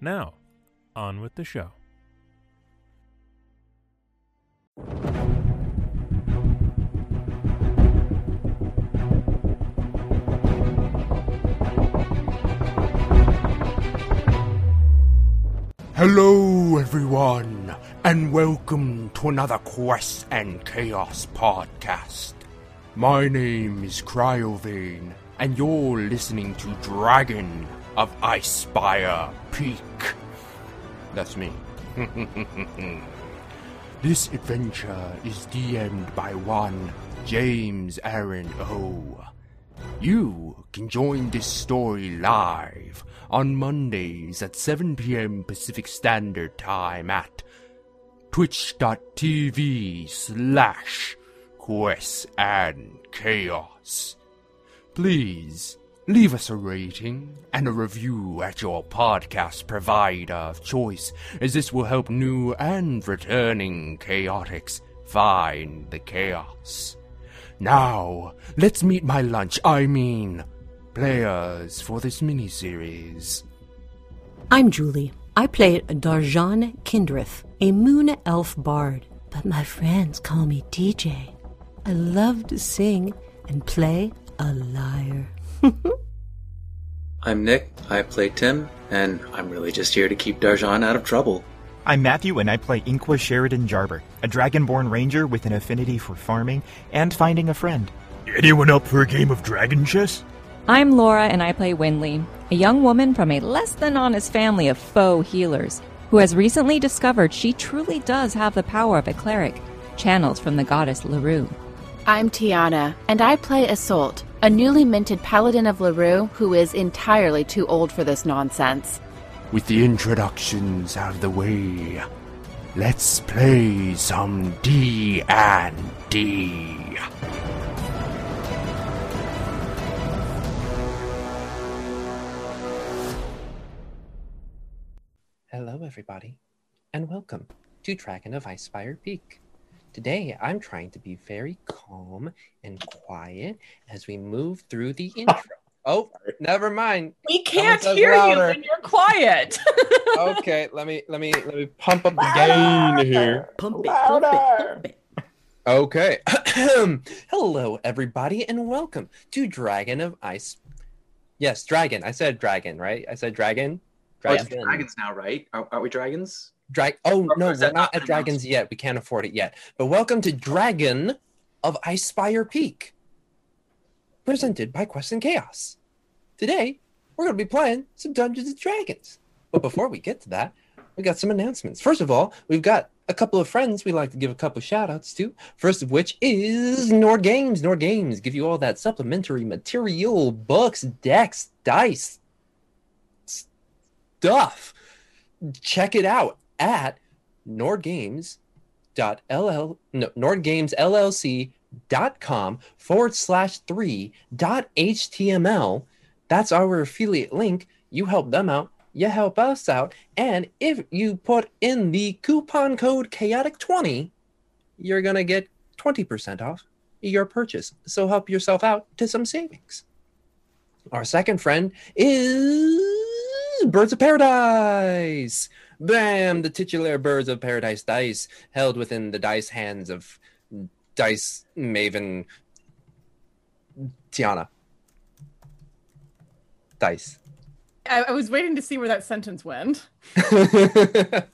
Now, on with the show. Hello, everyone, and welcome to another Quest and Chaos podcast. My name is Cryovain, and you're listening to Dragon of Icespire Peak. That's me. this adventure is DM'd by one James Aaron O. You can join this story live on Mondays at 7 p.m. Pacific Standard Time at twitch.tv slash quest and chaos. Please leave us a rating and a review at your podcast provider of choice, as this will help new and returning chaotics find the chaos. Now, let's meet my lunch, I mean, players for this miniseries. I'm Julie. I play Darjan Kindrith, a moon elf bard, but my friends call me DJ. I love to sing and play a lyre. I'm Nick, I play Tim, and I'm really just here to keep Darjan out of trouble. I'm Matthew, and I play Inqua Sheridan Jarber, a dragonborn ranger with an affinity for farming and finding a friend. Anyone up for a game of dragon chess? I'm Laura, and I play Winley, a young woman from a less than honest family of faux healers, who has recently discovered she truly does have the power of a cleric, channeled from the goddess Larue. I'm Tiana, and I play Isolt, a newly minted paladin of Larue who is entirely too old for this nonsense. With the introductions out of the way, let's play some D and D. Hello, everybody, and welcome to Dragon of Icespire Peak. Today, I'm trying to be very calm and quiet as we move through the intro. Oh, never mind. We can't says hear you when you're quiet. Okay, let me let me let me pump up the gain here. Pump it, pump it, pump it. Okay. Hello, everybody, and welcome to Dragon of Ice. Yes, dragon. I said dragon, right? I said dragon. Oh, it's dragons now, right? Are, are we dragons? Drag. Oh no, we're not at dragons yet. We can't afford it yet. But welcome to Dragon of Icespire Peak, presented by Quest and Chaos. Today we're going to be playing some Dungeons and Dragons. But before we get to that, we got some announcements. First of all, we've got a couple of friends we'd like to give a couple shout outs to. First of which is Nord Games. Nord Games give you all that supplementary material, books, decks, dice, stuff. Check it out at nordgames.ll no, nordgamesllc.com forward slash three dot html. That's our affiliate link. You help them out, you help us out, and if you put in the coupon code chaotic20, you're gonna get 20% off your purchase. So help yourself out to some savings. Our second friend is Birds of Paradise. Bam! The titular Birds of Paradise dice held within the dice hands of Dice Maven Tiana. Dice. I, I was waiting to see where that sentence went. but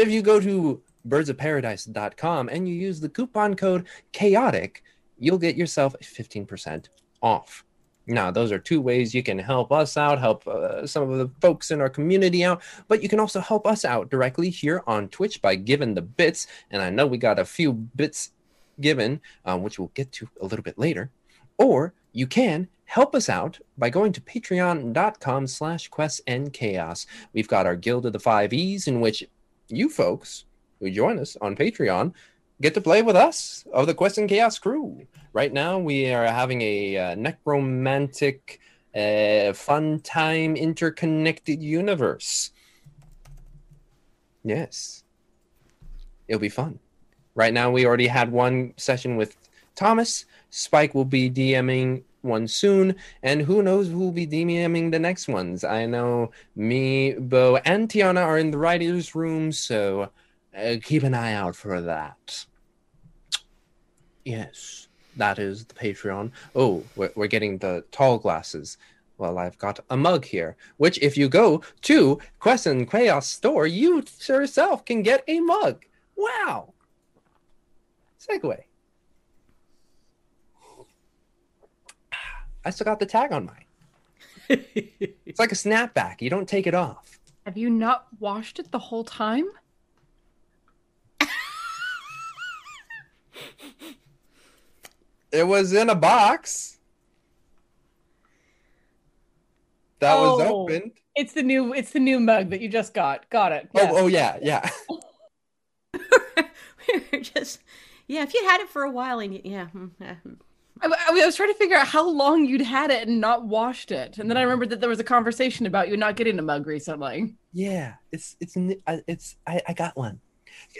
if you go to birdsofparadise.com and you use the coupon code chaotic, you'll get yourself 15% off. Now, those are two ways you can help us out, help uh, some of the folks in our community out, but you can also help us out directly here on Twitch by giving the bits. And I know we got a few bits given, uh, which we'll get to a little bit later. Or you can help us out by going to patreon.com slash quests and chaos. We've got our Guild of the Five E's in which you folks who join us on Patreon get to play with us of the Quest and Chaos crew. Right now, we are having a uh, necromantic, uh, fun time, interconnected universe. Yes, it'll be fun. Right now, we already had one session with Thomas. Spike will be DMing one soon, and who knows who will be DMing the next ones. I know me, Bo, and Tiana are in the writers' room, so uh, keep an eye out for that. Yes, that is the Patreon. Oh, we're, we're getting the tall glasses. Well, I've got a mug here, which if you go to Quest and Chaos store, you yourself can get a mug. Wow. Segue. I still got the tag on mine. it's like a snapback. You don't take it off. Have you not washed it the whole time? It was in a box. That was Oh, opened. It's the new it's the new mug that you just got. Got it. Oh, oh yeah, yeah. We're just yeah. If you had it for a while and you, yeah, mm, yeah, mm. I, I was trying to figure out how long you'd had it and not washed it, and then I remembered that there was a conversation about you not getting a mug recently. Yeah, it's it's it's I, I got one.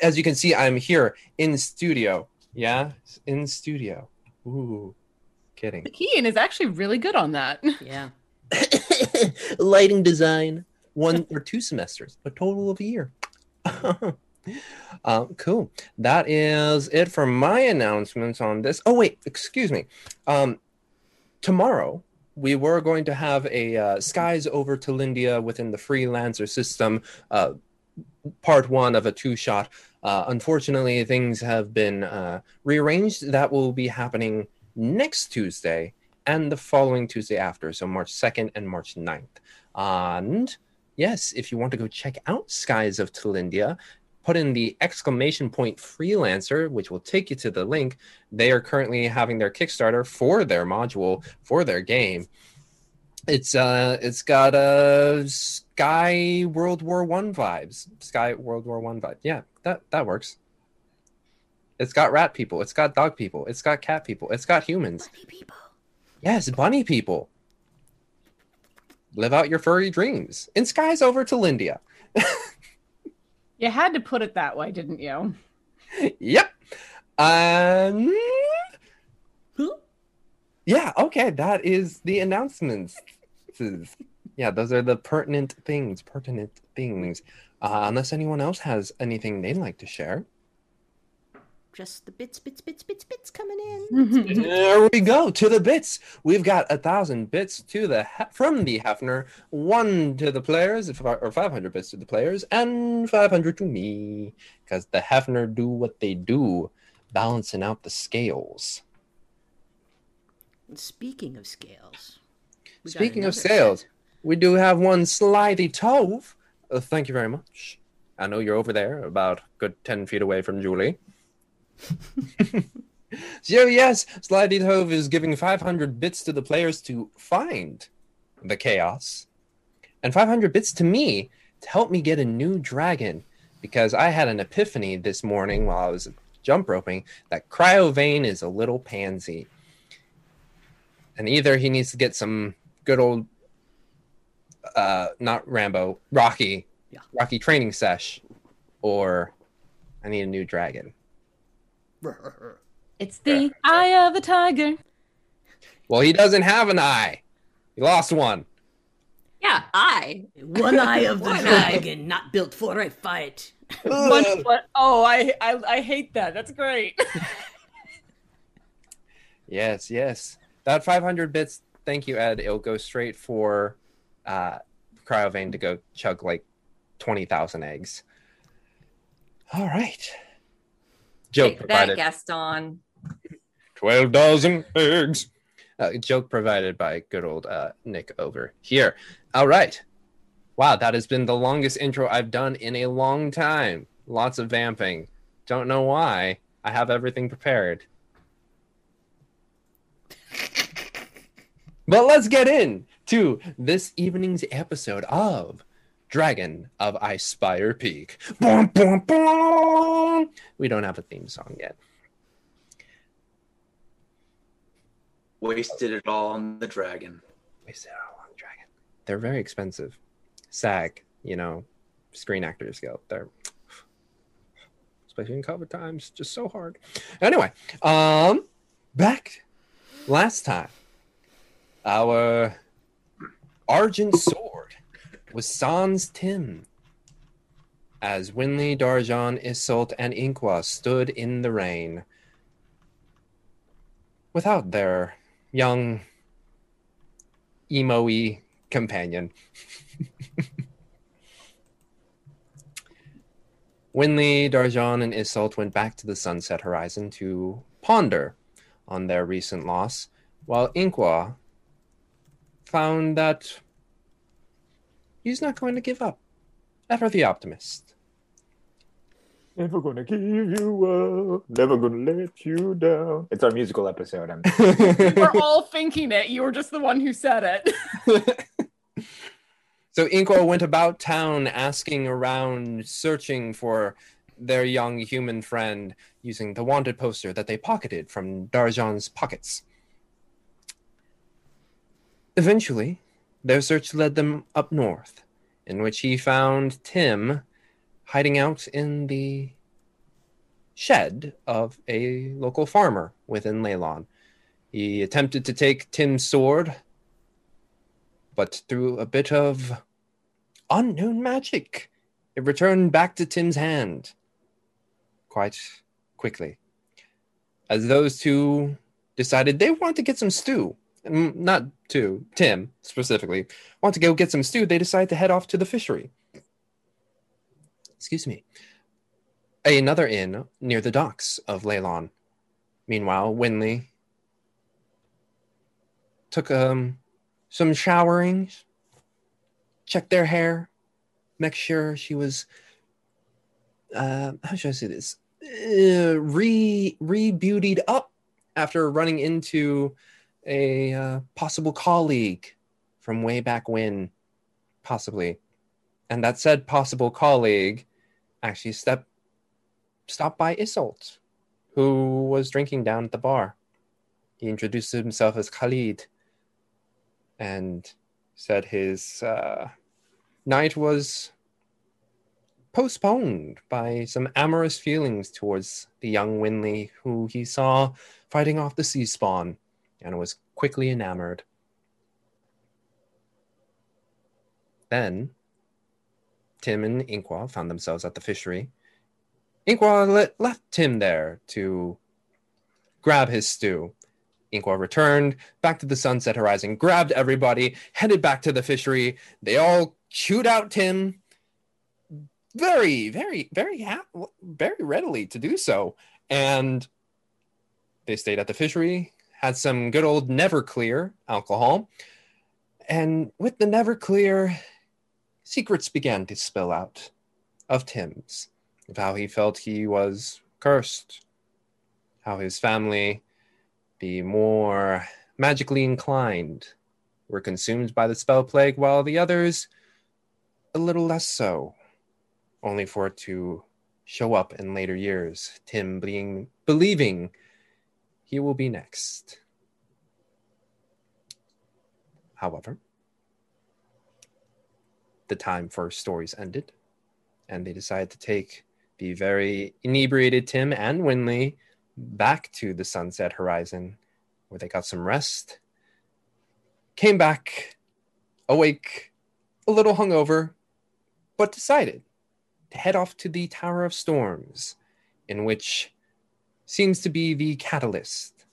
As you can see, I'm here in studio. Yeah, in studio. Ooh, kidding. Ian is actually really good on that. yeah. Lighting design, one or two semesters, a total of a year. uh, cool. That is it for my announcements on this. Oh wait, excuse me. Um, tomorrow we were going to have a uh, skies over Telindia within the freelancer system. Uh, part one of a two shot. Uh, unfortunately, things have been uh, rearranged. That will be happening next Tuesday and the following Tuesday after, so March 2nd and March 9th. And yes, if you want to go check out Skies of Telindia, put in the exclamation point freelancer, which will take you to the link. They are currently having their Kickstarter for their module for their game. It's uh, it's got a uh, Sky World War One vibes. Sky World War One vibe. Yeah, that that works. It's got rat people. It's got dog people. It's got cat people. It's got humans. Bunny people. Yes, bunny people. Live out your furry dreams. And skies over Telindia. You had to put it that way, didn't you? yep. Um, yeah, okay. That is the announcements. Yeah, those are the pertinent things. Pertinent things. Uh, unless anyone else has anything they'd like to share. Just the bits, bits, bits, bits, bits coming in. Bits, bits, There we go to the bits. We've got a thousand bits to the he- from the Hefner, one to the players, or five hundred bits to the players, and five hundred to me, because the Hefner do what they do, balancing out the scales. Speaking of scales. We Speaking of sales, we do have one Slithy Tove. Uh, thank you very much. I know you're over there, about a good ten feet away from Julie. so yes, Slithy Tove is giving 500 bits to the players to find the chaos, and 500 bits to me to help me get a new dragon, because I had an epiphany this morning while I was jump roping that Cryovain is a little pansy and either he needs to get some good old uh not rambo rocky Yeah. rocky training sesh or i need a new dragon It's the eye of the tiger. well he doesn't have an eye he lost one Yeah, eye. One eye of the dragon, not built for a fight. One Ugh. foot. Oh, I, I I hate that. That's great. yes yes that 500 bits thank you ed it'll go straight for uh cryovain to go chug like 20000 eggs all right joke Take that, provided Gaston. 12 dozen eggs. Uh, joke provided by good old uh, Nick over here. All right. Wow, that has been the longest intro I've done in a long time. Lots of vamping. Don't know why. I have everything prepared. But let's get in to this evening's episode of Dragon of Icespire Peak. Boom, boom, boom. We don't have a theme song yet. Wasted it all on the dragon. Wasted it all on the dragon. They're very expensive. SAG, you know, Screen Actors Guild. They're especially in COVID times, just so hard. Anyway, um, back last time, our Argent Sword was Sans Tim. As Winley, Darjan, Isolt, and Inqua stood in the rain without their young emo-y companion. Winley, Darjan, and Isolt went back to the Sunset Horizon to ponder on their recent loss, while Inqua found that he's not going to give up. Ever the optimist. Never gonna give you up, never gonna let you down. It's our musical episode. I'm We're all thinking it. You were just the one who said it. So Inko went about town asking around, searching for their young human friend using the wanted poster that they pocketed from Darjan's pockets. Eventually, their search led them up north, in which he found Tim hiding out in the shed of a local farmer within Leilon. He attempted to take Tim's sword, but through a bit of unknown magic, it returned back to Tim's hand quite quickly. As those two decided they wanted to get some stew, not to Tim specifically, want to go get some stew, they decide to head off to the fishery. Excuse me. Another inn near the docks of Leilon. Meanwhile, Winley took um some showering, checked their hair, make sure she was uh how should I say this? Uh, re re beautied up after running into a uh, possible colleague from way back when, possibly. And that said possible colleague actually step stopped by Isolt, who was drinking down at the bar. He introduced himself as Khalid and said his uh, night was postponed by some amorous feelings towards the young Winley, who he saw fighting off the sea spawn and was quickly enamored. Then, Tim and Inqua found themselves at the fishery. Le- left Tim there to grab his stew. Inqua returned back to the Sunset Horizon, grabbed everybody, headed back to the fishery. They all chewed out Tim very, very, very, ha- very readily to do so. And they stayed at the fishery, had some good old Neverclear alcohol. And with the Neverclear, secrets began to spill out of Tim's, of how he felt he was cursed, how his family, the more magically inclined, were consumed by the spell plague, while the others, a little less so, only for it to show up in later years, Tim being believing he will be next. However, the time for stories ended, and they decided to take the very inebriated Tim and Winley back to the Sunset Horizon, where they got some rest, came back awake, a little hungover, but decided to head off to the Tower of Storms, in which seems to be the catalyst.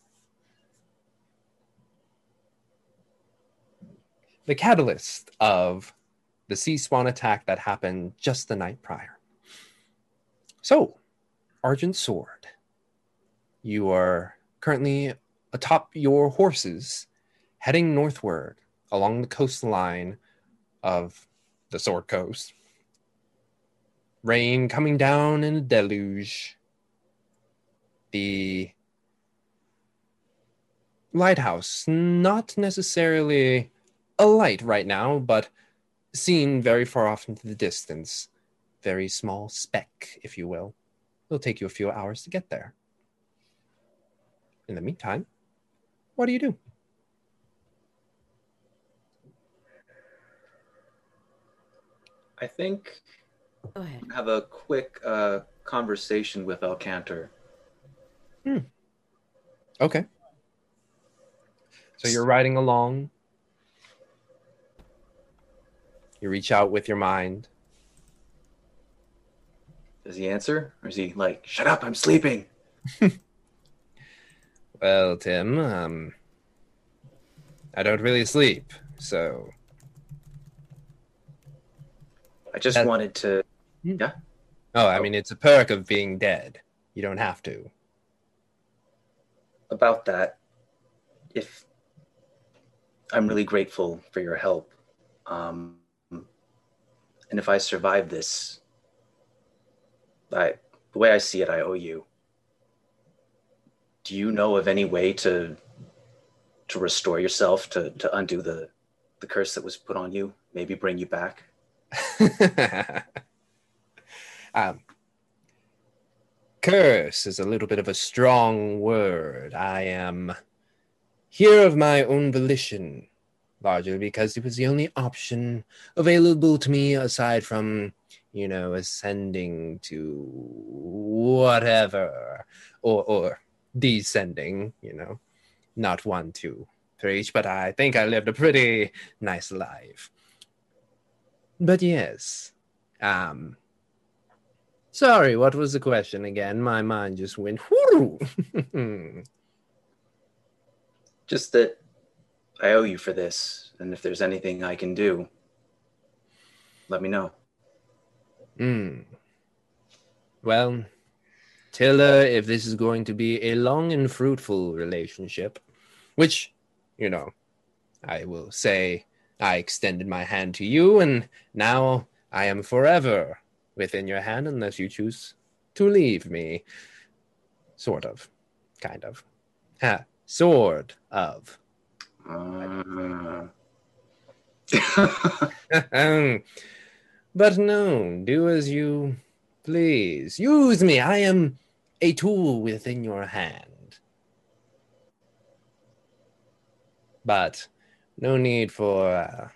The catalyst of the sea spawn attack that happened just the night prior. So, Argent Sword, you are currently atop your horses heading northward along the coastline of the Sword Coast. Rain coming down in a deluge the lighthouse. Not necessarily a light right now, but seen very far off into the distance. Very small speck, if you will. It'll take you a few hours to get there. In the meantime, what do you do? I think Go ahead. have a quick uh, conversation with Alcantor. Okay. So you're riding along. You reach out with your mind. Does he answer, or is he like, "Shut up, I'm sleeping"? Well, Tim, um, I don't really sleep, so I just That- wanted to. Yeah. oh, I mean, it's a perk of being dead. You don't have to. About that if i'm really grateful for your help um, and if i survive this i the way i see it i owe you. Do you know of any way to to restore yourself to to undo the the curse that was put on you? Maybe bring you back? Um, curse is a little bit of a strong word. I am here of my own volition, largely because it was the only option available to me aside from, you know, ascending to whatever, or or descending. You know, not one, two, three each, but I think I lived a pretty nice life. But yes, um, sorry, what was the question again? My mind just went whoo. just that i owe you for this and if there's anything i can do let me know Hmm. Well, Tilla, if this is going to be a long and fruitful relationship, which, you know, I will say I extended my hand to you, and now I am forever within your hand unless you choose to leave me. Sort of. Kind of. Ha. Sort of. Uh, but no, do as you please. Use me. I am a tool within your hand. But no need for uh,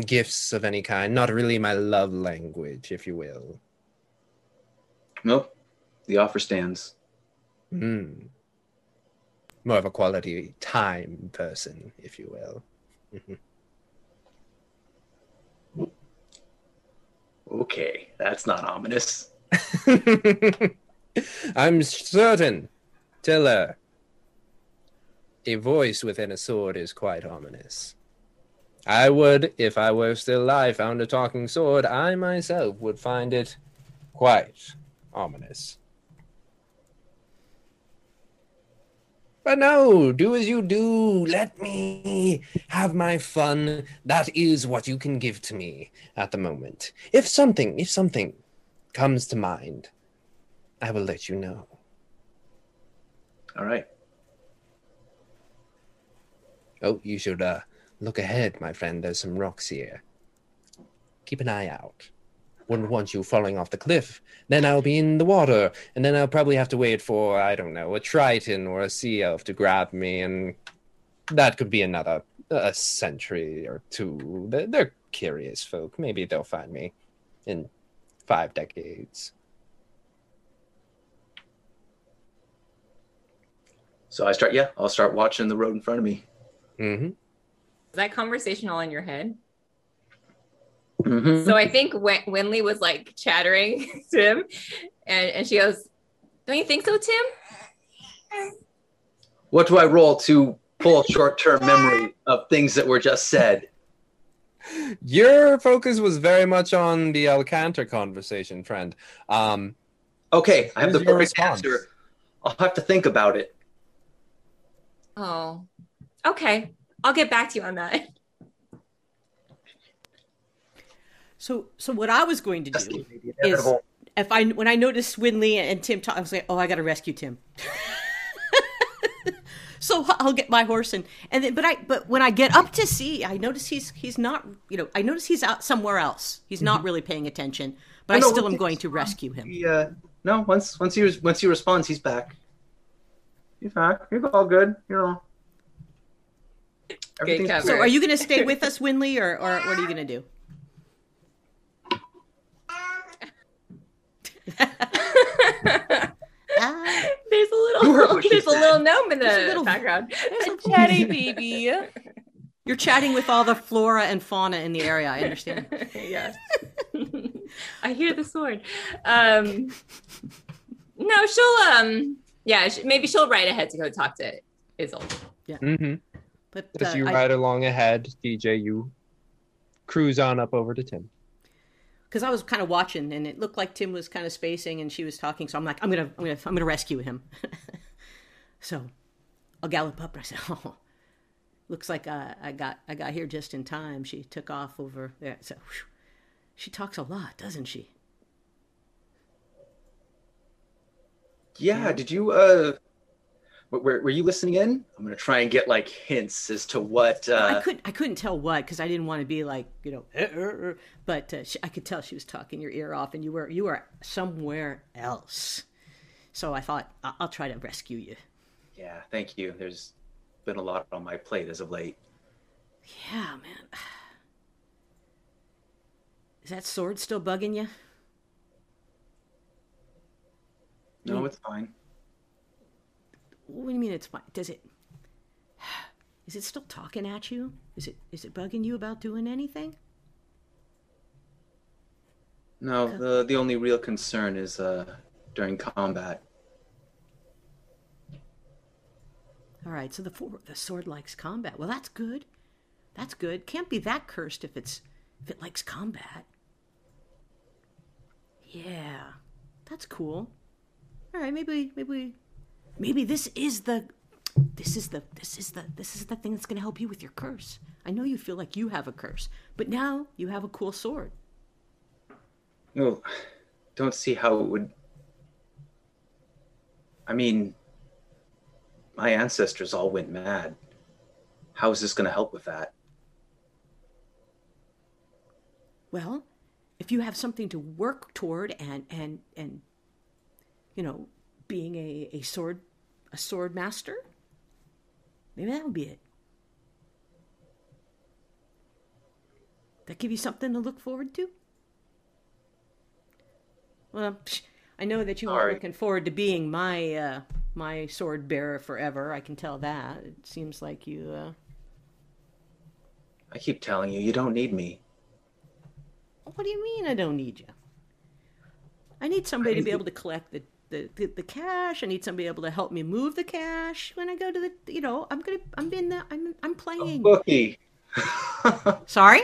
gifts of any kind. Not really my love language, if you will. nope the offer stands Hmm. More of a quality time person, if you will. okay that's not ominous I'm certain, Tiller. A voice within a sword is quite ominous. I would, if I were still alive, found a talking sword, I myself would find it quite ominous. But no, do as you do. Let me have my fun. That is what you can give to me at the moment. If something, if something comes to mind, I will let you know. all right Oh, you should uh, look ahead, my friend. There's some rocks here. Keep an eye out. Wouldn't want you falling off the cliff. Then I'll be in the water, and then I'll probably have to wait for, I don't know, a triton or a sea elf to grab me, and that could be another a century or two. They're, they're curious folk. Maybe they'll find me in five decades. so i start yeah i'll start watching the road in front of me Mm-hmm. Is that conversation all in your head? Mhm. So I think when Winley was like chattering to him, and, and she goes, Don't you think so, Tim? what do i roll to pull short-term memory of things that were just said Your focus was very much on the Alcantar conversation, friend. Um, okay i have the Here's your perfect response. answer i'll have to think about it Oh, okay. I'll get back to you on that. So, so what I was going to do is, if I when I noticed Winley and Tim talk, I was like, oh, I got to rescue Tim. so I'll get my horse and and then, but I but when I get up to see, I notice he's he's not you know I notice he's out somewhere else. He's not really paying attention, but Oh, I no, still am going to rescue him. Yeah, uh, no, once once he was once he responds, he's back. He's back. He's all good. You know. Everything's cover. So are you going to stay with us, Winley, or or what are you going to do? Ah, There's a little heard what there's a little gnome in There's a the little- background. Chatty baby. You're chatting with all the flora and fauna in the area. I understand. yes. I hear the sword. Um No, she'll um yeah, sh- maybe she'll ride ahead to go talk to Isolt. Mm-hmm. But As uh, you I- ride along ahead, DJ, you cruise on up over to Tim. because I was kind of watching, and it looked like Tim was kind of spacing, and she was talking. So I'm like, I'm gonna, I'm gonna, I'm gonna rescue him. so I'll gallop up. And I said, "Oh, looks like uh, I got, I got here just in time." She took off over there. So whew, she talks a lot, doesn't she? Yeah. Did you uh? Were, were you listening in? I'm gonna try and get like hints as to what. I uh couldn't, I couldn't tell what because I didn't want to be like, you know, "Eh, er, er," but uh, she, I could tell she was talking your ear off, and you were, you were somewhere else. So I thought I- I'll try to rescue you. Yeah. Thank you. There's been a lot on my plate as of late. Yeah, man. Is that sword still bugging you? No, it's fine. What do you mean it's fine? Does it? Is it still talking at you? Is it is it bugging you about doing anything? No, the the only real concern is uh during combat. All right, so the for, the sword likes combat. Well, that's good. That's good. Can't be that cursed if it's if it likes combat. Yeah, that's cool. All right, maybe maybe maybe this is the this is the this is the this is the thing that's going to help you with your curse. I know you feel like you have a curse, but now you have a cool sword. No, don't see how it would. I mean, my ancestors all went mad. How is this going to help with that? Well, if you have something to work toward and and and you know, being a, a sword a sword master, maybe that would be it. That give you something to look forward to? Well, psh, I know that you All are right. looking forward to being my uh, my sword bearer forever. I can tell that. It seems like you. Uh... I keep telling you, you don't need me. What do you mean I don't need you? I need somebody to be able to collect the, the, the, the cash. I need somebody able to help me move the cash when I go to the. You know, I'm gonna. I'm in the. I'm. I'm playing. a Bookie. Sorry.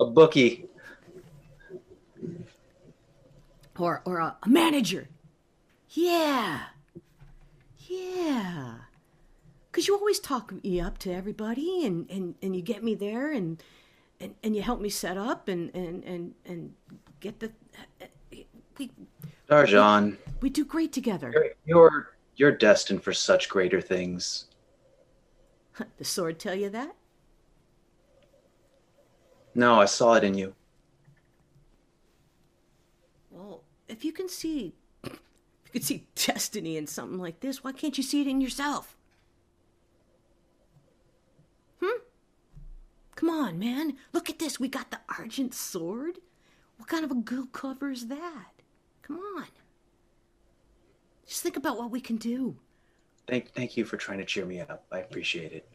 A bookie. Or or a, a manager. Yeah. Yeah. Cause you always talk me up to everybody, and and and you get me there, and and and you help me set up, and and and and get the. We Darjan, we do great together. you're, you're you're destined for such greater things. The sword tell you that? No, I saw it in you. Well, if you can see, if you can see destiny in something like this, why can't you see it in yourself? Hmm? Come on, man. Look at this. We got the Argent Sword. What kind of a good cover is that? Come on. Just think about what we can do. Thank thank you for trying to cheer me up. I appreciate it.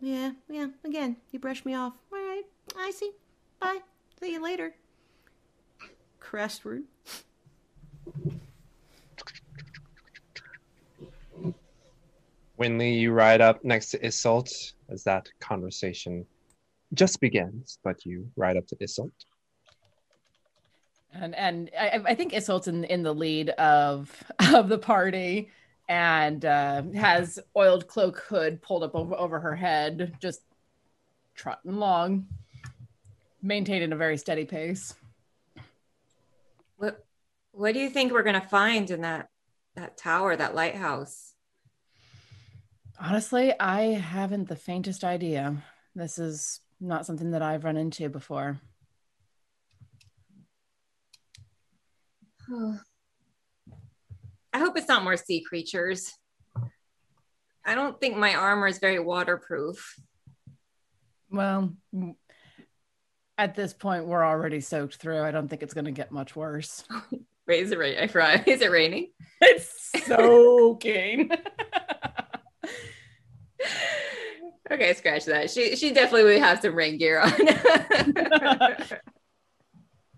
Yeah, yeah. Again, you brushed me off. All right. I see. Bye. See you later. Crestward. Winley, you ride up next to Isolt as that conversation just begins, but you ride up to Isolt. And and I, I think Isolt's in in the lead of of the party and uh, has oiled cloak hood pulled up over, over her head, just trotting along, maintaining a very steady pace. What what do you think we're gonna find in that that tower, that lighthouse? Honestly, I haven't the faintest idea. This is not something that I've run into before. I hope it's not more sea creatures. I don't think my armor is very waterproof. Well, at this point, we're already soaked through. I don't think it's going to get much worse. Wait, is it rain? I forgot. Is it raining? It's soaking. okay, scratch that. She she definitely would have some rain gear on.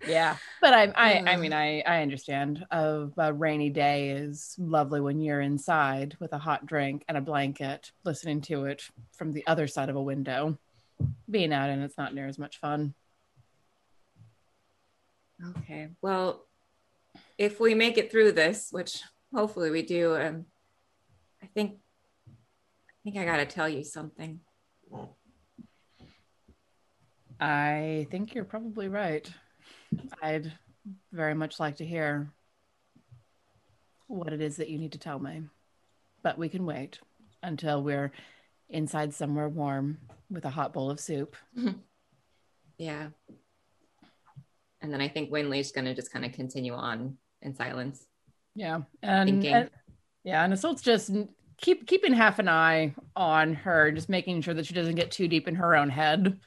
Yeah, but I I, I mean I I understand. A, a rainy day is lovely when you're inside with a hot drink and a blanket, listening to it from the other side of a window. Being out and it's not near as much fun. okay. Well, if we make it through this, which hopefully we do, um, I think I think I gotta tell you something. I think you're probably right. I'd very much like to hear what it is that you need to tell me. But we can wait until we're inside somewhere warm with a hot bowl of soup. Yeah. And then I think Winley's gonna just kind of continue on in silence. Yeah. And, Thinking. and- yeah, and Isolt's just keep keeping half an eye on her, just making sure that she doesn't get too deep in her own head.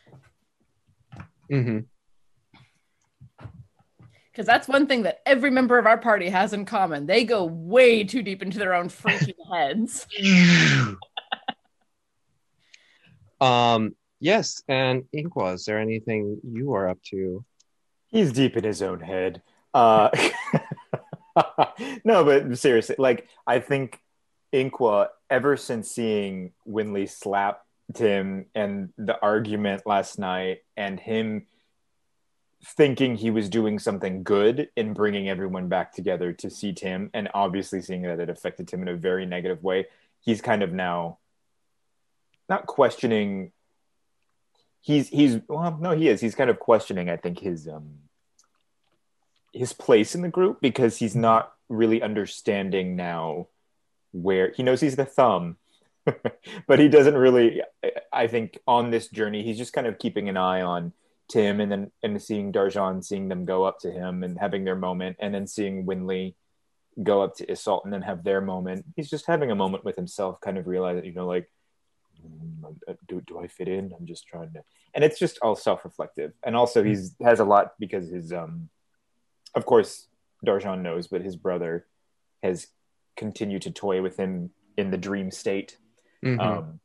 Mm-hmm. Because that's one thing that every member of our party has in common. They go way too deep into their own freaking heads. Um, yes, and Inqua, is there anything you are up to? He's deep in his own head. Uh, no, but seriously, like I think Inqua, ever since seeing Winley slap Tim and the argument last night, and him thinking he was doing something good in bringing everyone back together to see Tim, and obviously seeing that it affected Tim in a very negative way, he's kind of now not questioning. He's he's well, no, he is. He's kind of questioning. I think his um his place in the group because he's not really understanding now where he knows he's the thumb but he doesn't really i think on this journey he's just kind of keeping an eye on tim and then and seeing darjan seeing them go up to him and having their moment and then seeing winley go up to Isolt and then have their moment he's just having a moment with himself kind of realizing, you know like mm, do, do i fit in i'm just trying to and it's just all self-reflective and also he's has a lot because his um of course Darjan knows, but his brother has continued to toy with him in the dream state. Mhm. Um,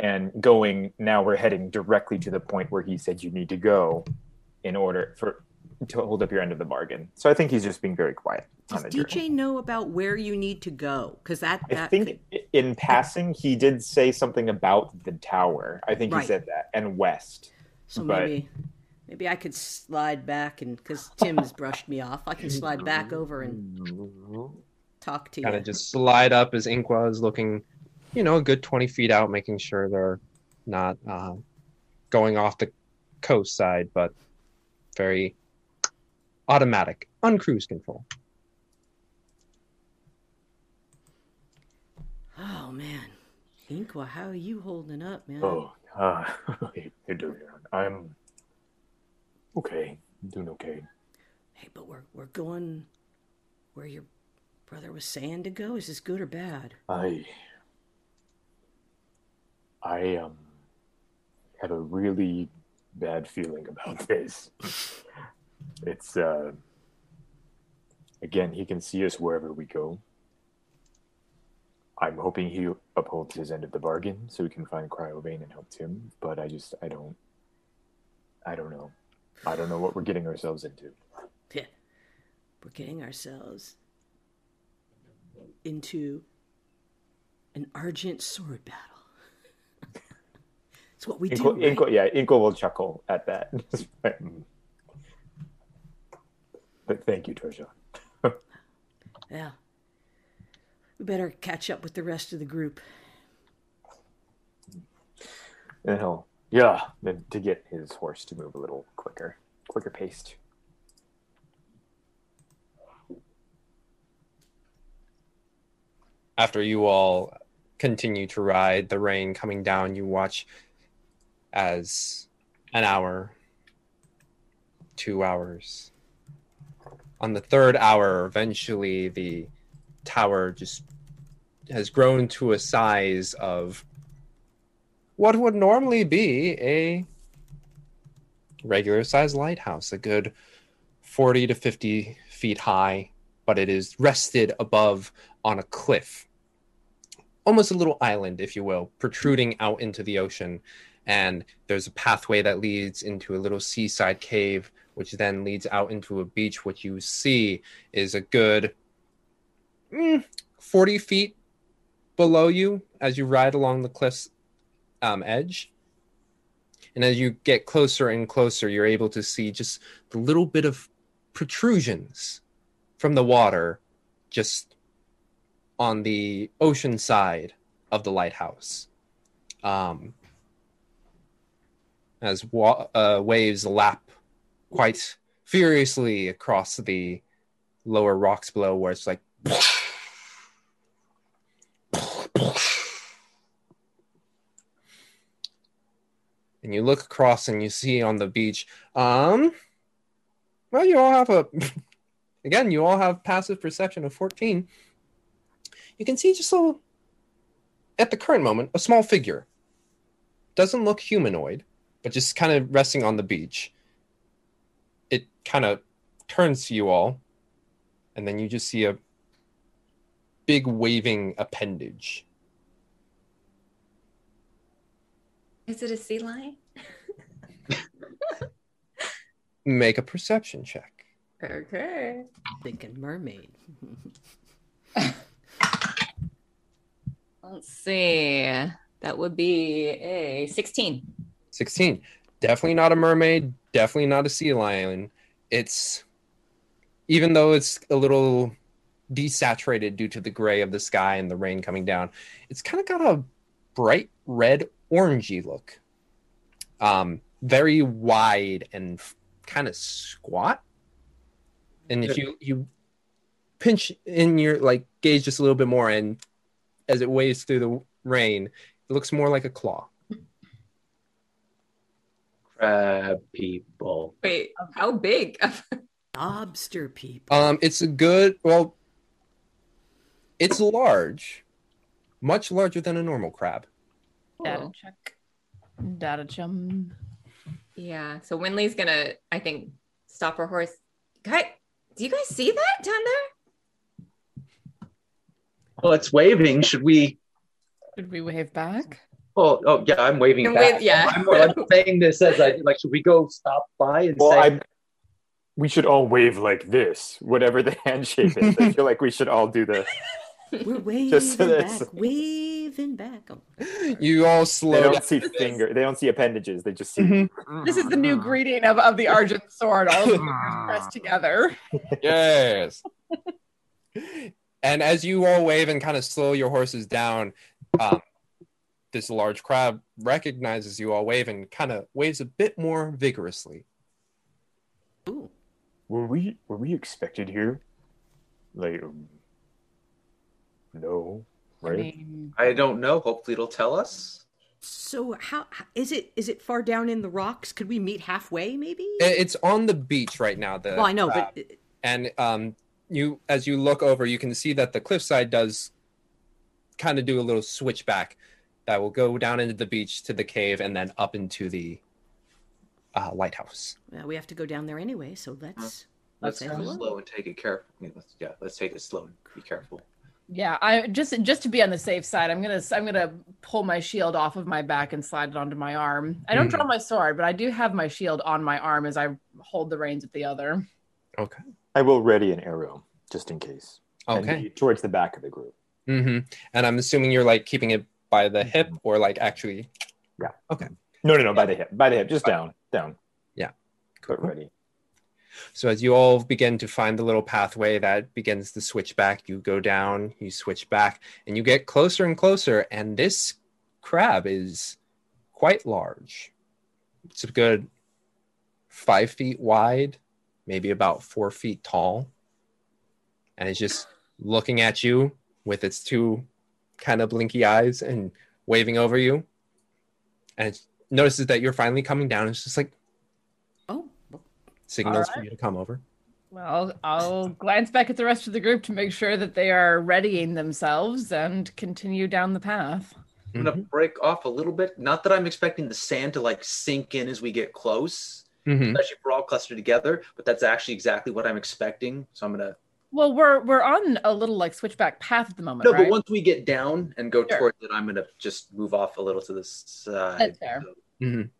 and going now, we're heading directly to the point where he said you need to go in order for to hold up your end of the bargain. So I think he's just being very quiet Does the journey. DJ know about where you need to go? Because that I think could- in passing he did say something about the tower. I think Right. he said that and west. so but maybe maybe I could slide back and because Tim has brushed me off, I can slide back over and talk to you. Kind of just slide up as Inqua is looking, you know, a good 20 feet out, making sure they're not uh, going off the coast side, but very automatic, on cruise control. Oh man, Inqua, how are you holding up, man? Oh, uh, hey, hey, Darjan, I'm okay. I'm doing okay. Hey, but we're we're going where your brother was saying to go. Is this good or bad? I I um have a really bad feeling about this. It's uh again, he can see us wherever we go. I'm hoping he upholds his end of the bargain so we can find Cryovain and help Tim, but I just I don't I don't know. I don't know what we're getting ourselves into. Yeah, we're getting ourselves into an Argent sword battle. It's what we do. Inko, right? Yeah, Inko will chuckle at that. but thank you, Torja. Yeah. We better catch up with the rest of the group. And he'll, yeah, then to get his horse to move a little quicker, quicker paced. After you all continue to ride the rain coming down. You watch as an hour, two hours. On the third hour, eventually the tower just has grown to a size of what would normally be a regular sized lighthouse, a good 40 to 50 feet high, but it is rested above on a cliff. Almost a little island, if you will, protruding out into the ocean. And there's a pathway that leads into a little seaside cave, which then leads out into a beach. What you see is a good mm, 40 feet below you as you ride along the cliff's um, edge. And as you get closer and closer, you're able to see just the little bit of protrusions from the water just on the ocean side of the lighthouse. Um, as wa- uh, waves lap quite furiously across the lower rocks below, where it's like. and you look across and you see on the beach um well you all have a again you all have passive perception of 14 you can see just a at the current moment a small figure doesn't look humanoid but just kind of resting on the beach it kind of turns to you all and then you just see a big waving appendage Is it a sea lion? make a perception check Okay. Thinking mermaid. Let's see. That would be a 16. 16 definitely not a mermaid definitely not a sea lion. It's even though it's a little desaturated due to the gray of the sky and the rain coming down it's kind of got a bright red orangey look. Um very wide and kind of squat. And if you you pinch in your like gaze just a little bit more and as it waves through the rain it looks more like a claw Crab people. Wait, how big? Lobster people. Um, it's a good. Well, it's large, much larger than a normal crab. Data check. Data chum. Yeah. So Winley's gonna, I think, stop her horse. Guy, do you guys see that down there? Well, it's waving. Should we? Should we wave back? Oh, oh yeah, I'm waving Then back. wave- yeah. I'm, I'm saying this as I like. Should we go stop by and Well, say? I, we should all wave like this, whatever the handshake is. I feel like we should all do the. We're waving Just so back, waving back. Oh. You all slow. They don't see finger. They don't see appendages. They just see. Mm-hmm. This is the new greeting of, of the Argent sword. All the fingers pressed together. Yes. and as you all wave and kind of slow your horses down, um, this large crab recognizes you all wave and kind of waves a bit more vigorously. Were we were we expected here? Like, um, no, right? I don't know. Hopefully, it'll tell us. So how how- is it? Is it far down in the rocks? Could we meet halfway, maybe? It's on the beach right now. The Well, I know, crab. but and um, you as you look over, you can see that the cliffside does kind of do a little switchback that will go down into the beach to the cave and then up into the uh, lighthouse. well, we have to go down there anyway. So let's Let's say go hello. slow and take it careful. I mean, let's, yeah, let's take it slow and be careful. Yeah, I just just to be on the safe side, I'm gonna I'm gonna pull my shield off of my back and slide it onto my arm. I don't Mhm. draw my sword, but I do have my shield on my arm as I hold the reins with the other. Okay. I will ready an arrow just in case. Okay. be towards the back of the group. Mm-hmm. And I'm assuming you're like keeping it by the mm-hmm. hip or like actually. Yeah. Okay. No, no, no, by the hip, by the hip, just down, down. Yeah. But ready. So as you all begin to find the little pathway that begins to switch back, you go down, you switch back, and you get closer and closer. And this crab is quite large. It's a good five feet wide, maybe about four feet tall. And it's just looking at you with its two kind of blinky eyes and waving over you, and notices that you're finally coming down. It's just like Oh, signals for you to come over. Well, I'll glance back at the rest of the group to make sure that they are readying themselves and continue down the path. I'm gonna break off a little bit. Not that I'm expecting the sand to like sink in as we get close, Mhm. especially if we're all clustered together. But that's actually exactly what I'm expecting. So I'm gonna Well, we're we're on a little like switchback path at the moment, no. right? But once we get down and go Sure. towards it, I'm gonna just move off a little to the side. That's fair. Mhm.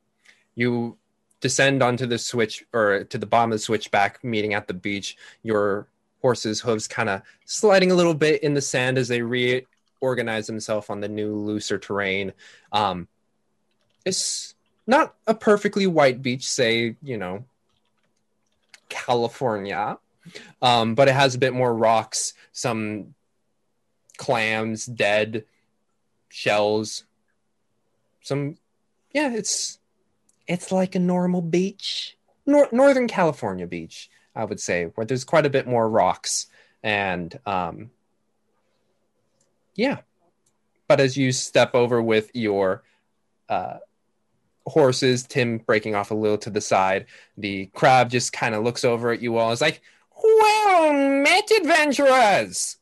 You descend onto the switch or to the bottom of the switchback, meeting at the beach. Your horse's hooves kind of sliding a little bit in the sand as they reorganize themselves on the new, looser terrain. Um, it's not a perfectly white beach, say, you know, California, um, but it has a bit more rocks, some clams, dead shells, some yeah, it's it's like a normal beach, Nor- Northern California beach, I would say, where there's quite a bit more rocks and um, yeah. But as you step over with your uh, horses, Tim breaking off a little to the side, the crab just kind of looks over at you all. It's like, "Well met, adventurers."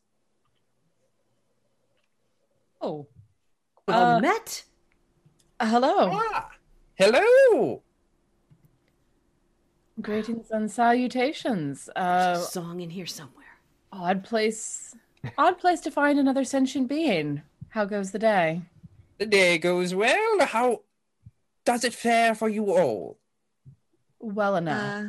Oh, well Uh, met. hello. Ah, hello. Greetings and salutations. Uh, Song in here somewhere. odd place, odd place to find another sentient being. How goes the day? The day goes well. How does it fare for you all? Well enough. Uh,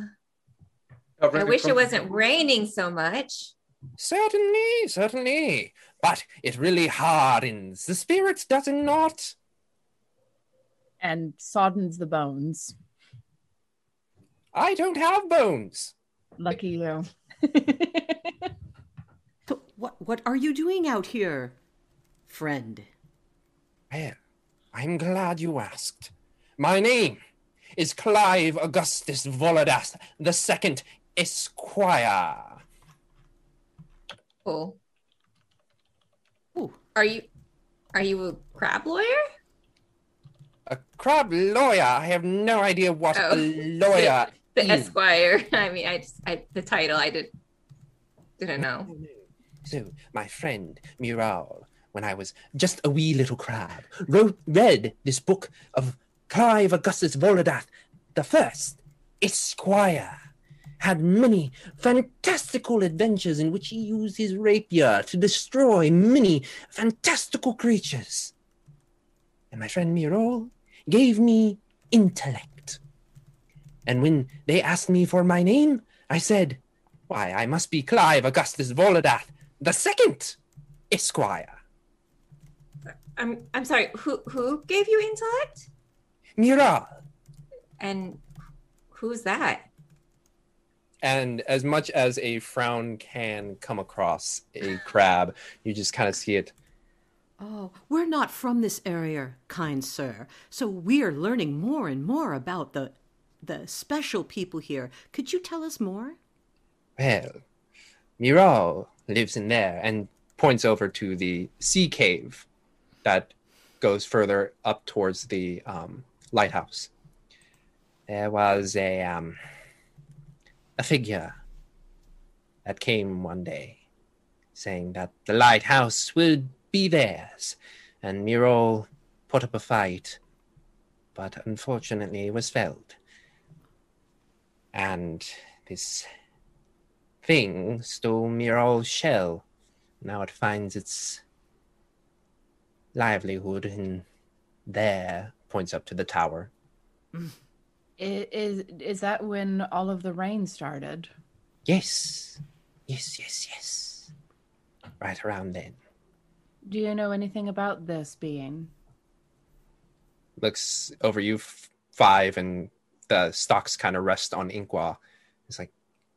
I wish it wasn't raining so much. Certainly, certainly. But it really hardens the spirits, does it not? and soddens the bones. I don't have bones. Lucky you. So what what are you doing out here, friend? Well, I'm glad you asked. My name is Clive Augustus Volodath the Second Esquire. Cool. Ooh. Are you are you a crab lawyer? A crab lawyer. I have no idea what Oh. a lawyer The is. Esquire. I mean, I just I the title I did didn't know. So, my friend Mural, when I was just a wee little crab, wrote read this book of Clive Augustus Volodath the First, Esquire. Had many fantastical adventures in which he used his rapier to destroy many fantastical creatures. And my friend Mural gave me intellect. And when they asked me for my name, I said, Why, I must be Clive Augustus Volodath the Second, Esquire. I'm I'm sorry. Who who gave you intellect? Mural. And who's that? And as much as a frown can come across a crab, you just kind of see it. Oh, we're not from this area, kind sir. So we're learning more and more about the the special people here. Could you tell us more? Well, Mural lives in there and points over to the sea cave that goes further up towards the um, lighthouse. There was a um, a figure that came one day saying that the lighthouse would be theirs, and Mural put up a fight, but unfortunately was felled. And this thing stole Mural's shell. Now it finds its livelihood in there, points up to the tower. Mm. Is is that when all of the rain started? Yes, yes, yes, yes. Right around then. Do you know anything about this being? Looks over you, f- five, and the stalks kind of rest on Inqua. It's like,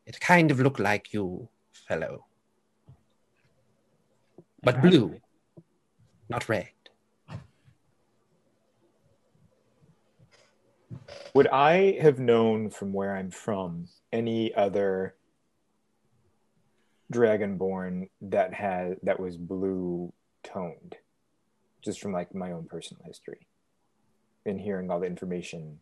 it kind of looked like you, fellow. But blue, not red. Would I have known from where I'm from any other dragonborn that had that was blue toned? just from like my own personal history and hearing all the information.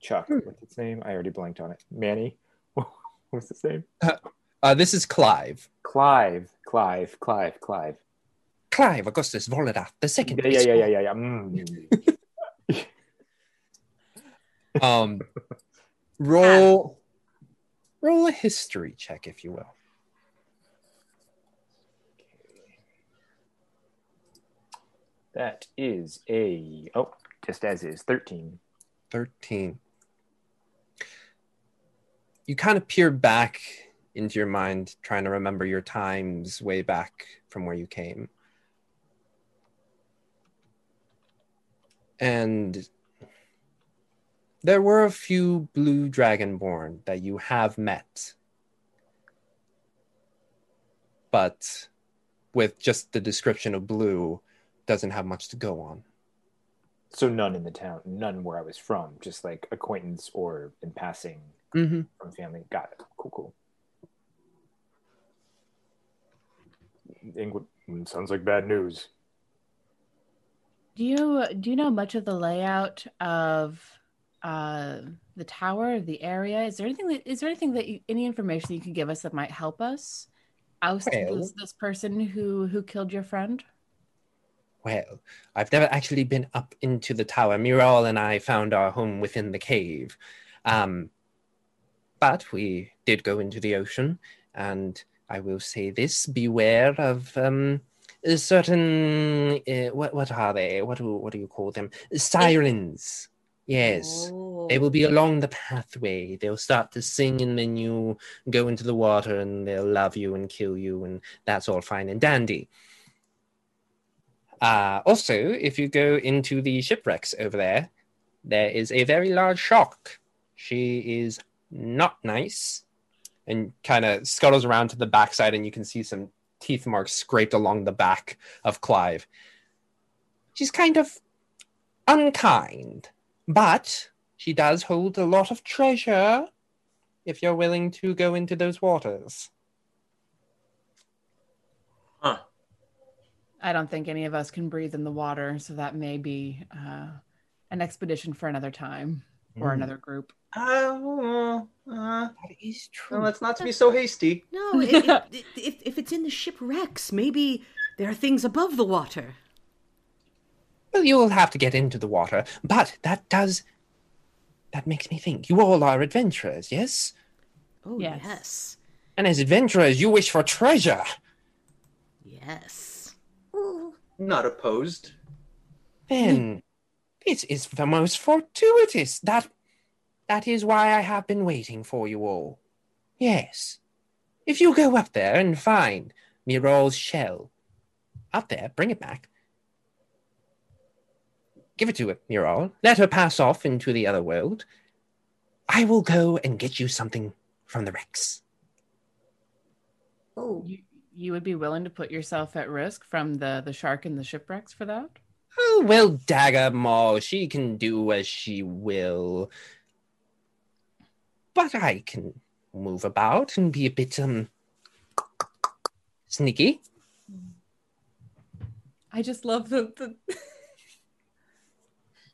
Chuck, Hmm. what's its name? I already blanked on it. Manny, what's his name? Uh, this is Clive. Clive, Clive, Clive, Clive. Clive Augustus Volodath, the second. Yeah, yeah, yeah, yeah, yeah, yeah. Mm. Um, roll, roll a history check, if you will. That is a oh, just as is thirteen. 13. You kind of peer back into your mind, trying to remember your times way back from where you came. And there were a few blue dragonborn that you have met. But with just the description of blue, doesn't have much to go on. So none in the town, none where I was from, just like acquaintance or in passing Mm-hmm. from family. Got it. Cool, cool. England sounds like bad news. Do you do you know much of the layout of uh, the tower, the area? Is there anything that is there anything that you, any information you can give us that might help us oust Well- this, this person who who killed your friend? Well, I've never actually been up into the tower. Miral and I found our home within the cave. Um, but we did go into the ocean, and I will say this beware of um, certain. Uh, what, what are they? What do, what do you call them? Sirens. Yes. They will be along the pathway. They'll start to sing, and then you go into the water, and they'll love you and kill you, and that's all fine and dandy. Uh, also, if you go into the shipwrecks over there, there is a very large shark. She is not nice and kind of scuttles around to the backside, and you can see some teeth marks scraped along the back of Clive. She's kind of unkind, but she does hold a lot of treasure if you're willing to go into those waters. Huh. I don't think any of us can breathe in the water, so that may be uh, an expedition for another time or Mm. another group. Uh, uh, that is true. Well, let's not to be so hasty. No, if, if, if, if it's in the shipwrecks, maybe there are things above the water. Well, you will have to get into the water, but that does. That makes me think. You all are adventurers, yes? Oh, Yes. yes. And as adventurers, you wish for treasure. Yes. Not opposed. Then this is the most fortuitous. That that is why I have been waiting for you all. Yes. If you go up there and find Miral's shell, up there, bring it back. Give it to her, Miral. Let her pass off into the other world. I will go and get you something from the wrecks. Oh, You, you would be willing to put yourself at risk from the the shark and the shipwrecks for that? Oh, well, Dagger Maul, she can do as she will. But I can move about and be a bit, um, sneaky. I just love the, the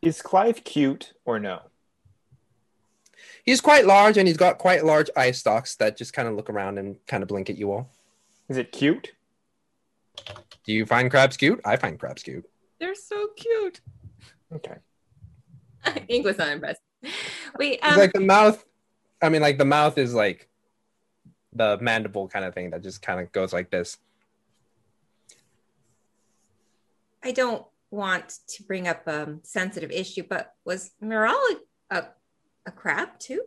Is Clive cute or no? He's quite large and he's got quite large eye stalks that just kind of look around and kind of blink at you all. Is it cute? Do you find crabs cute? I find crabs cute. they're so cute. Okay. Ink was not impressed. Wait, It's um, like the mouth, I mean, like the mouth is like the mandible kind of thing that just kind of goes like this. I don't want to bring up a sensitive issue, but was Miral a, a, a crab too?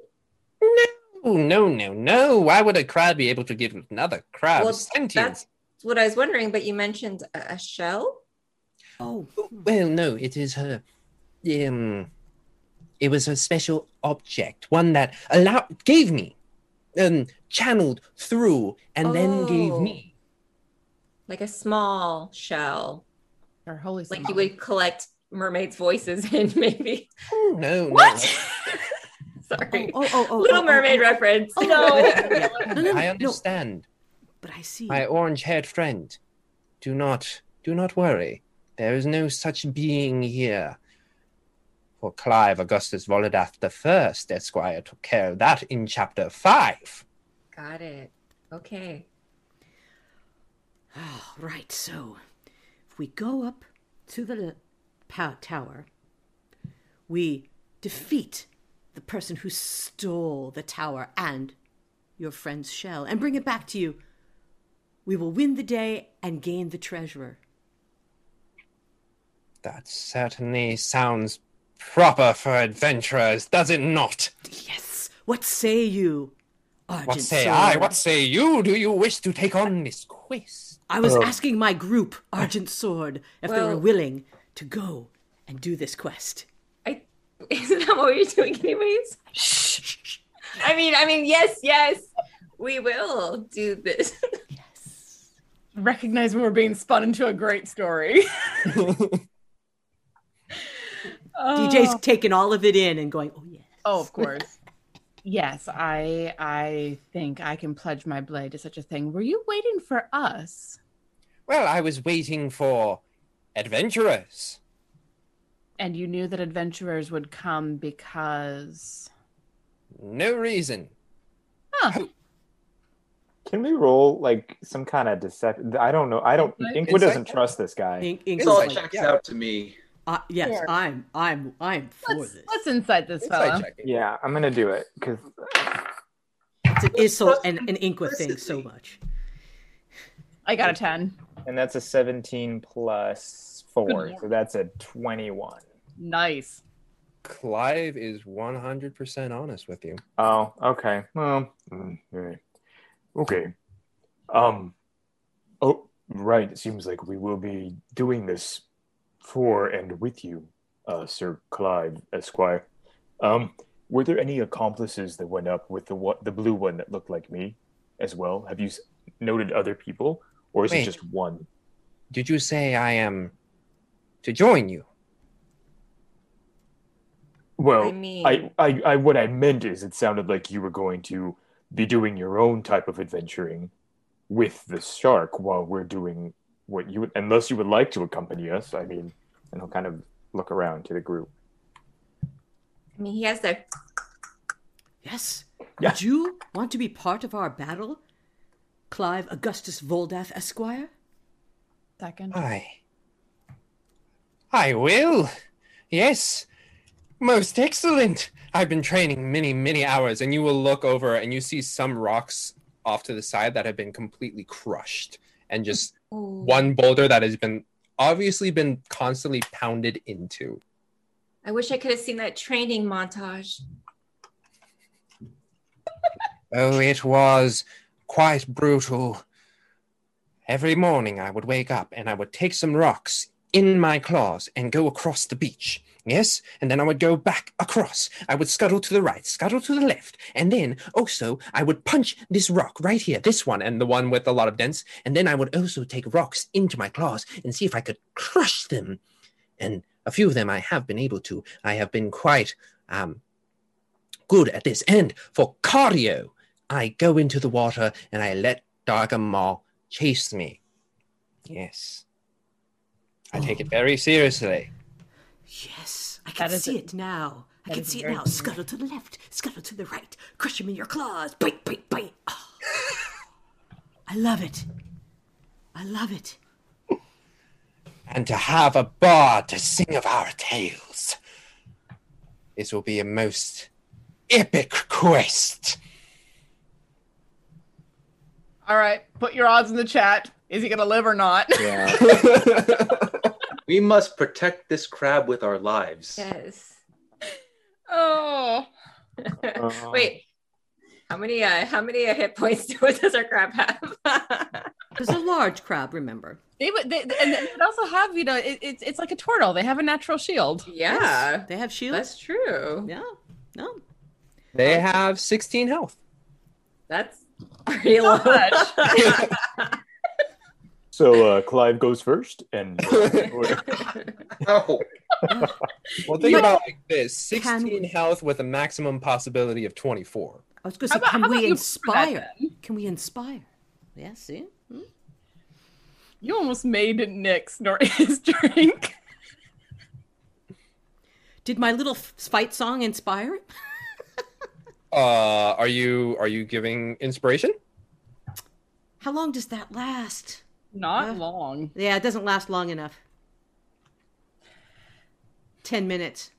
No, no, no, no. Why would a crab be able to give another crab Well, sentience? that's what I was wondering, but you mentioned a, a shell. Oh, Well, no, it is her. Um, it was a special object, one that allowed gave me, um, channeled through, and then gave Oh. me. like a small shell, Or holy like smokes. you would collect mermaids' voices and maybe. Oh no, What? Sorry, oh, oh, oh, oh, Little oh, oh Mermaid oh. reference. Oh, no, yeah. No, no, no! no, I understand. But I see. My orange-haired friend. Do not, do not worry. There is no such being here. For Clive Augustus Volodath the First, Esquire, took care of that in chapter five. Got it. Okay. Oh, right, so if we go up to the tower, we defeat the person who stole the tower and your friend's shell and bring it back to you. We will win the day and gain the treasurer. That certainly sounds proper for adventurers, does it not? Yes. What say you, Argent What say? I? What say you? Do you wish to take on this quest? I was Oh. asking my group, Argent Sword, if they were willing to go and do this quest. I isn't that what we're doing anyways? Shh. I mean, I mean, yes, yes, we will do this. Yes. Recognize when we're being spun into a great story. DJ's Oh. taking all of it in and going, oh, yeah. Oh, of course. Yes, I I think I can pledge my blade to such a thing. Were you waiting for us? Well, I was waiting for adventurers. And you knew that adventurers would come because No reason. Can we roll like some kind of deception? I don't know. I don't. Insight? Inkwood doesn't trust this guy. Ink, It Ink's all like, checks yeah. out to me. Uh, yes, Sure. I'm, I'm, I'm for let's, this. let's insight this Insight fella. check. Yeah, I'm gonna do it because It's an Isolt and an Inqua thing so much. I got a ten. and that's a 17 plus four, so that's a 21. Nice. Clive is 100% honest with you. Oh, okay. Well, Mm, all right. Okay. Um. Oh, right. It seems like we will be doing this for and with you, uh, Sir Clive Esquire. Um, were there any accomplices that went up with the what the blue one that looked like me, as well? Have you noted other people, or is Wait. it just one? Did you say I am to join you? Well, I mean- I, I, I, what I meant is, it sounded like you were going to be doing your own type of adventuring with the shark while we're doing what you, unless you would like to accompany us. I mean, and he'll kind of look around to the group. I mean, he has the Yes. Yeah. Would you want to be part of our battle, Clive Augustus Voldath Esquire? Second. I. I will. Yes. Most excellent. I've been training many, many hours, and you will look over and you see some rocks off to the side that have been completely crushed, and just oh. one boulder that has been obviously been constantly pounded into. I wish I could have seen that training montage. Oh, it was quite brutal. Every morning I would wake up and I would take some rocks in my claws and go across the beach. Yes, and then I would go back across. I would scuttle to the right, scuttle to the left, and then also I would punch this rock right here, this one, and the one with a lot of dents. And then I would also take rocks into my claws and see if I could crush them. And a few of them I have been able to. I have been quite um, good at this. And for cardio, I go into the water and I let Darkham Maw chase me. Yes. I take it very seriously. Yes, I can see a- it now. I can see it now. good Scuttle to the left, scuttle to the right, crush him in your claws. Bite, bite, bite. Ah. I love it. I love it. And to have a bard to sing of our tales. This will be a most epic quest. All right, put your odds in the chat. Is he gonna live or not? Yeah. We must protect this crab with our lives. Yes. oh. Wait. How many uh how many uh, hit points does our crab have? There's a large crab, remember. They would, they, and they would also have, you know, it, it's it's like a turtle. They have a natural shield. yeah. They have shields. That's true. Yeah. No. They have 16 health. That's pretty low. So uh, Clive goes first, and Oh, Well, think You- about like this Can- 16 health with a maximum possibility of 24. I was going to How say, about- can we you that inspire? Can we inspire? Yeah, see? Hmm? You almost made Nick snort his drink. Did my little f- fight song inspire him? Uh, are you are you giving inspiration? How long does that last? Not Uh, long. Yeah, it doesn't last long enough. Ten minutes.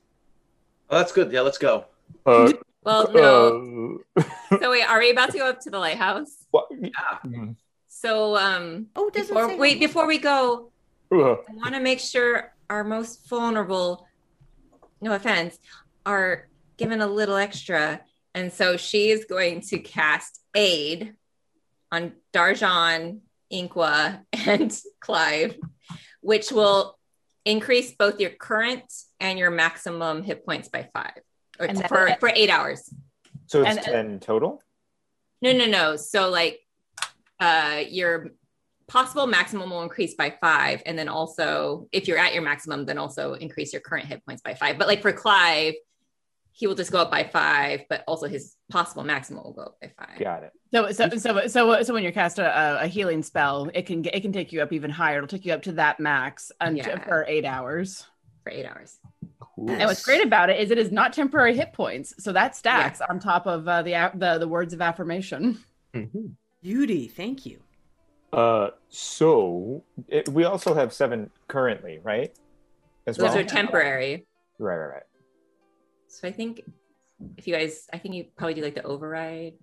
Oh, that's good. Yeah, let's go. Uh, Well, no. so wait, are we about to go up to the lighthouse? mm, So um Oh, it doesn't before, say wait, how- before we go, uh, I want to make sure our most vulnerable, no offense, are given a little extra. And so she is going to cast aid on Darjan, Inqua, and Clive, which will increase both your current and your maximum hit points by five or And that- for, for eight hours. So it's And- ten total. No, no, no. So like uh your possible maximum will increase by five. And then also if you're at your maximum, then also increase your current hit points by five. But like for Clive, he will just go up by five, but also his possible maximum will go up by five. Got it. So, so, so, so, so when you cast a, a healing spell, it can it can take you up even higher. It'll take you up to that max and Yeah. for eight hours. For eight hours. And what's great about it is it is not temporary hit points, so that stacks on top of uh, the, the the words of affirmation. Beauty, thank you. Uh, so it, we also have seven currently, right? As Those well. are temporary. Right, right, right. So I think if you guys, I think you probably do like the override.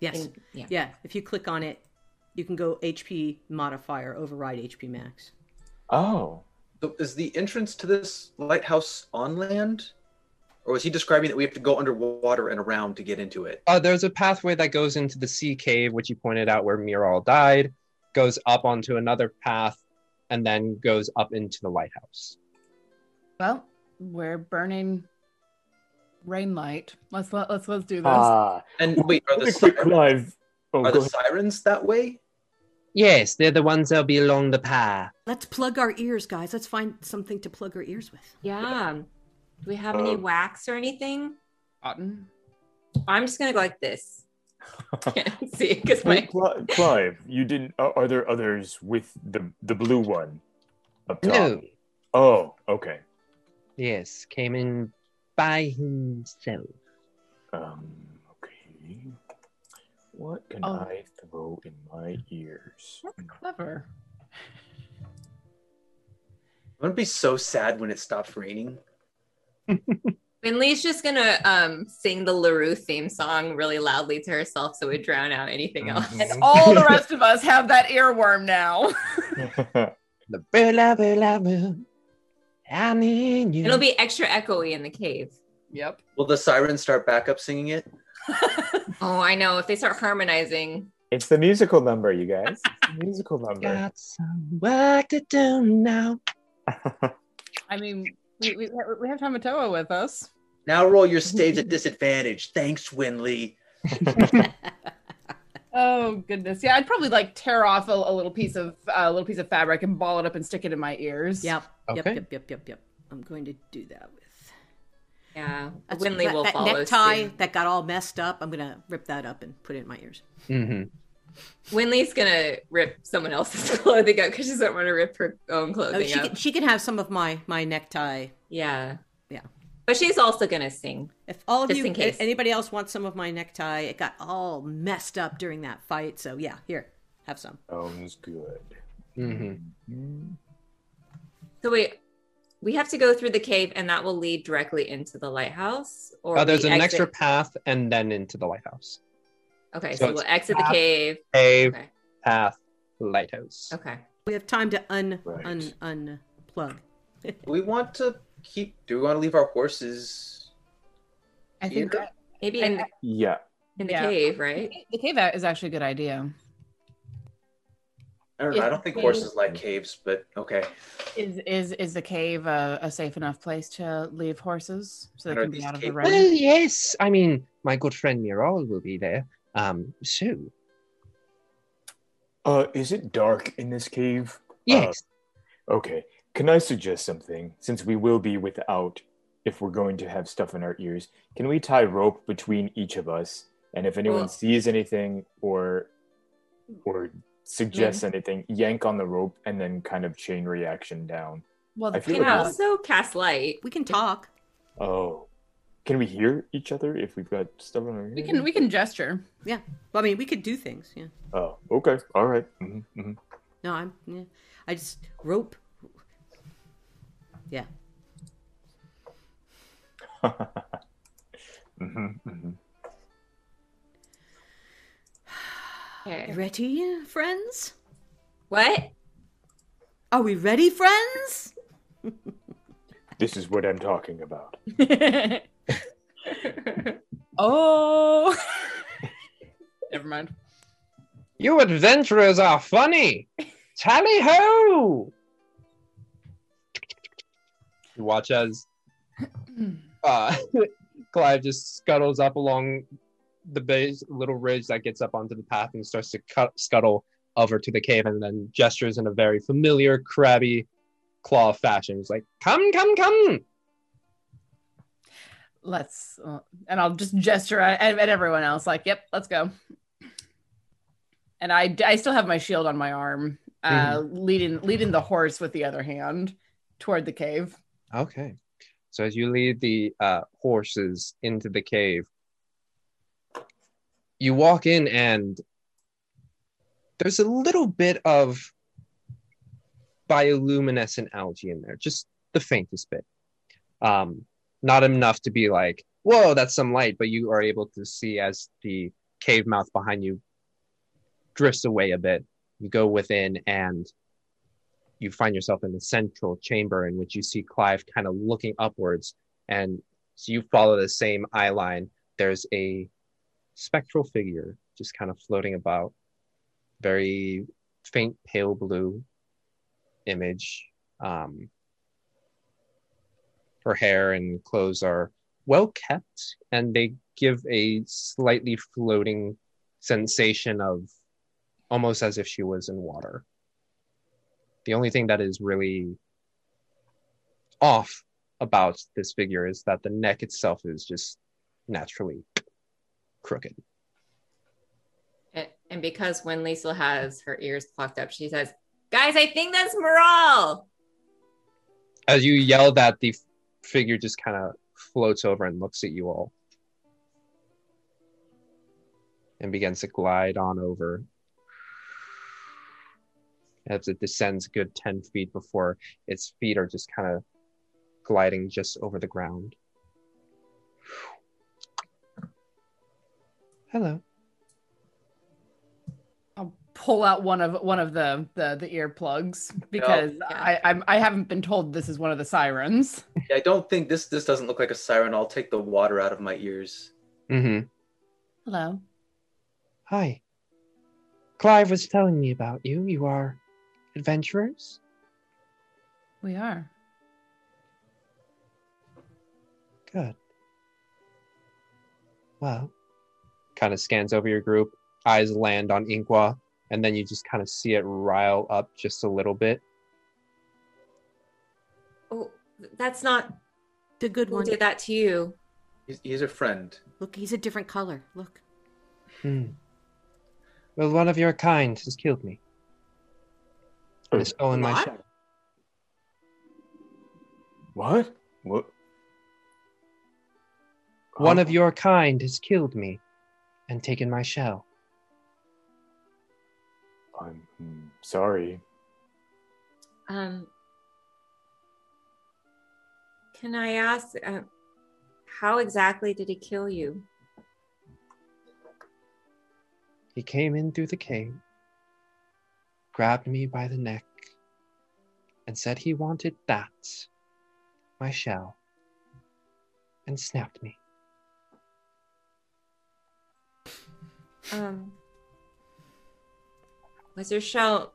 Yes. thing. Yeah. Yeah. If you click on it, you can go HP modifier, override HP max. Oh, So is the entrance to this lighthouse on land? Or was he describing that we have to go underwater and around to get into it? Uh, there's a pathway that goes into the sea cave, which you pointed out where Miral died, goes up onto another path, and then goes up into the lighthouse. Well, we're burning rain light. Let's let, let's let's do this. ah, And wait, are the, really quick, sirens, Clive. Oh, are the ahead. sirens that way? Yes, they're the ones that'll be along the path. Let's plug our ears, guys. Let's find something to plug our ears with. Yeah. Do we have any Um, wax or anything? Cotton. I'm just gonna go like this. Can't see because my Wait, Clive, you didn't. Are, are there others with the the blue one up top? No. Oh, okay. Yes, came in by himself. Um, okay. What can Oh. I throw in my ears? Clever. I'm gonna be so sad when it stops raining. Winley's just gonna um sing the LaRue theme song really loudly to herself so we drown out anything else. And all the rest of us have that earworm now. The bella bella bella. I need you. It'll be extra echoey in the cave. Yep. Will the sirens start back up singing it? Oh, I know. If they start harmonizing, it's the musical number, you guys. It's the musical number. Got some work to do now. I mean, we, we, we have Tamatoa with us. Now roll your stage at disadvantage. Thanks, Winley. Oh goodness, yeah. I'd probably like tear off a, a little piece of uh, a little piece of fabric and ball it up and stick it in my ears. Yep. Yep. Okay. Yep. Yep. Yep. Yep. I'm going to do that with. yeah, That's, Winley that, will that follow necktie suit. that got all messed up. I'm gonna rip that up and put it in my ears. hmm Winley's gonna rip someone else's clothing up because she doesn't want to rip her own Oh, she up. can, she can have some of my my necktie. Yeah, Yeah. But she's also gonna sing. If all of Just you, in case. anybody else wants some of my necktie, it got all messed up during that fight. So yeah, here, have some. Sounds good. Mm-hmm. So wait, we have to go through the cave, and that will lead directly into the lighthouse. Or Uh, there's an exit- extra path and then into the lighthouse. Okay, so so, we'll it's exit the cave. Cave, Okay. path, lighthouse. Okay. We have time to un Right. un unplug. We want to keep? Do we want to leave our horses? I think that, Maybe in the, Yeah. in the Yeah. cave, right? the cave out is actually a good idea. I don't know. I don't think horses like caves, but okay. Is is is the cave a, a safe enough place to leave horses so they can be these out of the cave- rain? Well, yes. I mean, my good friend Miral will be there. Um, so Uh, is it dark in this cave? yes, Okay. Can I suggest something? Since we will be without, if we're going to have stuff in our ears, can we tie rope between each of us? And if anyone Well- sees anything or or suggest anything, yank on the rope and then kind of chain reaction down. Well, I the feel Can like also cast light. We can talk. Oh, can we hear each other if we've got stuff on our ears? we can we can gesture. Yeah. Well, I mean, we could do things. Yeah. Oh, okay, all right. Mhm, mhm. No, I'm. Yeah. I just rope. Yeah. Mhm, mhm. Okay. Ready, friends? What? Are we ready, friends? This is what I'm talking about. oh. Never mind. You adventurers are funny. Tally ho! You watch as uh, Clive just scuttles up along the base, little ridge that gets up onto the path and starts to cut, scuttle over to the cave and then gestures in a very familiar crabby claw fashion. He's like, come, come, come. Let's, uh, and I'll just gesture at, at, at everyone else, like, "Yep, let's go." And I, I still have my shield on my arm, uh, leading leading the horse with the other hand toward the cave. Okay. So as you lead the uh, horses into the cave, you walk in and there's a little bit of bioluminescent algae in there, just the faintest bit. Um, not enough to be like, whoa, that's some light, but you are able to see as the cave mouth behind you drifts away a bit. You go within and you find yourself in the central chamber in which you see Clive kind of looking upwards. And so you follow the same eye line. There's a spectral figure just kind of floating about, very faint pale blue image. Um, her hair and clothes are well kept and they give a slightly floating sensation of almost as if she was in water. The only thing that is really off about this figure is that the neck itself is just naturally crooked. And, because when Lisa has her ears plucked up, she says, Guys, I think that's Moral. As you yell that, the figure just kind of floats over and looks at you all and begins to glide on over as it descends a good 10 feet before its feet are just kind of gliding just over the ground. Hello. I'll pull out one of one of the the, the earplugs because I I'm, I haven't been told this is one of the sirens. Yeah, I don't think this this doesn't look like a siren. I'll take the water out of my ears. Mm-hmm. Hello. Hi. Clive was telling me about you. You are adventurers? We are. Good. Well, kind of scans over your group, eyes land on Inqua, and then you just kind of see it rile up just a little bit. Oh, that's not the good who one. did that to you. He's, he's a friend. Look, he's a different color. Look. Hmm. Well, one of your kind has killed me. And has stolen my What? shell. What? What? One of your kind has killed me and taken my shell. I'm hmm, sorry. Um, can I ask, uh, how exactly did he kill you? He came in through the cave, grabbed me by the neck, and said he wanted that, my shell, and snapped me. Um, was your shell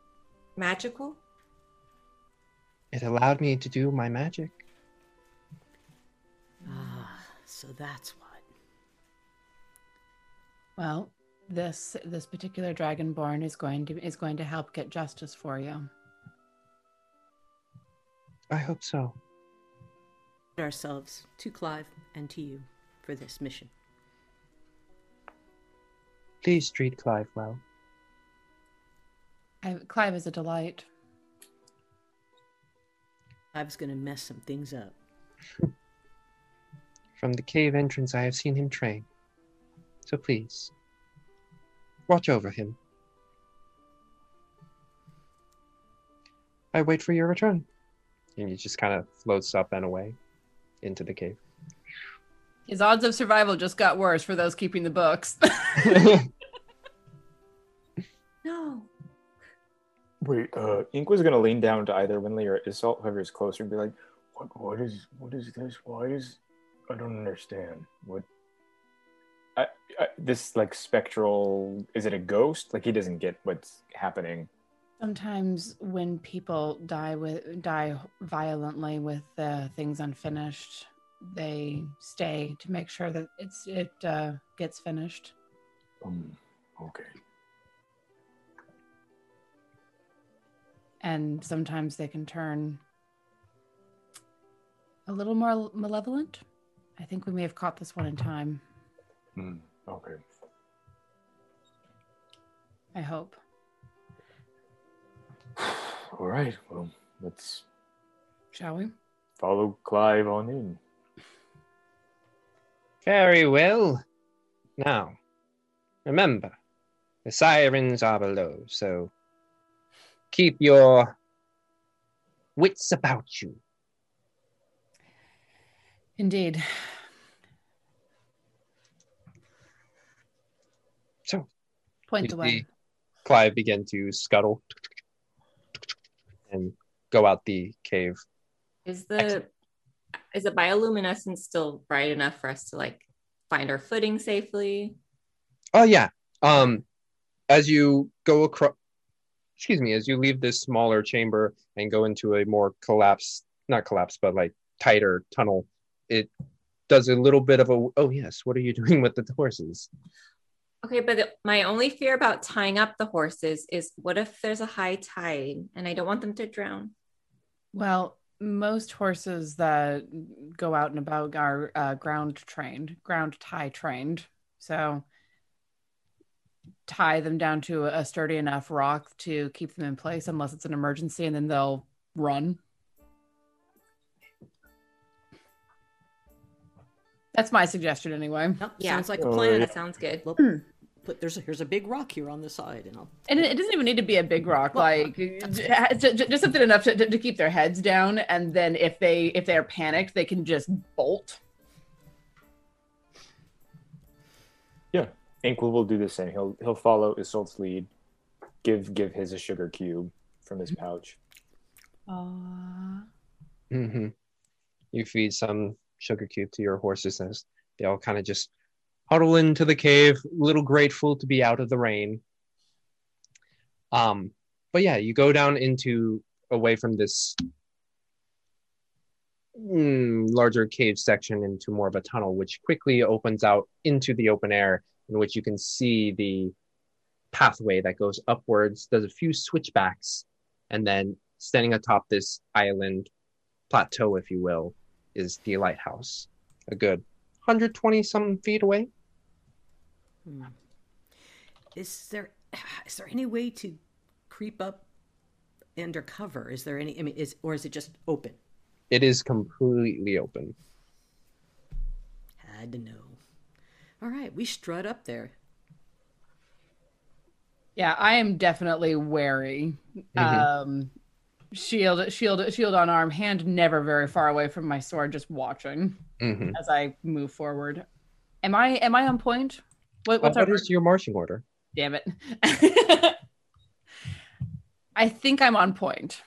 magical? It allowed me to do my magic. Ah, so that's what. Well, this this particular dragonborn is going to is going to help get justice for you. I hope so. Ourselves to Clive and to you for this mission. Please treat Clive well. I, Clive is a delight. I was going to mess some things up. From the cave entrance, I have seen him train. So please, watch over him. I wait for your return. And he just kind of floats up and away into the cave. His odds of survival just got worse for those keeping the books. No. Wait, uh, Ink was gonna lean down to either Winley or Isolt, whoever is closer, and be like, What what is what is this? Why is I don't understand. What I, I, "This like spectral? Is it a ghost? Like he doesn't get what's happening." Sometimes when people die with die violently with uh, things unfinished, they stay to make sure that it's it uh, gets finished. um okay. And sometimes they can turn a little more malevolent. I think we may have caught this one in time. Hmm, okay. I hope. All right. Well, let's Shall we? Follow Clive on in. Very well. Now, remember, the sirens are below, so keep your wits about you. Indeed. So, Point you the way. Clive begin to scuttle and go out the cave. Is the is the bioluminescence still bright enough for us to like find our footing safely? Oh yeah. Um, as you go across, excuse me, as you leave this smaller chamber and go into a more collapsed, not collapsed, but like tighter tunnel, it does a little bit of a. Oh yes, what are you doing with the horses? Okay, but the- my only fear about tying up the horses is what if there's a high tide and I don't want them to drown? Well, most horses that go out and about are uh, ground trained, ground tie trained. So tie them down to a sturdy enough rock to keep them in place unless it's an emergency and then they'll run. That's my suggestion anyway. Nope, Yeah. Sounds like a Oh, plan. yeah. That sounds good. Well, put there's a, here's a big rock here on the side, and I'll And it, it doesn't even need to be a big rock, Well, like j- j- j- just something enough to, to, to keep their heads down. And then if they if they're panicked, they can just bolt. Yeah, Ink will, will do the same. He'll he'll follow Isolt's lead. Give give his a sugar cube from his pouch. Uh, hmm You feed some sugar cube to your horses and they all kind of just huddle into the cave, little grateful to be out of the rain. Um, but yeah, you go down into away from this mm, larger cave section into more of a tunnel, which quickly opens out into the open air, in which you can see the pathway that goes upwards. There's a few switchbacks, and then standing atop this island plateau, if you will, is the lighthouse. A good 120 some feet away. Hmm. Is there is there any way to creep up undercover? Is there any? I mean, is or is it just open? It is completely open. Had to know. All right, we strut up there. yeah, I am definitely wary. Um, shield, shield, shield on arm, hand never very far away from my sword, just watching Mm-hmm. as I move forward. Am I am I on point? What, what's what our is your marching order? Damn it. I think I'm on point.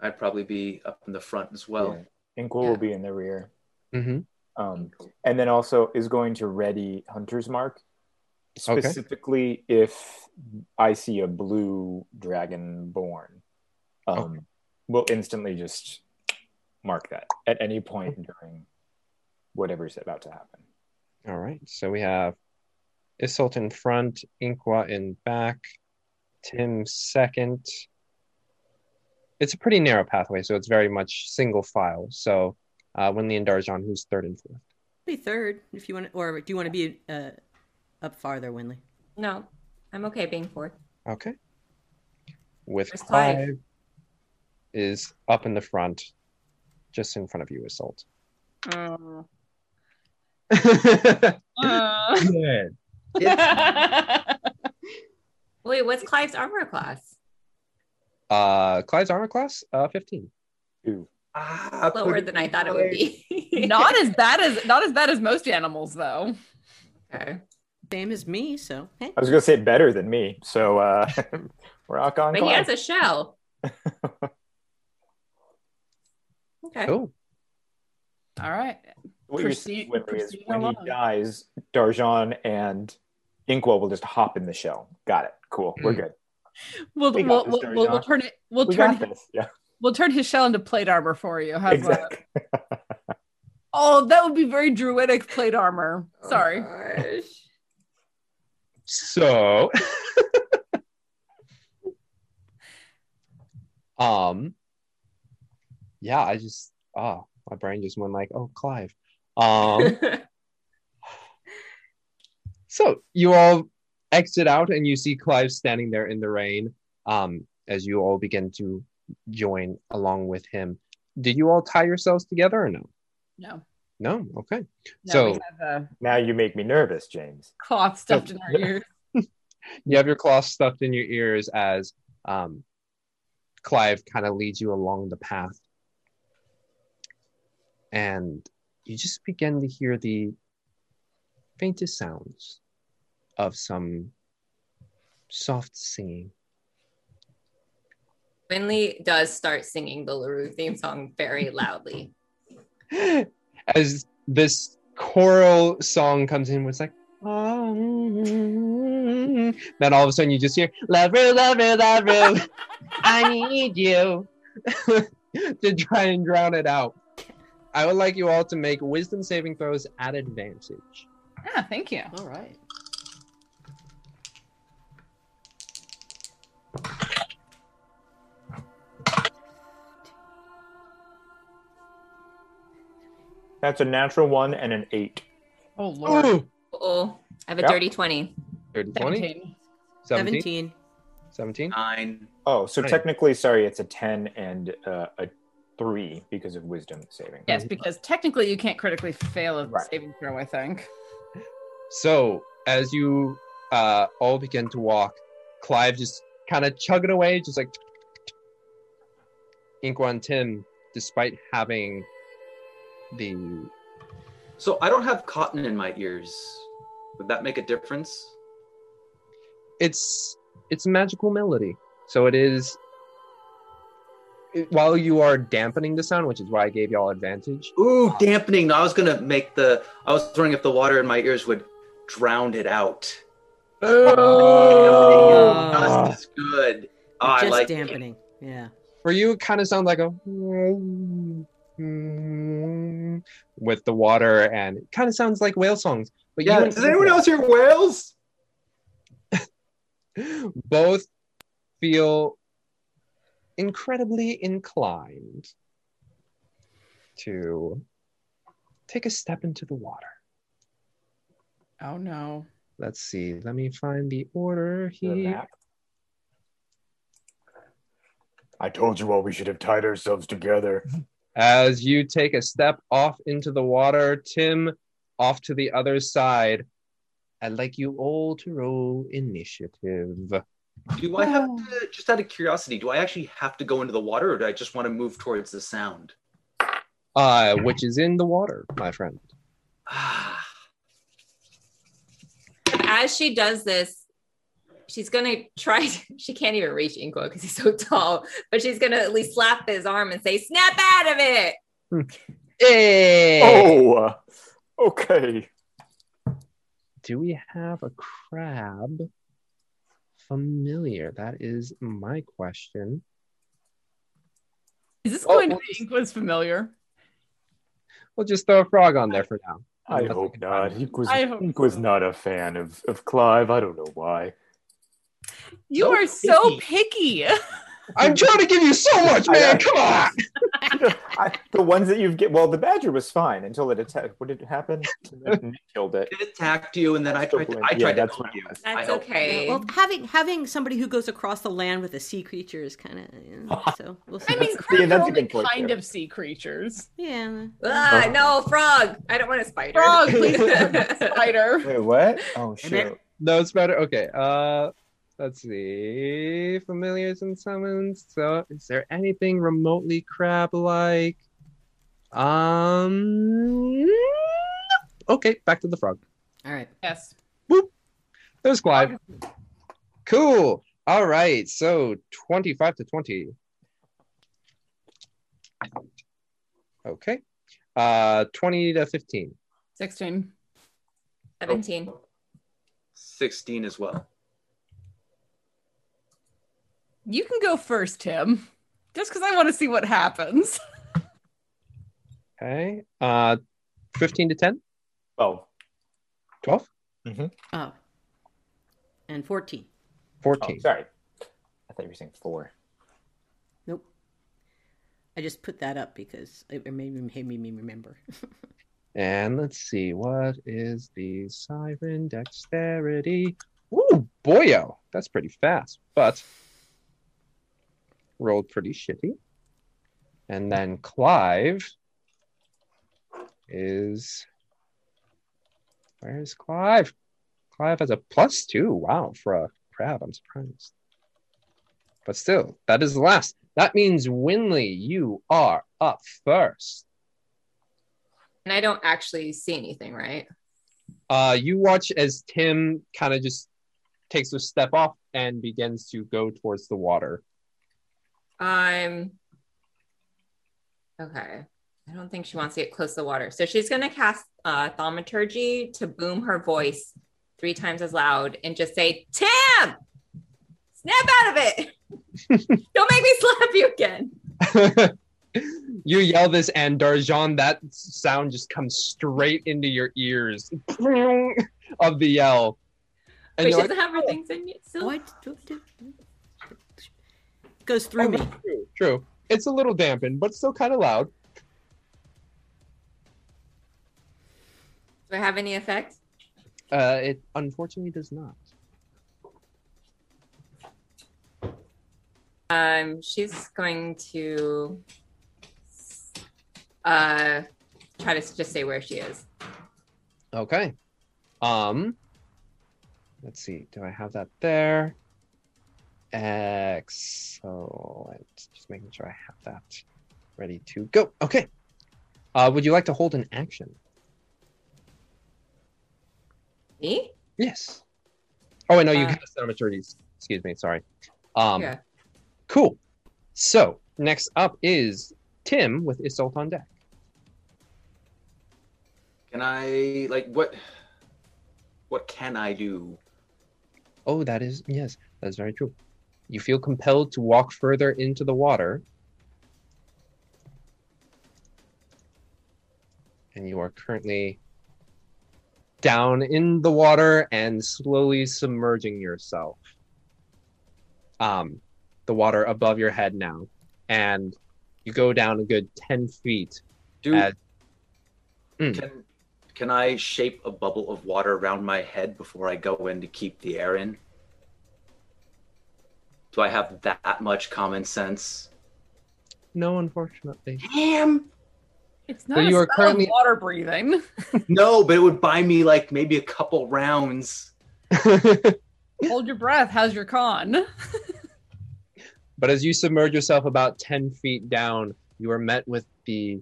I'd probably be up in the front as well. Yeah. Ink will be in the rear. Mm-hmm. Um, and then also is going to ready Hunter's Mark, Okay. specifically if I see a blue dragonborn. Um, We'll instantly just mark that at any point during whatever's about to happen. All right. So we have Isolt in front, Inqua in back, Tim second. It's a pretty narrow pathway, so it's very much single file. So uh, Winley and Darjan, who's third and fourth? Be third if you want, or do you want to be uh, up farther, Winley? No, I'm okay being fourth. Okay. With Where's Clive? Clive is up in the front, just in front of you, Isolt. Uh, Good. Wait, what's Clive's armor class? Uh, Clive's armor class, uh, 15. Ah, Lower than I thought it would be. not as bad as not as bad as most animals though. Okay. Same as me, so hey. I was gonna say better than me. So uh, rock on. But he has a shell. okay. Cool. All right. What you're Proceed- seeing, Winry, is when along. he dies, Darjan and Inkwell will just hop in the shell. Got it. Cool. We're Mm. good. We'll We we'll, this, we'll, we'll, we'll turn it we'll we turn got this. Yeah. we'll turn his shell into plate armor for you. How's Exactly. that? Oh, that would be very druidic plate armor. Sorry. Gosh. So, um, yeah, I just, ah, my brain just went like, oh, Clive. Um, so you all exit out and you see Clive standing there in the rain, um, as you all begin to join along with him. Did you all tie yourselves together or no? No. No? Okay. No, so have a Now you make me nervous, James. cloth stuffed in our ears. you have your claws stuffed in your ears as um, Clive kind of leads you along the path. And you just begin to hear the faintest sounds of some soft singing. Winley does start singing the LaRue theme song very loudly. As this choral song comes in, it's like, oh, then all of a sudden you just hear, LaRue, LaRue, LaRue. I need you to try and drown it out. I would like you all to make wisdom saving throws at advantage. Yeah, thank you. All right. That's a natural one and an eight. Oh lord. Ooh. Oh, I have a Yep. dirty 20. 30, 20, 17. 17, 17. 17. Nine. Oh, so Right. technically, sorry, it's a 10 and uh, a 3 because of wisdom saving. Yes, because technically you can't critically fail a Right. saving throw, I think. So as you uh, all begin to walk, Clive just kind of chugging away, just like Inqua and Tim, despite having the So I don't have cotton in my ears. Would that make a difference? it's it's magical melody. So it is it- while you are dampening the sound, which is why I gave y'all advantage. Ooh, dampening. I was gonna make the. I was wondering if the water in my ears would drown it out. Oh. Just as good. Oh, I Just like it. dampening. Yeah. For you, it kind of sounds like a with the water, and it kind of sounds like whale songs. But Yeah. Does anyone else hear whales? both feel incredibly inclined to take a step into the water. Oh no. Let's see. Let me find the order here. map. I told you all we should have tied ourselves together. As you take a step off into the water, Tim off to the other side. I'd like you all to roll initiative. Do I have to, just out of curiosity, do I actually have to go into the water or do I just want to move towards the sound? Uh, which is in the water, my friend. As she does this, she's gonna try. She can't even reach Inqua because he's so tall, but she's gonna at least slap his arm and say, "Snap out of it!" Hey! Oh, uh, okay. Do we have a crab familiar? That is my question. Is this Oh, going well, to be ink was familiar? We'll just throw a frog on there for now. I That's hope not. He was, I hope he was not a fan of, of Clive. I don't know why. You So are so picky. picky. I'm trying to give you so much, man. Come on. I, the ones that you've get well, the badger was fine until it attacked. What did happen? Nick killed it. It attacked you, and then I tried to. I Yeah, tried to that's help you. That's I helped okay. Well, having having somebody who goes across the land with a sea creature is kind of you know, so we'll see. I mean, yeah, crabs are that's a only good kind too. of sea creatures. yeah. Ah, no, frog. I don't want a spider. Frog, please, spider. Wait, what? Oh Hey, man. shit! No, it's better. Okay. Uh, let's see. Familiars and summons. So, is there anything remotely crab-like? Um. Okay, back to the frog. All right. Yes. There's Clive. Cool. All right. So 25 to 20. Okay. Uh, 20 to 15. 16. 17. Sixteen as well. You can go first, Tim. Just because I want to see what happens. Okay. Uh, 15 to 10. Oh, 12. Oh. And 14. 14. oh, sorry. I thought you were saying four. Nope. I just put that up because it made me, made me remember. And let's see, what is the siren dexterity? Ooh, boyo, that's pretty fast, but rolled pretty shitty. And then Clive is where's Clive? Clive has a plus two. Wow, for a crab, I'm surprised. But still, that is the last. That means Winley, you are up first. And I don't actually see anything, right? Uh, you watch as Tim kind of just takes a step off and begins to go towards the water. I'm okay. I don't think she wants to get close to the water. So she's going to cast uh, thaumaturgy to boom her voice three times as loud and just say, Tim, snap out of it. don't make me slap you again. you yell this, and Darjan, that sound just comes straight into your ears of the yell. And But she you're like, doesn't have her things in yet. So What? Goes through "Oh, me. true, true. It's a little dampened, but still kind of loud. do I have any effect? Uh, it unfortunately does not. Um, she's going to uh try to just say where she is. Okay. Um let's see. Do I have that there? Excellent. Just making sure I have that ready to go. Okay. Uh would you like to hold an action? Me? Yes. Oh, I know you Uh, cast thaumaturgies. Excuse me, sorry. Um yeah. cool. So, next up is Tim with Isolt on deck. Can I like what? What can I do? Oh, that is yes, that is very true. You feel compelled to walk further into the water. And you are currently down in the water and slowly submerging yourself. Um, the water above your head now. And you go down a good 10 feet. As- Mm. can can I shape a bubble of water around my head before I go in to keep the air in? Do I have that much common sense? No, unfortunately. Damn. It's So not you a are spell of currently- water breathing. No, but it would buy me like maybe a couple rounds. Hold your breath. How's your con? But as you submerge yourself about 10 feet down, you are met with the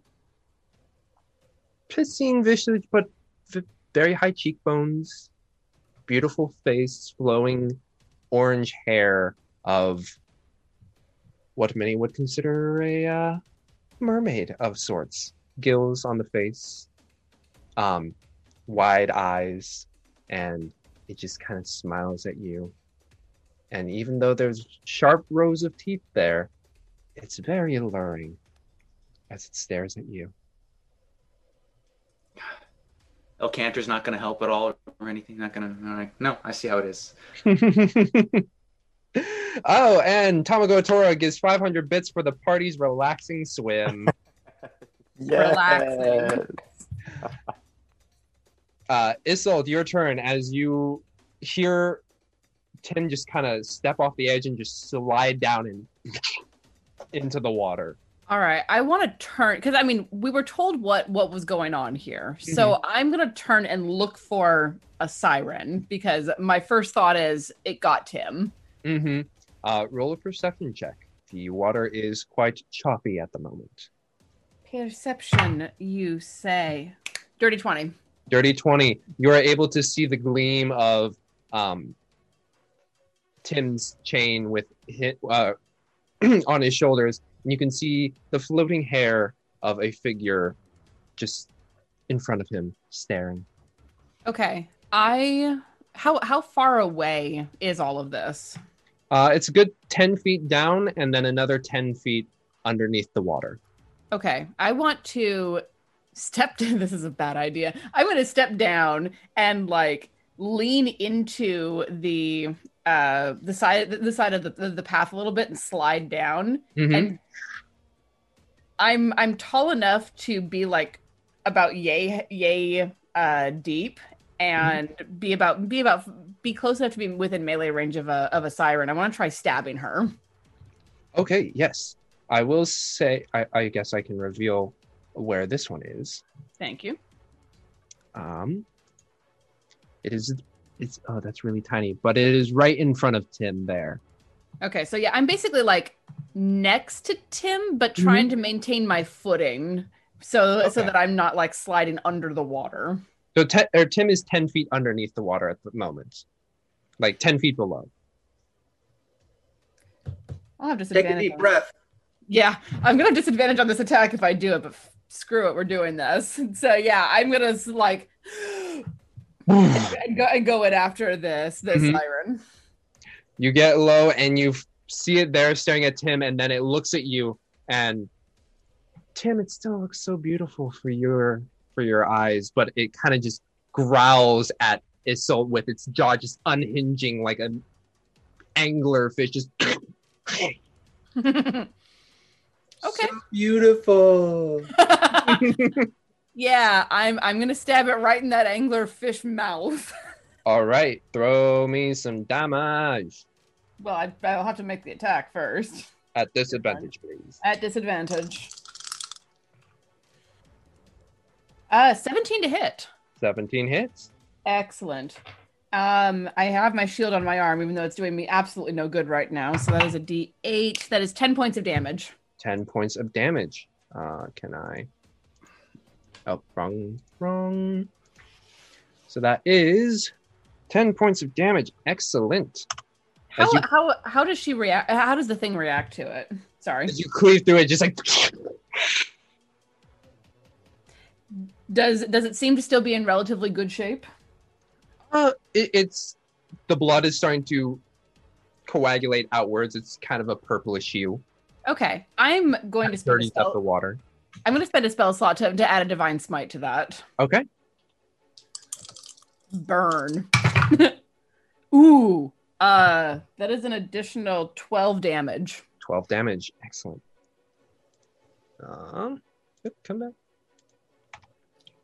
pristine visage, but very high cheekbones, beautiful face, flowing orange hair of what many would consider a uh, mermaid of sorts. Gills on the face, um, wide eyes, and it just kind of smiles at you. And even though there's sharp rows of teeth there, it's very alluring as it stares at you. El Cantor's not going to help at all or anything. Not going to. All right. No, I see how it is. Oh, and Tamago Tora gives 500 bits for the party's relaxing swim. Relaxing. uh, Isolt, your turn as you hear Tim just kind of step off the edge and just slide down and into the water. All right, I want to turn because I mean we were told what what was going on here, so I'm gonna turn and look for a siren because my first thought is it got Tim. Mm-hmm. Uh, roll a perception check. The water is quite choppy at the moment. Perception, you say? Dirty twenty. Dirty 20, you are able to see the gleam of um, Tim's chain with hit, uh, on his shoulders, and you can see the floating hair of a figure just in front of him, staring. Okay, I how how far away is all of this? Uh, it's a good 10 feet down and then another 10 feet underneath the water. Okay, I want to step. Down this is a bad idea. I'm going to step down and like lean into the uh the side the side of the the path a little bit and slide down Mhm. and I'm I'm tall enough to be like about yay yay uh deep and be about be about be close enough to be within melee range of a of a siren. I want to try stabbing her. Okay, yes. I will say, I, I guess I can reveal where this one is. Thank you. Um, it is, it's, oh, that's really tiny, but it is right in front of Tim there. Okay, so yeah, I'm basically like next to Tim, but trying to maintain my footing so so that I'm not like sliding under the water. So te- or Tim is 10 feet underneath the water at the moment, like 10 feet below. I'll have to Take a deep breath. Yeah, I'm gonna have disadvantage on this attack if I do it, but f- screw it, we're doing this. So yeah, I'm gonna s- like and go and go in after this this Mhm. siren. You get low and you see it there staring at Tim, and then it looks at you. And Tim, it still looks so beautiful for your for your eyes, but it kind of just growls at Isolt with its jaw just unhinging like an angler fish. Just okay. Beautiful. yeah, I'm I'm gonna stab it right in that angler fish mouth. all right, throw me some damage well, I, I'll have to make the attack first at disadvantage, please. at disadvantage. Uh, 17 to hit. 17 hits. Excellent. Um, I have my shield on my arm, even though it's doing me absolutely no good right now. So that is a D8. That is 10 points of damage. 10 points of damage. Uh, can I? Oh, wrong, wrong. So that is 10 points of damage. Excellent. How you, how how does she react? How does the thing react to it? Sorry. you cleave through it, just like Does does it seem to still be in relatively good shape? Uh, it, it's the blood is starting to coagulate outwards. It's kind of a purplish hue. Okay, I'm going to spend a Dirties up the spell. water. I'm going to spend a spell slot to, to add a divine smite to that. Okay. Burn. Ooh. Uh, that is an additional 12 damage. 12 damage. Excellent. Um, come back.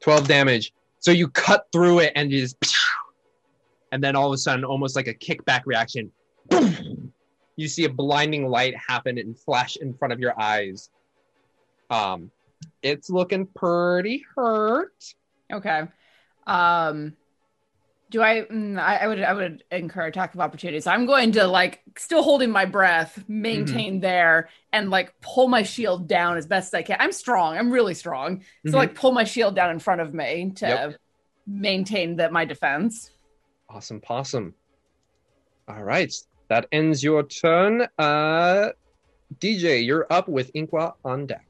12 damage. So you cut through it and you just, and then all of a sudden, almost like a kickback reaction, you see a blinding light happen and flash in front of your eyes. Um, it's looking pretty hurt. Okay. Um do I, mm, I I would I would incur attack of opportunity. So I'm going to like still holding my breath, maintain there, and like pull my shield down as best I can. I'm strong. I'm really strong. So Mhm. like pull my shield down in front of me to Yep. maintain that my defense. Awesome possum. All right, that ends your turn. Uh, DJ, you're up with Inqua on deck.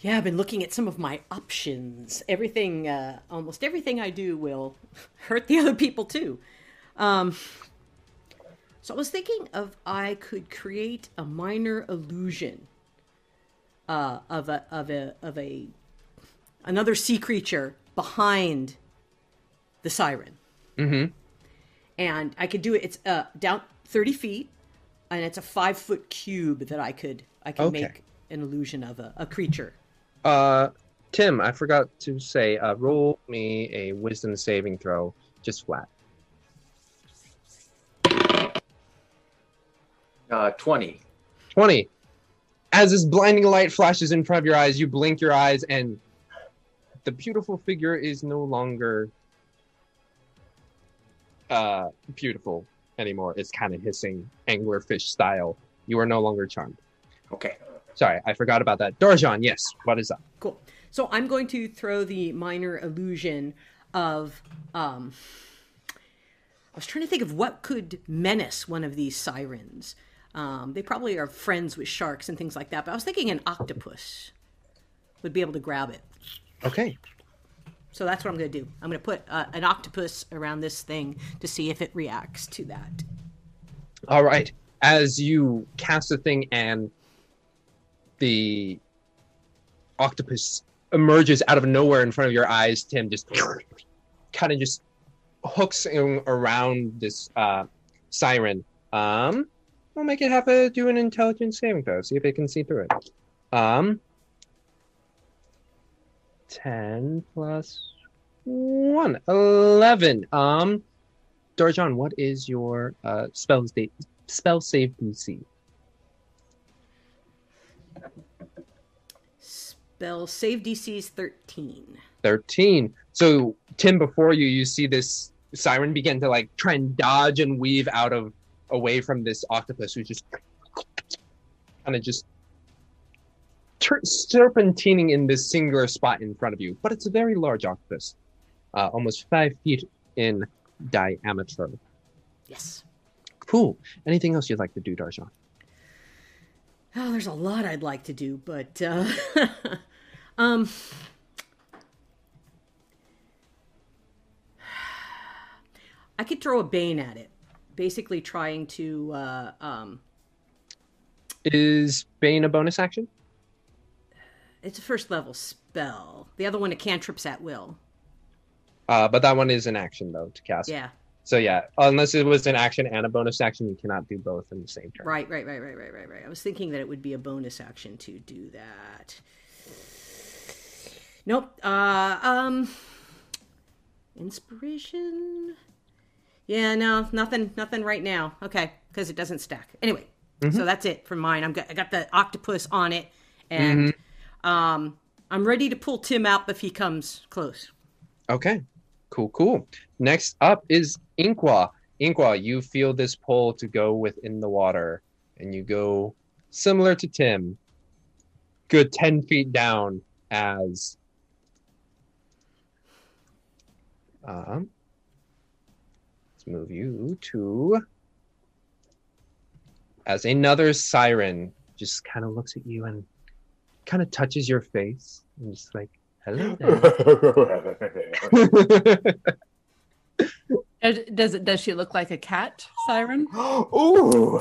Yeah, I've been looking at some of my options. Everything, uh, almost everything I do will hurt the other people too. Um, so I was thinking of I could create a minor illusion uh, of a of a of a another sea creature behind the siren, Mm-hmm. and I could do it. It's uh, down thirty feet and it's a five foot cube that I could I could Okay. make an illusion of a, a creature. Uh, Tim, I forgot to say, uh, roll me a wisdom saving throw, just flat. Uh, 20. 20. As this blinding light flashes in front of your eyes, you blink your eyes, and the beautiful figure is no longer uh, beautiful anymore. It's kind of hissing, anglerfish style. You are no longer charmed. Okay. Sorry, I forgot about that. Dorjan, yes, what is up? Cool. So I'm going to throw the minor illusion of um I was trying to think of what could menace one of these sirens. Um, they probably are friends with sharks and things like that, but I was thinking an octopus would be able to grab it. Okay. So that's what I'm going to do. I'm going to put uh, an octopus around this thing to see if it reacts to that. All right. As you cast the thing and the octopus emerges out of nowhere in front of your eyes, Tim just kind of just hooks around this uh, siren. Um, we'll make it have to do an intelligence saving throw. See if it can see through it. Um, ten plus one, 11. Um, Dorjan, what is your uh, spell state spell save DC? Spell save DC is 13. 13. So, Tim, before you, you see this siren begin to like try and dodge and weave out of away from this octopus who's just kind of just tur serpentining in this singular spot in front of you. But it's a very large octopus, uh, almost five feet in diameter. Yes. Cool. Anything else you'd like to do, Darjan? Oh, there's a lot I'd like to do, but uh, um, I could throw a bane at it, basically trying to uh, um, Is Bane a bonus action? It's a first level spell. The other one, it cantrips at will. Uh, but that one is an action though to cast. Yeah. So yeah, unless it was an action and a bonus action, you cannot do both in the same turn. Right, right, right, right, right, right, right. I was thinking that it would be a bonus action to do that. Nope. Uh, um, inspiration. Yeah, no, nothing, nothing right now. Okay, because it doesn't stack. Anyway, so that's it for mine. I'm got, I got the octopus on it, and um, I'm ready to pull Tim out if he comes close. Okay. Cool, cool. Next up is Inqua. Inqua, you feel this pull to go within the water, and you go similar to Tim, good 10 feet down as. Um, let's move you to. As another siren just kind of looks at you and kind of touches your face and just like, hello. Does- Does it? Does she look like a cat siren? Ooh.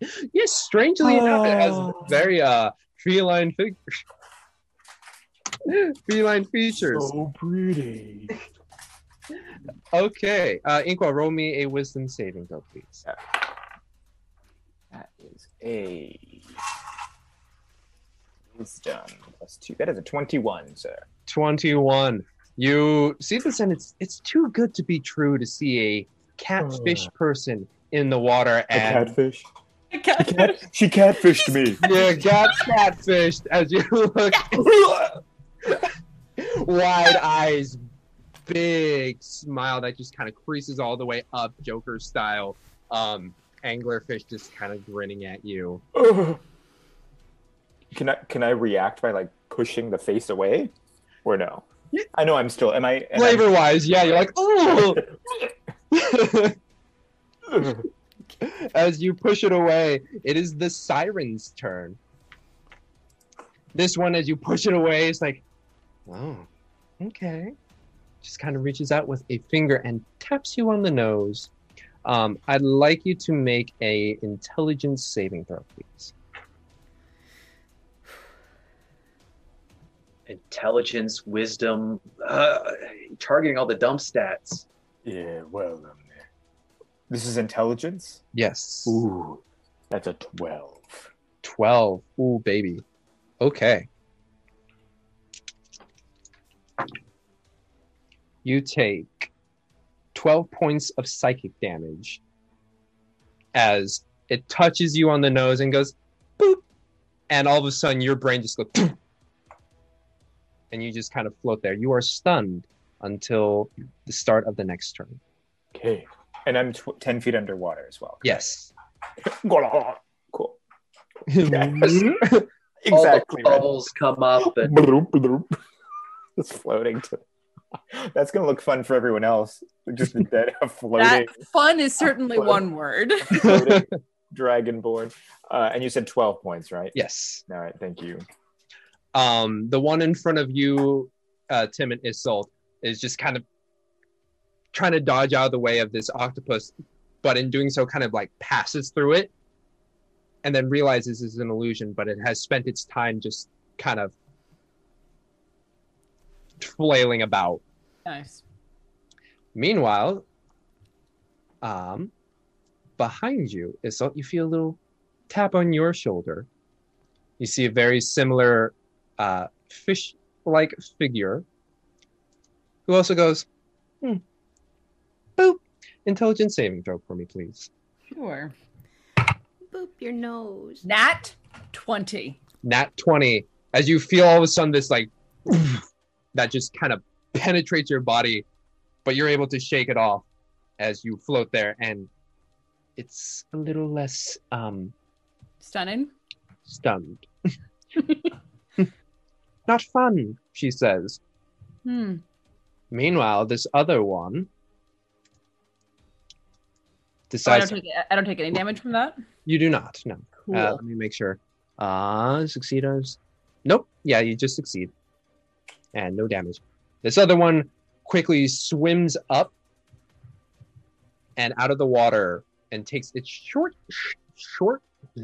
yes, strangely enough, it has Oh. very uh feline figures. feline features. So pretty. Okay, uh, Inqua, roll me a wisdom saving throw, please. That is a wisdom plus two. That is a twenty-one, sir. Twenty-one. You see this, and it's it's too good to be true to see a catfish person in the water A and catfish. Cat, she catfished me. Yeah, got catfished as you look wide eyes, big smile that just kind of creases all the way up, Joker style. Um, anglerfish just kind of grinning at you. Can I can I react by like pushing the face away, or no? I know I'm still. Am I? Flavor wise, yeah, you're like, oh. As you push it away, it is the siren's turn. This one, as you push it away, is like, oh, okay. Just kind of reaches out with a finger and taps you on the nose. Um, I'd like you to make a intelligence saving throw, please. Intelligence, wisdom, uh, targeting all the dumb stats. Yeah, well, um, This is intelligence. Yes. Ooh, that's a twelve. 12. Ooh, baby. Okay. You take 12 points of psychic damage as it touches you on the nose and goes boop. And all of a sudden, your brain just goes "Poof," and you just kind of float there. You are stunned until the start of the next turn. Okay, and I'm tw- ten feet underwater as well. Yes. cool. exactly. Exactly. All the bubbles come up and Bloop, bloop. It's floating to. That's gonna look fun for everyone else. Just the dead floating, That fun is certainly Float. one word. floating dragonborn. Uh, and you said twelve points, right? Yes. All right. Thank you. Um, the one in front of you, uh, Tim and Isolt, is just kind of trying to dodge out of the way of this octopus, but in doing so, kind of like passes through it, and then realizes it's an illusion, but it has spent its time just kind of flailing about. Nice. Meanwhile, um, behind you, Isolt, you feel a little tap on your shoulder. You see a very similar uh, fish-like figure who also goes, hmm. boop. Intelligence saving throw for me, please. Sure. Boop your nose. Nat 20. Nat 20. As you feel all of a sudden this like that just kind of penetrates your body, but you're able to shake it off as you float there, and it's a little less um Stunning. stunned. Not fun, she says. Hmm. Meanwhile, this other one So Oh, I, decides don't take, I don't take any damage from that. you do not. No. Cool. Uh, let me make sure. Uh, succeed. Nope. Yeah, you just succeed. And no damage. This other one quickly swims up and out of the water and takes its short, sh- short,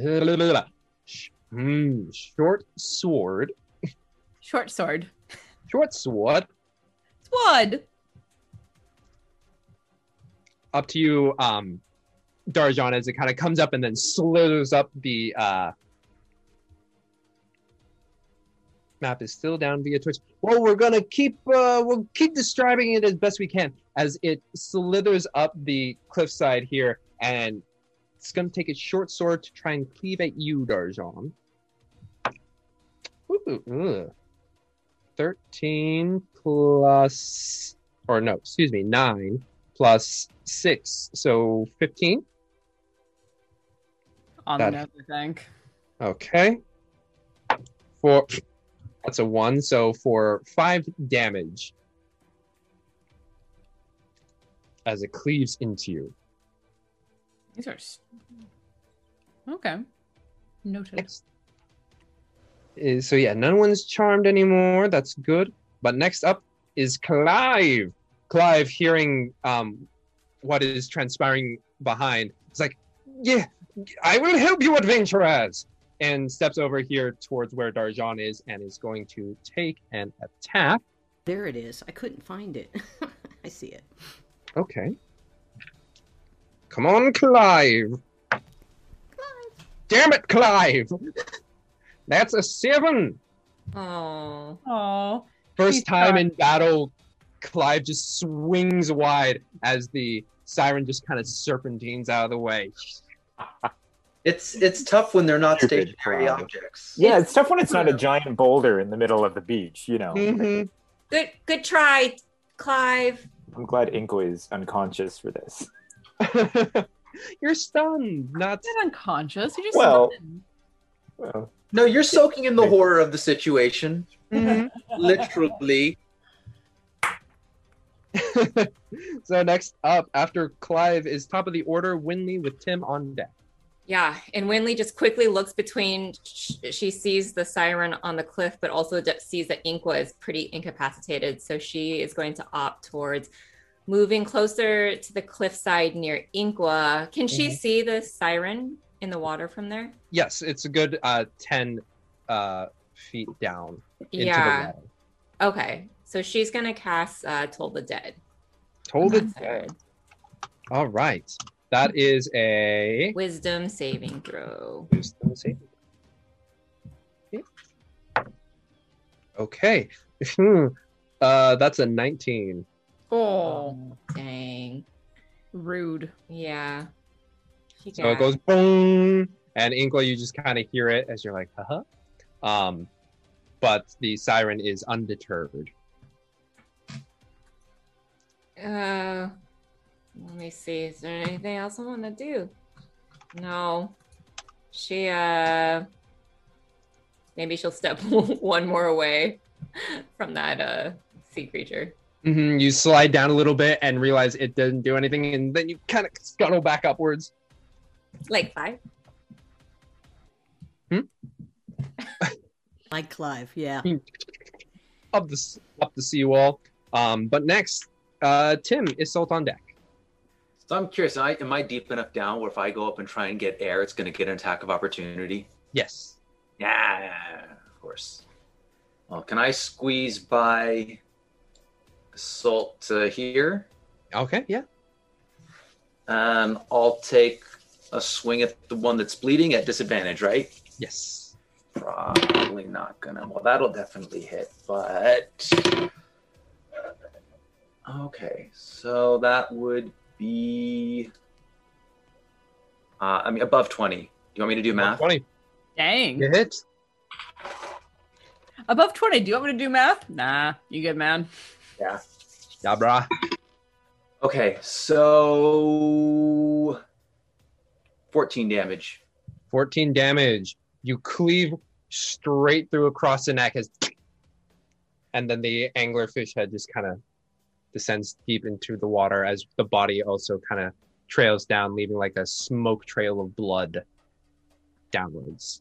mm, short sword, Short sword. Short sword. Sword. Up to you, um, Darjan, as it kind of comes up and then slithers up the uh, map is still down via Twitch. Well, we're gonna keep uh, we'll keep describing it as best we can as it slithers up the cliffside here, and it's gonna take its short sword to try and cleave at you, Darjan. Ooh, ooh. 13 plus, or no, excuse me, 9 plus 6. So 15? On that, the nose, I think. Okay. Four. That's a 1. So for 5 damage as it cleaves into you. These are. Okay. Noted. Next, so yeah, no one's charmed anymore. That's good. But next up is Clive. Clive, hearing um what is transpiring behind, it's like, yeah, I will help you, adventurers, and steps over here towards where Darjan is and is going to take an attack. There it is. I couldn't find it. I see it. Okay. Come on, Clive. Clive. Damn it, Clive! That's a seven. Oh. Oh. First He's time not- in battle, Clive just swings wide as the siren just kind of serpentines out of the way. It's it's tough when they're not Stupid stationary cloud. objects. Yeah, it's tough when it's not a giant boulder in the middle of the beach. You know. Mhm. Good good try, Clive. I'm glad Inqua is unconscious for this. You're stunned. Not He's not unconscious. He just. Well- stunned. Well, No, you're soaking in the horror of the situation. Mhm. Literally. so next up, after Clive is top of the order, Winley with Tim on deck. Yeah, and Winley just quickly looks between. She sees the siren on the cliff, but also sees that Inqua is pretty incapacitated. So she is going to opt towards moving closer to the cliffside near Inqua. Can she Mhm. see the siren in the water from there? Yes, it's a good uh, ten uh, feet down into yeah. the water. Okay, so she's gonna cast uh, Toll the Dead. Toll the Dead. All right. That is a Wisdom saving throw. wisdom saving. Okay. Okay. uh, that's a 19. Oh, Dang. rude. Yeah. So it goes boom, and Inqua, you just kind of hear it as you're like, haha. Um, but the siren is undeterred. Uh, let me see. Is there anything else I want to do? No. She, uh, maybe she'll step one more away from that, uh, sea creature. hmm You slide down a little bit and realize it doesn't do anything, and then you kind of scuttle back upwards. Like five. Hmm? Like Clive, yeah. up the s- up the seawall. Um, but next, uh, Tim Isolt on deck. So I'm curious, am I, am I deep enough down where if I go up and try and get air, it's going to get an attack of opportunity? Yes. Yeah, of course. Well, can I squeeze by Isolt to here? Okay. Yeah. Um, I'll take a swing at the one that's bleeding at disadvantage, right? Yes. Probably not gonna. Well, that'll definitely hit, but okay. So that would be, uh, I mean, above twenty. Do You want me to do math? Twenty. Dang. You hit. Above 20. Do you want me to do math? Nah, you good, man. Yeah. Yeah, brah. Okay, so fourteen damage. 14 damage. You cleave straight through across the neck as and then the anglerfish head just kind of descends deep into the water as the body also kind of trails down, leaving like a smoke trail of blood downwards.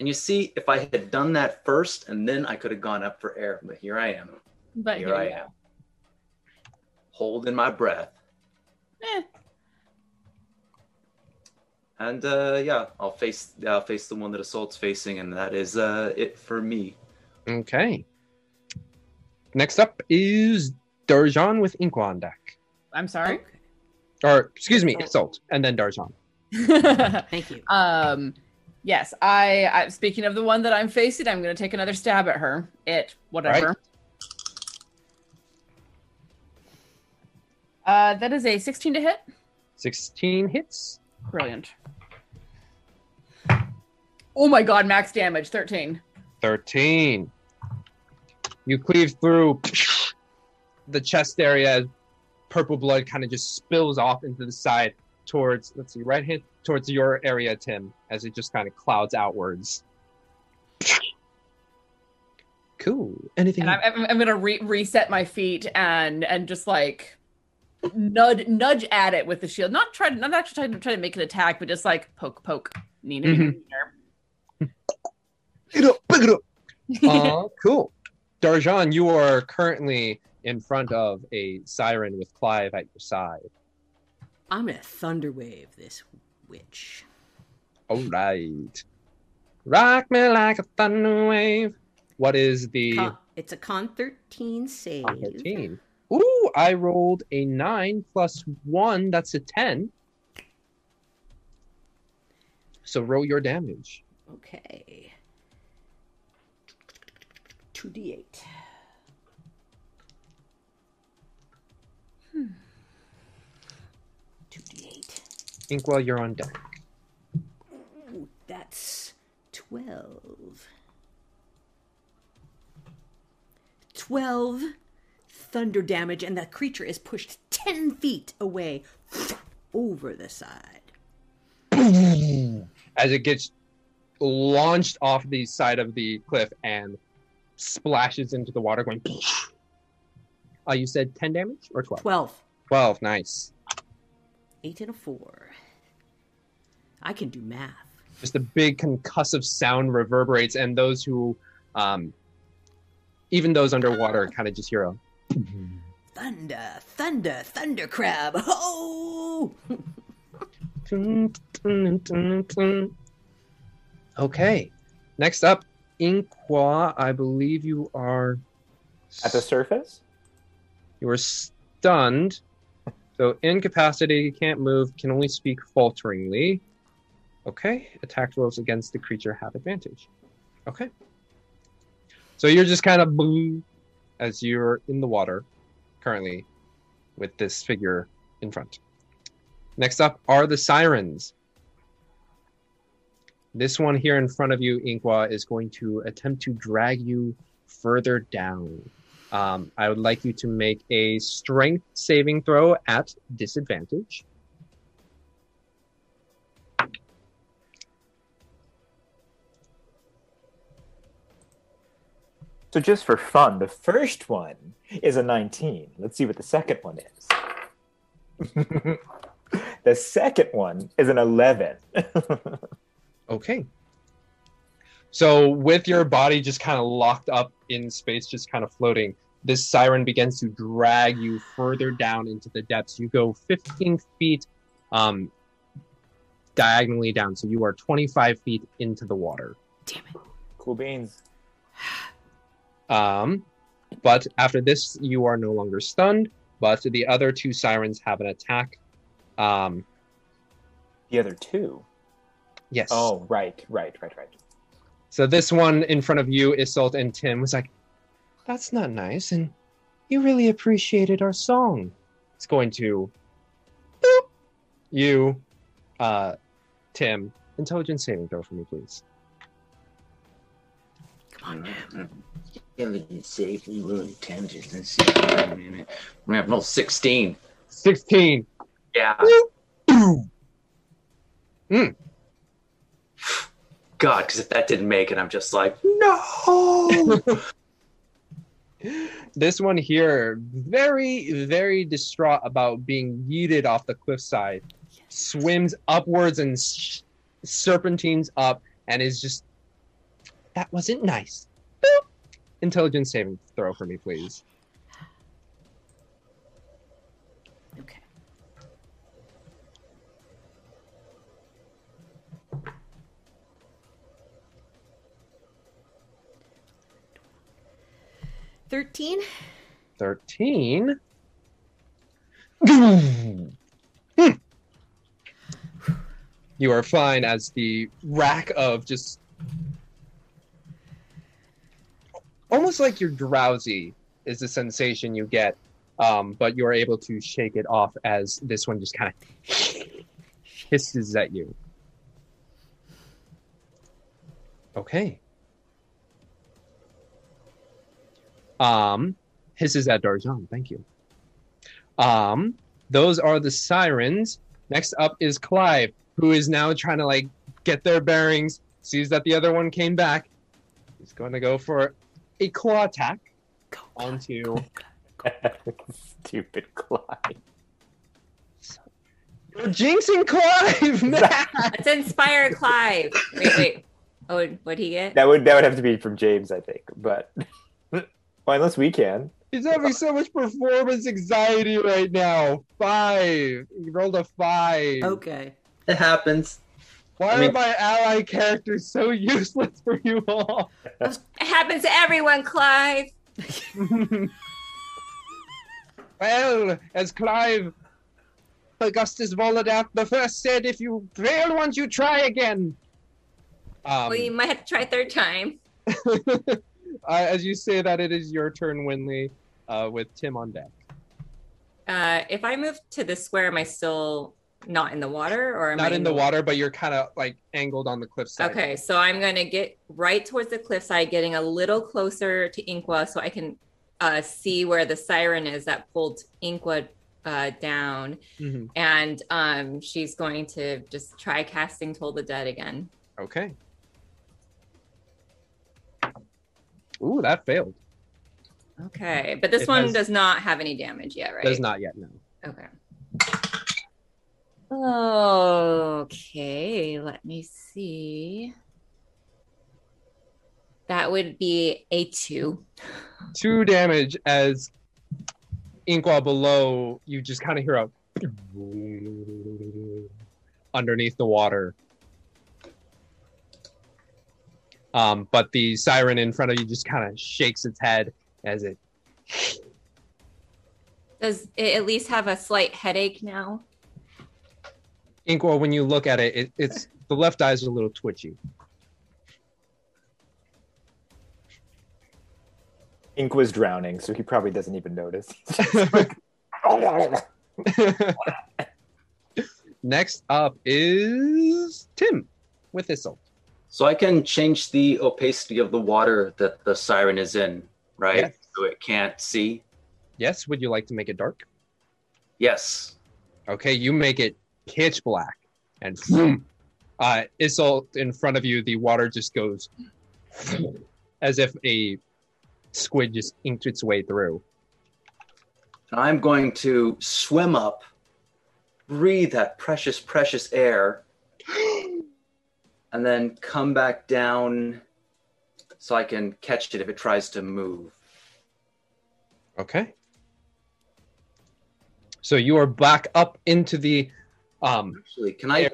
And you see, if I had done that first, and then I could have gone up for air. But here I am. But here here I you am, holding my breath. Eh. And uh, yeah, I'll face I'll face the one that Isolt's facing, and that is uh, it for me. Okay. Next up is Darjan with Inqua on deck. I'm sorry. Or, excuse me, Isolt, and then Darjan. Thank you. Um, yes, I, I. Speaking of the one that I'm facing, I'm going to take another stab at her. It, whatever. Right. Uh, that is a 16 to hit. 16 hits. Brilliant. Oh my god, max damage 13. 13. You cleave through the chest area. Purple blood kind of just spills off into the side towards, let's see, right hand towards your area, Tim, as it just kind of clouds outwards. Cool. Anything? And I'm, I'm, I'm gonna re- reset my feet and and just like nudge nudge at it with the shield. Not try to not actually trying to try to make an attack, but just like poke poke. Nina, Nina, Mhm. Pick it up, pick it up. uh, cool. Darjan, you are currently in front of a siren with Clive at your side. I'm gonna thunderwave this witch. All right. Rock me like a thunder wave. What is the Con- it's a con 13 save. 13? Ooh, I rolled a 9 plus 1. That's a 10. So roll your damage. Okay. 2d8. Hmm. 2d8. Inqua, you're on deck. Ooh, that's 12. 12 thunder damage, and the creature is pushed 10 feet away over the side. As it gets launched off the side of the cliff and splashes into the water, going. Uh, you said 10 damage or 12? 12. 12, nice. 8 and a 4. I can do math. just a big concussive sound reverberates, and those who, um, even those underwater, kind of just hear a. Mm-hmm. Thunder, thunder, thunder crab. Oh! Okay, next up, Inqua. I believe you are At the surface? you are stunned. So incapacitated, you can't move, can only speak falteringly. Okay. Attack rolls against the creature have advantage. Okay. So you're just kind of boom as you're in the water currently with this figure in front. Next up are the sirens. This one here in front of you, Inqua, is going to attempt to drag you further down. Um, I would like you to make a strength saving throw at disadvantage. So just for fun, the first one is a 19. Let's see what the second one is. the second one is an 11. Okay. So with your body just kind of locked up in space, just kind of floating, this siren begins to drag you further down into the depths. You go 15 feet um, diagonally down, so you are 25 feet into the water. Damn it. Cool beans. Um, but after this, you are no longer stunned. But the other two sirens have an attack. Um, The other two. yes. Oh, right, right, right, right. So this one in front of you, Isolt and Tim, was like, "That's not nice," and you really appreciated our song. It's going to boop you, uh, Tim. Intelligence saving throw for me, please. Come on now. Intelligence safely will intelligence and see. I'm gonna have roll 16. Sixteen. Yeah. Mm. God, because if that didn't make it, I'm just like, no. This one here, very, very distraught about being yeeted off the cliffside, swims upwards and sh- serpentines up, and is just. That wasn't nice. Boop. Intelligence saving throw for me, please. Okay. Thirteen. 13. Hmm. you are fine as the rack of just almost like you're drowsy is the sensation you get um, but you're able to shake it off as this one just kind of hisses at you okay um hisses at Darjan. Thank you. Um, those are the sirens. Next up is Clive, who is now trying to like get their bearings. Sees that the other one came back. He's going to go for a claw attack onto. Stupid Clyde. You're jinxing Clive, man. Let's inspire Clive. Wait, wait. Oh, what'd he get? That would that would have to be from James, I think. But well, unless we can. He's having so much performance anxiety right now. Five. He rolled a five. Okay. It happens. Why I mean- are my ally characters so useless for you all? It happens to everyone, Clive. Well, as Clive Augustus Volodath the first said, if you fail once, you try again. Um, well, you might have to try third time. uh, as you say that, it is your turn, Winley, uh, with Tim on deck. Uh, if I move to the square, am I still not in the water, or am Not I in the water, but you're kind of like angled on the cliffside. Okay, so I'm gonna get right towards the cliffside, getting a little closer to Inqua, so I can uh, see where the siren is that pulled Inqua uh, down, Mhm. and um, she's going to just try casting Toll the Dead again. Okay. Ooh, that failed. Okay, but this It one has- does not have any damage yet, right? Does not yet, no. Okay. Okay, let me see. That would be a two. Two damage as Inqua below, you just kind of hear a underneath the water. Um, but the siren in front of you just kind of shakes its head as it Does it at least have a slight headache now? Inqua, when you look at it, it, it's the left eye is a little twitchy. Inqua's drowning, so he probably doesn't even notice. Next up is Tim with Thistle. So I can change the opacity of the water that the siren is in, right? Yes. So it can't see. Yes, would you like to make it dark? Yes. Okay, you make it pitch black, and boom, uh, Isolt in front of you, the water just goes as if a squid just inked its way through. I'm going to swim up, breathe that precious, precious air, and then come back down so I can catch it if it tries to move. Okay. So you are back up into the um Actually, can I?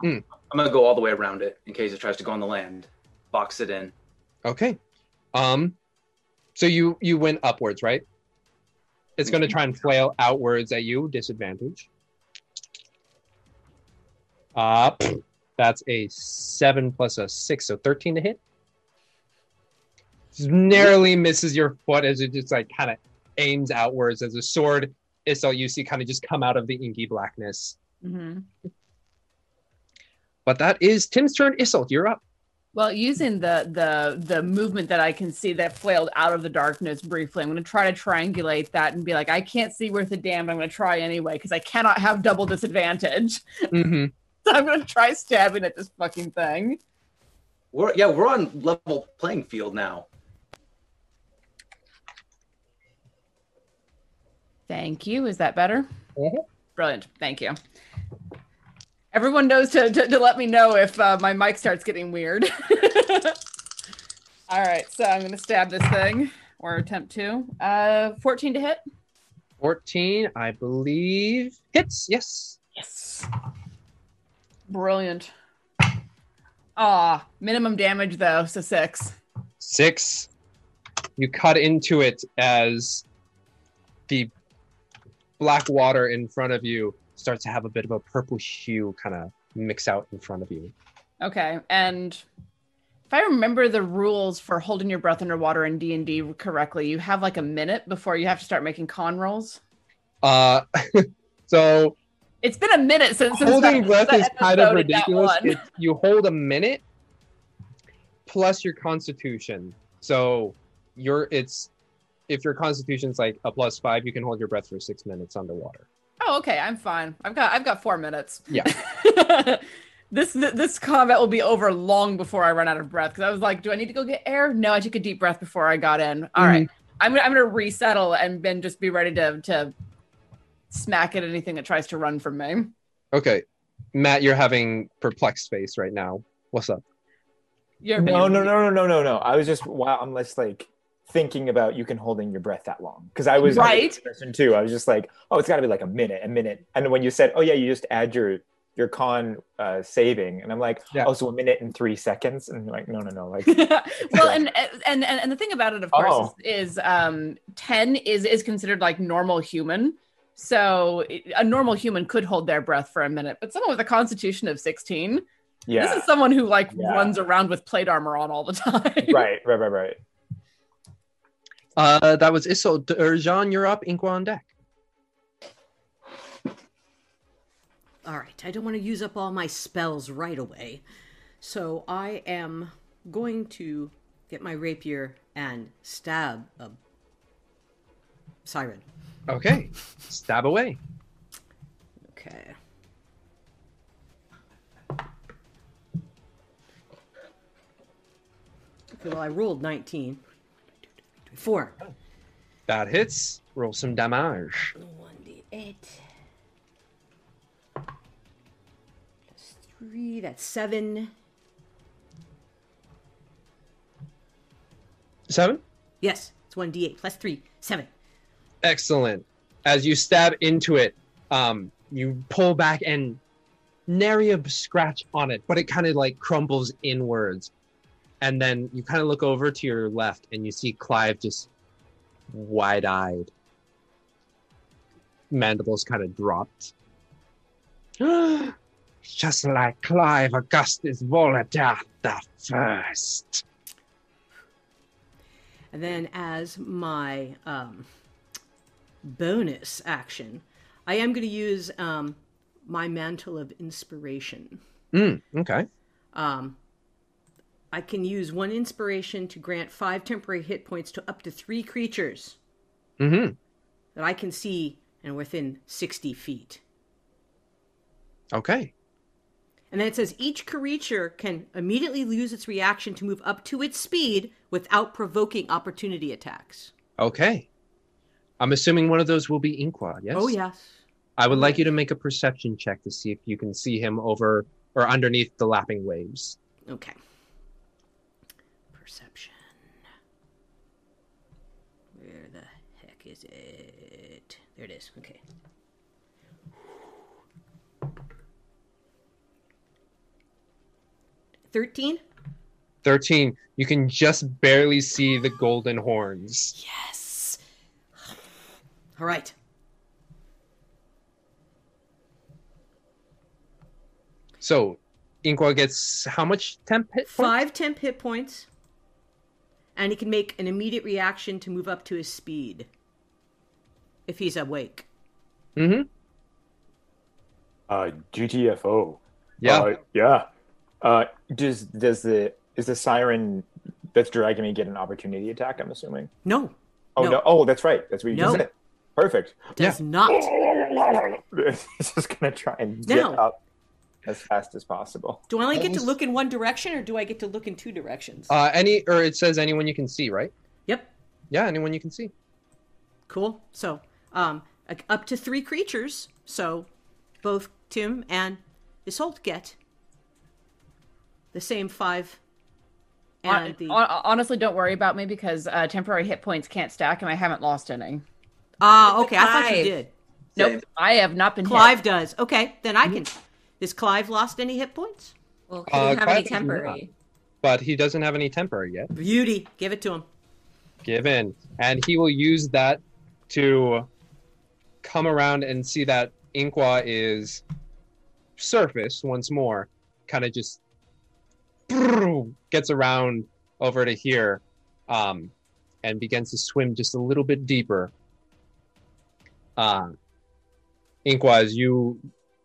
Hmm. I'm gonna go all the way around it in case it tries to go on the land. Box it in. Okay. Um so you you went upwards, right? It's going to try and flail outwards at you, disadvantage. Uh that's a 7 plus a 6, so 13 to hit. Just narrowly misses your foot as it just like kind of aims outwards as a sword is you see kind of just come out of the inky blackness. Hmm But that is Tim's turn. Isolt, you're up. Well, using the the the movement that I can see that flailed out of the darkness briefly, I'm going to try to triangulate that and be like, I can't see worth a damn. But I'm going to try anyway because I cannot have double disadvantage. Mm-hmm. So I'm going to try stabbing at this fucking thing. We're yeah, we're on level playing field now. Thank you. Is that better? Brilliant. Thank you. Everyone knows to, to, to let me know if uh, my mic starts getting weird. All right, so I'm going to stab this thing or attempt to. Uh, 14 to hit. 14, I believe. Hits, yes. Yes. Brilliant. Ah, minimum damage though, so six. Six. You cut into it as the black water in front of you starts to have a bit of a purple hue kind of mix out in front of you. Okay, and if I remember the rules for holding your breath underwater in D and D correctly, you have like a minute before you have to start making con rolls. Uh, so It's been a minute since holding that- breath is kind of ridiculous. It, you hold a minute plus your constitution. So your it's if your constitution's like a plus five, you can hold your breath for six minutes underwater. Oh, okay, I'm fine. I've got I've got four minutes. Yeah. this this combat will be over long before I run out of breath. Because I was like, do I need to go get air? No, I took a deep breath before I got in. All right, mm-hmm. I'm gonna I'm gonna resettle and then just be ready to to smack at anything that tries to run from me. Okay. Matt, you're having perplexed face right now. What's up? You're no, no, no, no, no, no, no. I was just wow. I'm just like thinking about you can holding your breath that long because I was Right. person too. I was just like, oh, it's got to be like a minute, a minute. And when you said, oh yeah, you just add your your con uh, saving, and I'm like, Yeah. oh, so a minute and three seconds, and you're like, no, no, no, like well, and and and and the thing about it, of course, Oh. is, is um, ten is is considered like normal human. So a normal human could hold their breath for a minute, but someone with a constitution of sixteen, yeah, this is someone who like Yeah. runs around with plate armor on all the time. right, right, right, right. Uh, that was Isolt. Or Jean, you're up. Inqua on deck. All right, I don't want to use up all my spells right away. So I am going to get my rapier and stab a siren. Okay. Stab away. Okay. Okay, well, I rolled 19. Four. That hits. Roll some damage. 1d8. Plus 3, that's 7. Seven. Yes, it's 1d8 plus 3, 7. Excellent. As you stab into it, um, you pull back and nary a scratch on it, but it kind of like crumbles inwards. And then you kind of look over to your left and you see Clive just wide eyed. mandibles kind of dropped. Just like Clive Augustus Volodath the First. And then, as my um, bonus action, I am going to use um, my mantle of inspiration. Mm, okay. Um, I can use one inspiration to grant five temporary hit points to up to three creatures Mm-hmm. that I can see and within 60 feet. Okay. And then it says each creature can immediately lose its reaction to move up to its speed without provoking opportunity attacks. Okay. I'm assuming one of those will be Inqua, yes? Oh, yes. I would like you to make a perception check to see if you can see him over or underneath the lapping waves. Okay. Perception. Where the heck is it? There it is. Okay. Thirteen. 13. You can just barely see the golden horns. Yes. All right. So, Inqua gets how much temp hit? Five temp hit points, and he can make an immediate reaction to move up to his speed if he's awake. Mm-hmm. Uh, GTFO. Yeah. Uh, yeah. Uh, does does the is the siren that's dragging me get an opportunity attack? I'm assuming. No. Oh No. no! Oh, that's right. That's what you No. just said. Perfect. Does not. He's just gonna try and No. get up as fast as possible. Do I only get to look in one direction, or do I get to look in two directions? Uh, any, or it says anyone you can see, right? Yep. Yeah, anyone you can see. Cool. So, um, up to three creatures. So, both Tim and Isolt get the same five. And Hon- the hon- honestly, don't worry about me because uh, temporary hit points can't stack, and I haven't lost any. ah, okay. I thought you did. Nope, I have not been. Clive hit. does. Okay, then I can. Does Clive lost any hit points? Well, he Uh, doesn't have any Clive does temporary. But he doesn't have any temporary yet. Beauty. Give it to him. Give in. And he will use that to come around and see that Inqua is surfaced once more. Kind of just gets around over to here um, and begins to swim just a little bit deeper. Uh, as you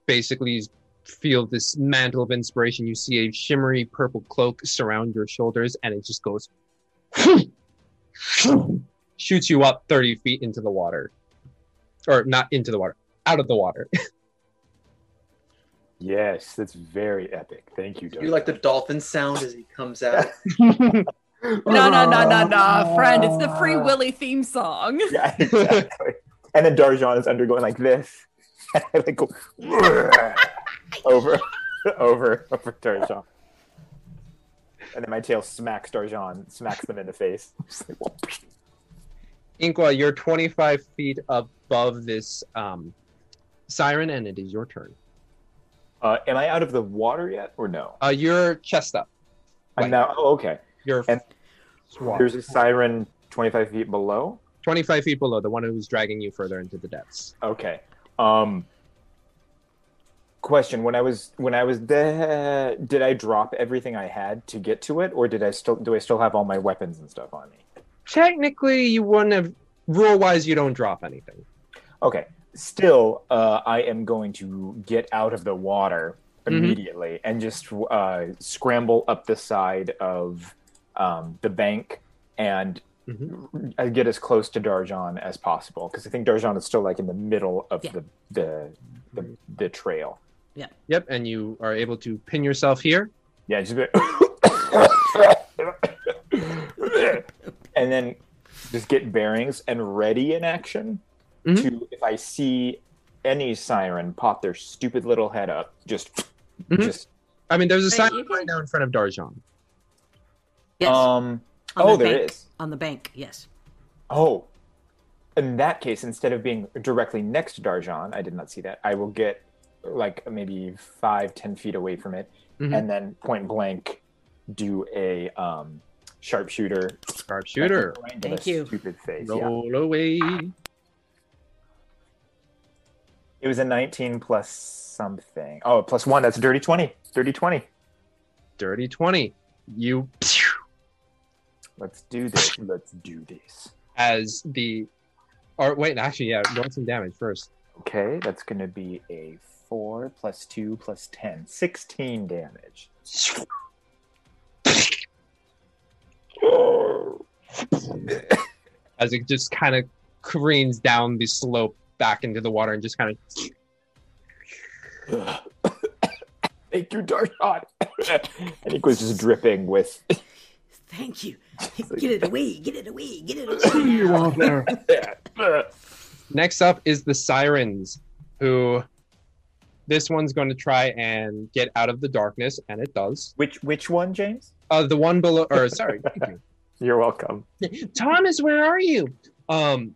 basically feel this mantle of inspiration, you see a shimmery purple cloak surround your shoulders, and it just goes shoots you up 30 feet into the water. Or not into the water, out of the water. Yes, that's very epic. Thank you, Doug. You like the dolphin sound as he comes out. No, no, no, no, no, friend. It's the Free Willy theme song. Yeah, exactly. and then Darjan is undergoing like this. And I like go over, over, over Darjan. And then my tail smacks Darjan, smacks them in the face. Just like, whoop. Inqua, you're 25 feet above this um, siren, and it is your turn. Uh, am I out of the water yet, or no? Uh, you're chest up. I'm now. Oh, okay. You're And there's a siren 25 feet below. 25 feet below, the one who's dragging you further into the depths. Okay. Um. Question: When I was when I was there, did I drop everything I had to get to it, or did I still do I still have all my weapons and stuff on me? Technically, you wouldn't have. Rule wise, you don't drop anything. Okay. Still, uh, I am going to get out of the water Mhm. immediately and just uh, scramble up the side of um, the bank and Mhm. Get as close to Darjan as possible because I think Darjan is still like in the middle of Yeah. the, the the the trail. Yeah. Yep, and you are able to pin yourself here. Yeah, just a bit. And then just get bearings and ready in action Mhm. to if I see any siren pop their stupid little head up, just Mhm. just I mean, there's a Wait, sign can- right now in front of Darjan. Yes. um on oh the there bank. is. On the bank. Yes. Oh. In that case, instead of being directly next to Darjan, I did not see that. I will get like maybe five, ten feet away from it, Mhm. and then point blank do a um, sharpshooter. Sharpshooter. Right Thank you. Stupid face. Yeah. Roll away. It was a 19 plus something. Oh, plus one. That's a dirty 20. Dirty 20. Dirty 20. You Let's do this. Let's do this. as the or wait, actually, yeah, roll some damage first. Okay, that's going to be a 4 plus 2 plus 10. 16 damage. As it just kind of careens down the slope back into the water and just kind of Thank you, Darjan. and he was just dripping with. Thank you. Get it away. Get it away. Get it away. there. Next up is the sirens, who this one's going to try and get out of the darkness, and it does. Which which one, James? Uh, the one below, or sorry, thank you. You're welcome. Thomas, where are you? Um,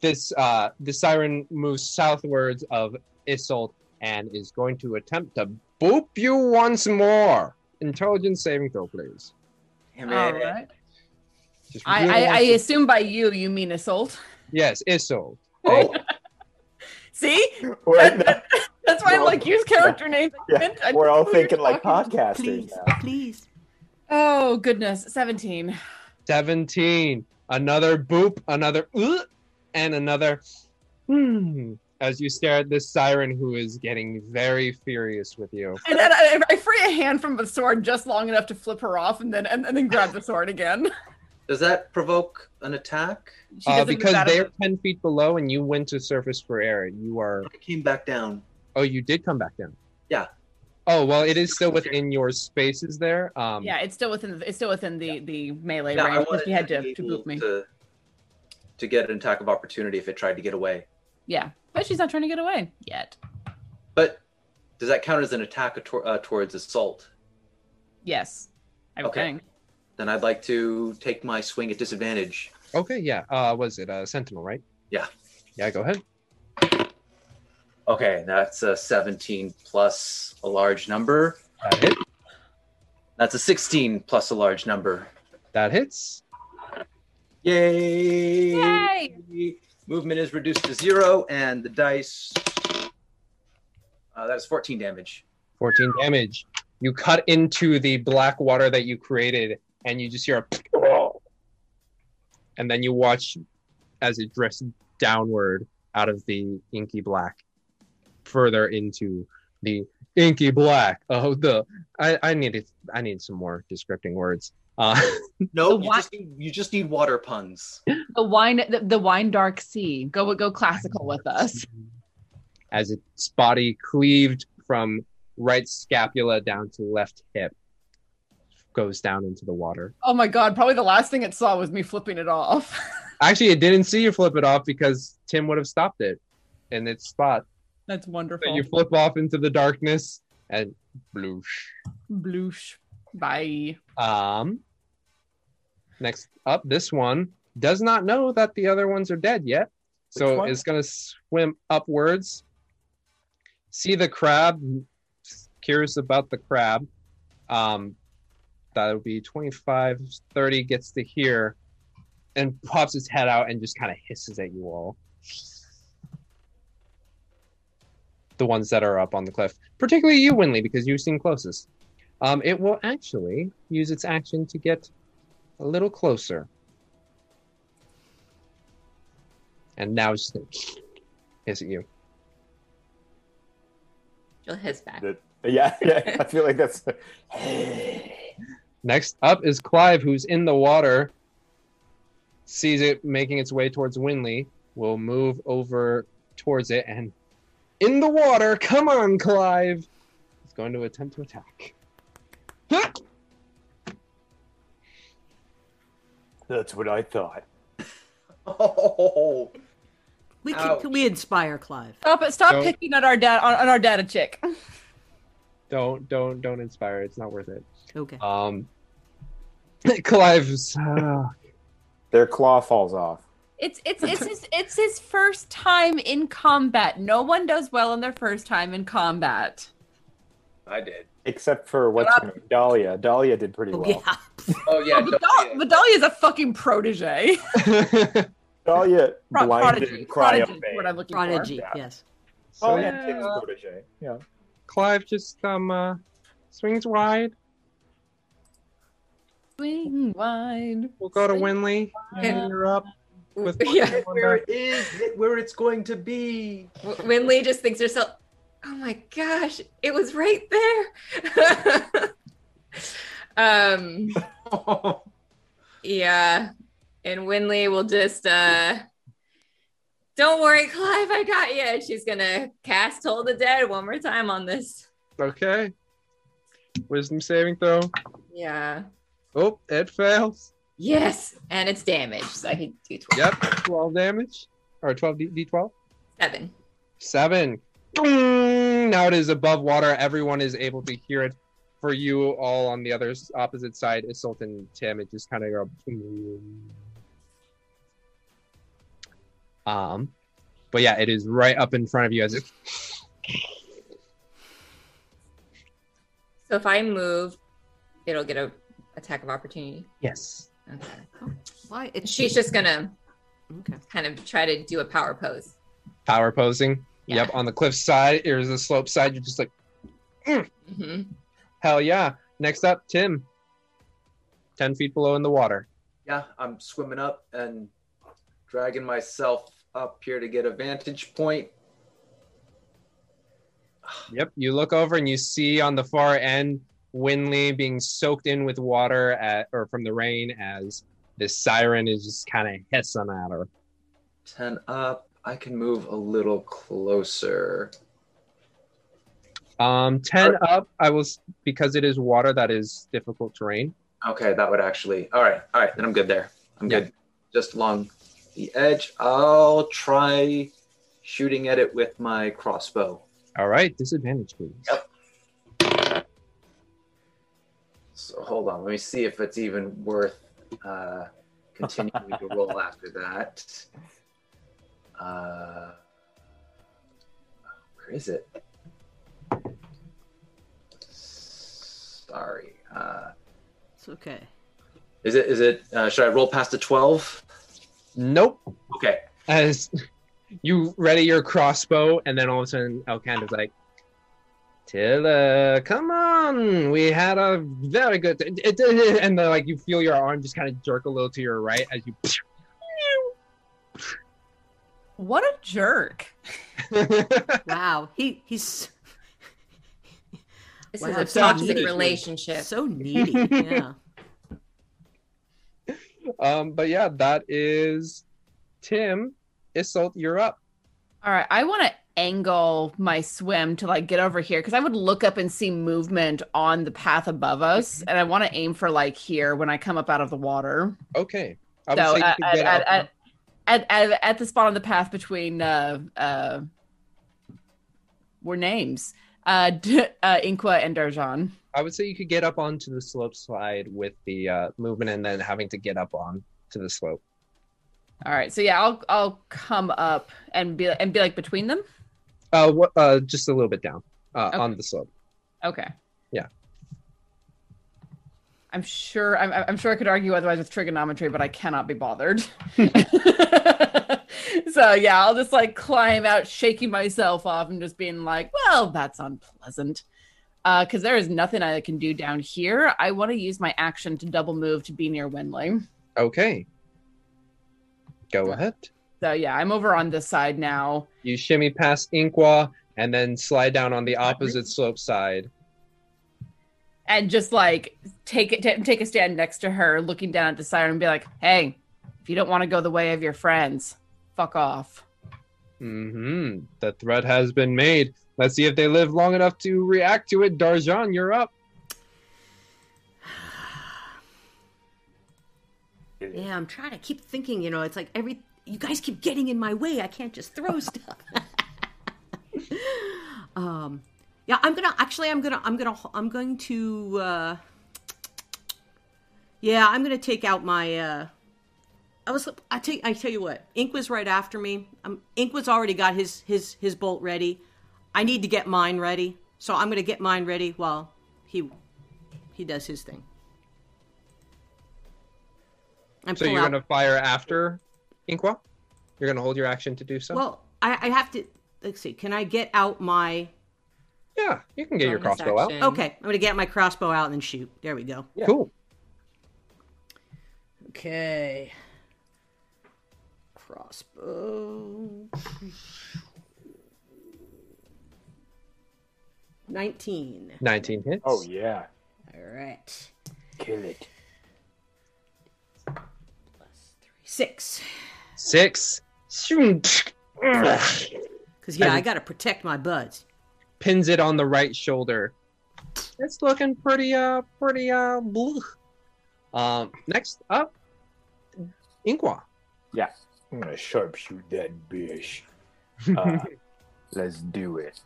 this uh, the siren moves southwards of Isolt and is going to attempt to boop you once more. Intelligence saving throw, please. Damn All Just I, real I, I once- assume by you you mean Isolt. yes, Isolt. Oh, See, We're, that's why I'm like use character names. yeah, I we're all know who you're thinking like podcasters Please, now. please. Oh goodness, seventeen. 17. Another boop, another uh, and another hmm. As you stare at this siren who is getting very furious with you. And, and I, I free a hand from the sword just long enough to flip her off, and then and, and then grab the sword again. does that provoke an attack? Uh, because they're it. 10 feet below and you went to surface for air. You are. I came back down. Oh, you did come back down. Yeah. Oh, well, it is still within your spaces there. Um, Yeah, it's still within the, it's still within the the melee Yeah, range. But wanted she had to, to able boop me. To, to get an attack of opportunity if it tried to get away. Yeah, but she's not trying to get away yet. But does that count as an attack ator- uh, towards Isolt? Yes, I Okay. think. Then I'd like to take my swing at disadvantage. Okay, yeah. Uh, was it uh, Sentinel, right? Yeah. Yeah, go ahead. Okay, that's a 17 plus a large number. That hit. That's a 16 plus a large number. That hits. Yay! Yay! Movement is reduced to zero, and the dice. Uh, that is 14 damage. 14 damage. You cut into the black water that you created, and you just hear a. And then you watch as it drifts downward out of the inky black, further into the inky black. Oh, the I I needed I need some more descripting words. Uh, No, you wi- just, need, you just need water puns. The wine, the, the wine dark sea. Go go classical with us. as its body cleaved from right scapula down to left hip, goes down into the water. Oh my god! Probably the last thing it saw was me flipping it off. Actually, it didn't see you flip it off because Tim would have stopped it in its spot. That's So wonderful. you flip off into the darkness and bloosh. Bloosh. Bye. Um, next up, this one does not know that the other ones are dead yet. So it's going to swim upwards, see the crab, curious about the crab. Um, that would be 25, 30, gets to here and pops its head out and just kind of hisses at you all. The ones that are up on the cliff, particularly you, Winley, because you seem closest. Um, it will actually use its action to get a little closer. And now it's just gonna hiss at you. She'll hiss back. That- yeah, yeah. I feel like that's. Next up is Clive, who's in the water, sees it making its way towards Winley, will move over towards it, and in the water, come on, Clive! He's going to attempt to attack. That's what I thought. Oh, We can, can we inspire Clive? Stop it! Stop Don't- picking at our dad on, on our data chick. Don't, don't, don't inspire. It's not worth it. Okay. Um, Clive's. Uh, Their claw falls off. It's it's it's his it's his first time in combat. No one does well on their first time in combat. I did. Except for what's her name? Dahlia. Dahlia did pretty Oh, well. yeah. Oh yeah, Vidal- Vidalia's a fucking protege. Talia Pro- blinded prodigy. cry Prodigy is what I'm looking Prodigy, for. Yeah. yes. Oh, So, yeah, Tim's uh, protege. Yeah. Clive just um uh, swings wide. Swing wide. We'll go to Winley. And- You're up with Yeah. Where it is, where it's going to be. Winley just thinks to herself, "Oh my gosh, it was right there." um, yeah, and Winley will just, uh, "Don't worry, Clive, I got you." And she's gonna cast Toll the Dead one more time on this. Okay. Wisdom saving throw. Yeah. Oh, it fails. Yes, and it's damaged, so I can do 12. Yep, 12 damage. Or 12 D- D12? Seven. Seven. Now it is above water. Everyone is able to hear it. For you all on the other opposite side, Isolt and Tim, it just kind of go. Um, but yeah, it is right up in front of you as it. So if I move, it'll get a attack of opportunity. Yes. Okay. Why? It's She's just gonna okay. kind of try to do a power pose. Power posing. Yeah. Yep, on the cliff side. Here's the slope side. You're just like, mm-hmm. hell yeah. Next up, Tim. 10 feet below in the water. Yeah, I'm swimming up and dragging myself up here to get a vantage point. Yep. You look over and you see on the far end Winley being soaked in with water at, or from the rain as this siren is just kind of hissing at her. 10 up. I can move a little closer. Um, 10 up, I will, because it is water that is difficult terrain. Okay, that would actually. All right, all right, then I'm good there. I'm Yeah. good. Just along the edge. I'll try shooting at it with my crossbow. All right. Disadvantage, please. So hold on, let me see if it's even worth uh, continuing to roll after that. Uh, where is it? Sorry. Uh, It's okay. is it? Is it? Uh, should I roll past a twelve? Nope. Okay. As you ready your crossbow, and then all of a sudden Elkander's like, Tilla, come on. We had a very good. It, it- and then, like, you feel your arm just kind of jerk a little to your right as you. What a jerk. Wow. He he's This Wow, is a so toxic needy. relationship. so needy. Yeah. um, but yeah, that is Tim. Isolt, you're up. All right, I want to angle my swim to like get over here because I would look up and see movement on the path above us, and I want to aim for like here when I come up out of the water. Okay. I would So say at, at, at, at, at, at, at the spot on the path between uh uh were names uh, D- uh Inqua and Darjan. I would say you could get up onto the slope slide with the uh, movement and then having to get up on to the slope. All right, so yeah, I'll I'll come up and be and be like between them. Uh, what, uh, just a little bit down uh, Okay. on the slope. Okay. Yeah. I'm sure. I'm, I'm sure I could argue otherwise with trigonometry, but I cannot be bothered. so yeah, I'll just like climb out, shaking myself off, and just being like, "Well, that's unpleasant." Because there is nothing I can do down here. I want to use my action to double move to be near Winley. Okay. Go ahead. So yeah, I'm over on this side now. You shimmy past Inqua and then slide down on the opposite slope side. and just like take it t- take a stand next to her looking down at the siren and be like hey if you don't want to go the way of your friends fuck off hmm The threat has been made. Let's see if they live long enough to react to it. Darjan, you're up. Yeah, I'm trying to keep thinking, you know, it's like every you guys keep getting in my way. I can't just throw stuff. um yeah, I'm going to actually I'm going to I'm to I'm going to uh Yeah, I'm going to take out my uh I was I tell I tell you what. Inqua's right after me. Um Inqua's already got his his his bolt ready. I need to get mine ready. So I'm going to get mine ready while he he does his thing. I'm So you're out- going to fire after Inqua? You're gonna hold your action to do so. Well, I, I have to. Let's see. Can I get out my? yeah, you can get your Bonus crossbow out. Okay, I'm gonna get my crossbow out and then shoot. There we go. Cool. Okay. Crossbow. 19. 19 hits. Oh yeah, All right. kill it. three. Six. Six. Because, yeah, I got to protect my buds. Pins it on the right shoulder. It's looking pretty, uh, pretty, uh, blue. Um, next up, Inqua. Yeah, I'm gonna sharpshoot that bitch. Uh, let's do it.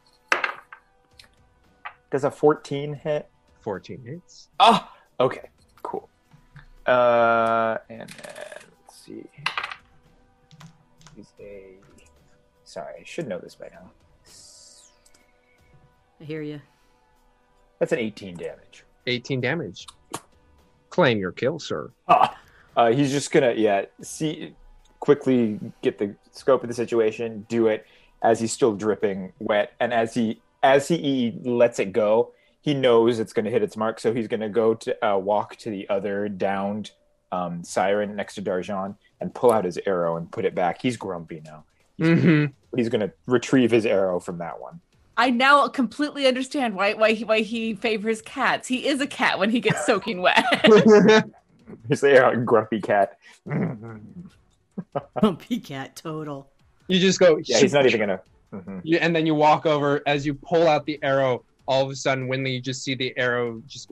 Does a 14 hit? 14 hits. Oh, okay, cool. Uh, and then let's see. He's a. Sorry, I should know this by now. I hear you. That's an 18 damage. 18 damage. Claim your kill, sir. Ah, uh, he's just gonna yeah see quickly get the scope of the situation, do it as he's still dripping wet, and as he as he lets it go, he knows it's going to hit its mark, so he's going to go to uh, walk to the other downed um, siren next to Darjan and pull out his arrow and put it back. He's grumpy now. Mm-hmm. He's going to retrieve his arrow from that one. I now completely understand why why he, why he favors cats. He is a cat when he gets soaking wet. He's the arrow, grumpy cat. grumpy cat total. You just go. Yeah, he's not even gonna. Mhm. You, and then you walk over as you pull out the arrow. All of a sudden, Winley, you just see the arrow just.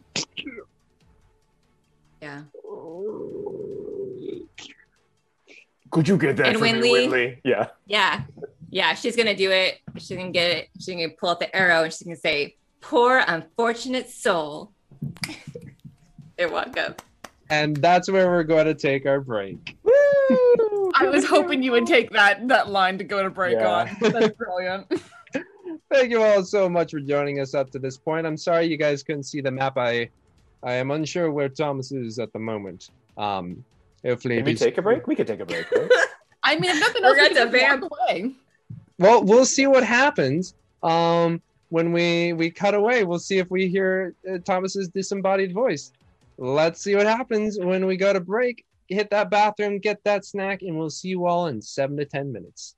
Yeah. Could you get that And for me, Winley- Winley? Yeah. Yeah. Yeah. She's going to do it. She's going to get it. She's going to pull out the arrow and she's going to say, Poor unfortunate soul. They're welcome. And that's where we're going to take our break. I was hoping you would take that that line to go to break Yeah. on. That's brilliant. Thank you all so much for joining us up to this point. I'm sorry you guys couldn't see the map. I I am unsure where Thomas is at the moment. Um, hopefully, Can we take a break? We could take a break. Right? I mean, if nothing We're else, we going to can just vamp. away. Well, we'll see what happens. Um, when we we cut away, we'll see if we hear uh, Thomas's disembodied voice. Let's see what happens when we go to break. Hit that bathroom, get that snack, and we'll see you all in seven to ten minutes.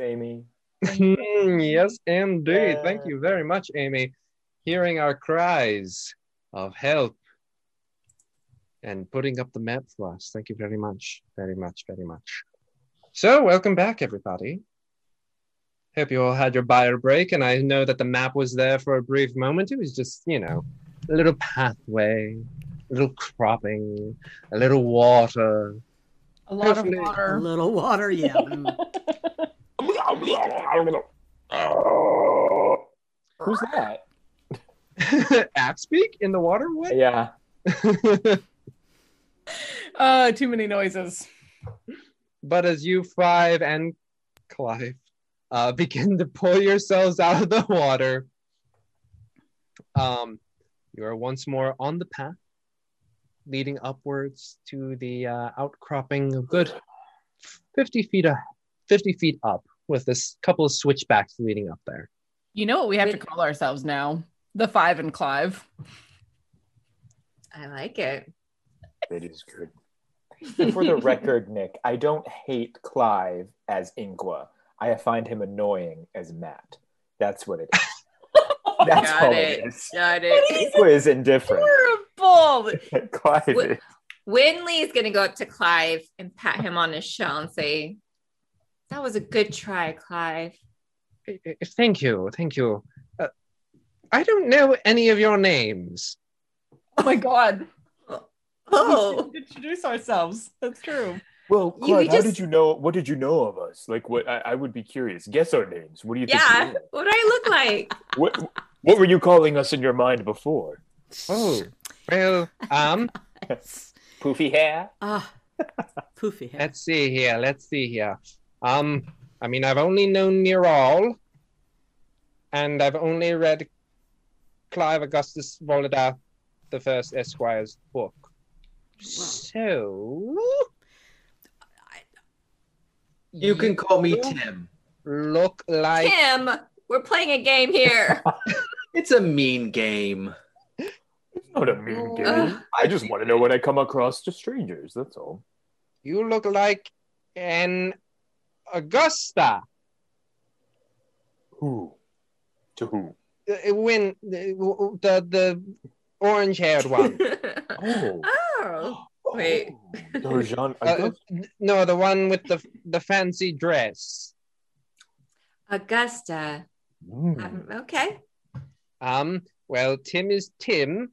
Amy. Hmm, yes, indeed. Thank you very much, Amy. Hearing our cries of help and putting up the map for us. Thank you very much. Very much, very much. So, welcome back, everybody. Hope you all had your bio break, and I know that the map was there for a brief moment. It was just, you know, a little pathway, a little cropping, a little water. A lot Hopefully- of water. A little water, yeah. Mm. Who's that? App speak in the water? What? Yeah. Uh, too many noises. But as you five and Clive uh, begin to pull yourselves out of the water, um, you are once more on the path leading upwards to the uh, outcropping of good 50 feet, uh, 50 feet up with this couple of switchbacks leading up there. You know what we have to call ourselves now? The Five and Clive. I like it. It is good. And for the record, Nick, I don't hate Clive as Inqua. I find him annoying as Matt. That's what it is. That's Got all it. it is. Got it. Inqua is indifferent. Horrible. Clive Wh- is. Winley's going to go up to Clive and pat him on his shell and say, That was a good try, Clive. Uh, Thank you, thank you. Uh, I don't know any of your names. Oh my god. Oh, introduce ourselves. That's true. Well, Clive, you how just- did you know? What did you know of us? Like, what? I, I would be curious. Guess our names. What do you think? yeah. we? What do I look like? What What were you calling us in your mind before? Oh, well, um, Poofy hair. Ah, poofy hair. let's see here. Let's see here. Um, I mean, I've only known Neral, and I've only read Clive Augustus Volodath, the first Esquire's book. So You can call me Tim. look like Tim, we're playing a game here. It's a mean game. Not a mean game. Ugh. I just want to know when I come across to strangers. That's all. you look like an Augusta. Who? To who? Uh, When the the, the orange haired one. Oh. oh, wait. Darjan Uh, Augusta. n- no, the one with the the fancy dress. Augusta. Hmm. Um, okay. Um, well, Tim is Tim,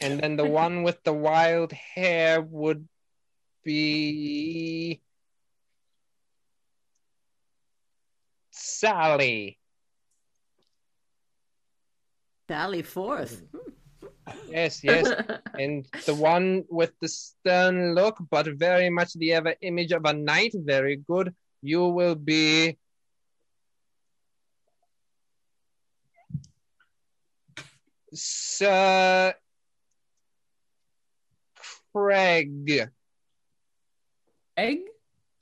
and then the one with the wild hair would be Sally. Sally Forth. Yes, yes. and the one with the stern look, but very much the ever image of a knight. Very good. You will be. Sir Craig. Egg?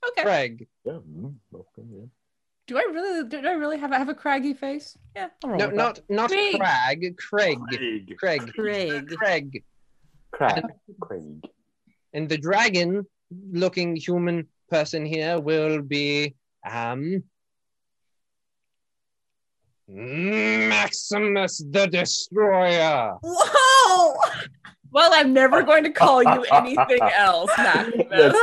Okay. Craig. Yeah. mm, okay, yeah do I really do I really have I have a craggy face? Yeah. No, not not Craig. Crag, Craig. Craig. Craig. Craig. Craig. Craig. And, Craig. and the dragon looking human person here will be um Maximus the Destroyer. Whoa! Well, I'm never going to call you anything else, Maximus. That's-.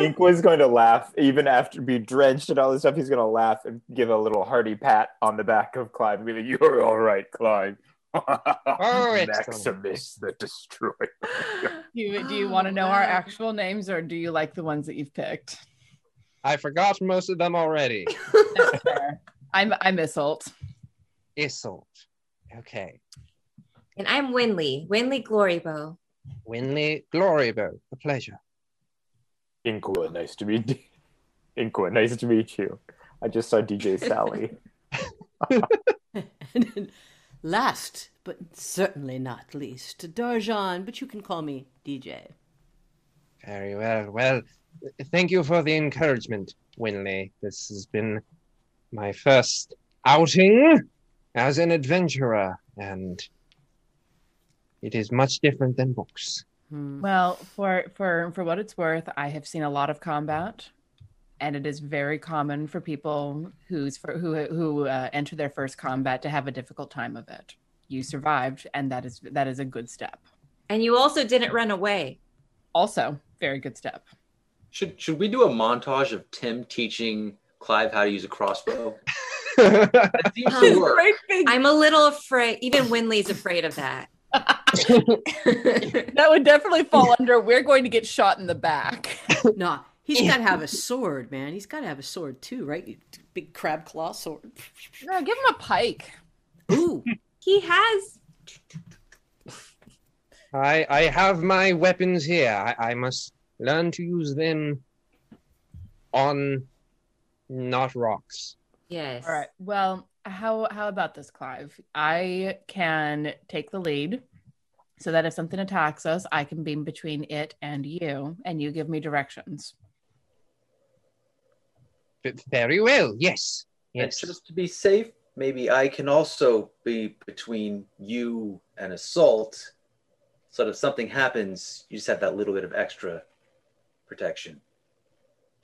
Inqua's going to laugh, even after be drenched and all this stuff. He's going to laugh and give a little hearty pat on the back of Clive. and be like, "You're all right, Clive." Oh, excellent. Maximus the Destroyer. Do you, do you want to know our actual names or do you like the ones that you've picked? I forgot most of them already. I'm I'm Isolt. Isolt. Okay. And I'm Winley, Winley Glorybow. Winley Glorybow. A pleasure. Inqua, nice to meet you. Inqua, nice to meet you. I just saw DJ Sally. And last, but certainly not least, Darjan, but you can call me DJ. Very well. Well, thank you for the encouragement, Winley. This has been my first outing as an adventurer, and it is much different than books. Hmm. Well, for for for what it's worth, I have seen a lot of combat, and it is very common for people who's for, who who uh, enter their first combat to have a difficult time of it. You survived, and that is that is a good step. And you also didn't run away. Also, very good step. Should should we do a montage of Tim teaching Clive how to use a crossbow? Very That seems to work. Great big. I'm a little afraid. Even Winley's afraid of that. That would definitely fall under. We're going to get shot in the back. No, he's got to have a sword, man. He's got to have a sword too, right? Big crab claw sword. No, give him a pike. Ooh, he has. I I have my weapons here. I, I must learn to use them on not rocks. Yes. All right. Well, how how about this, Clive? I can take the lead so that if something attacks us, I can be between it and you, and you give me directions. Very well. Yes. And Yes. just to be safe, maybe I can also be between you and Isolt. So that if something happens, you just have that little bit of extra protection.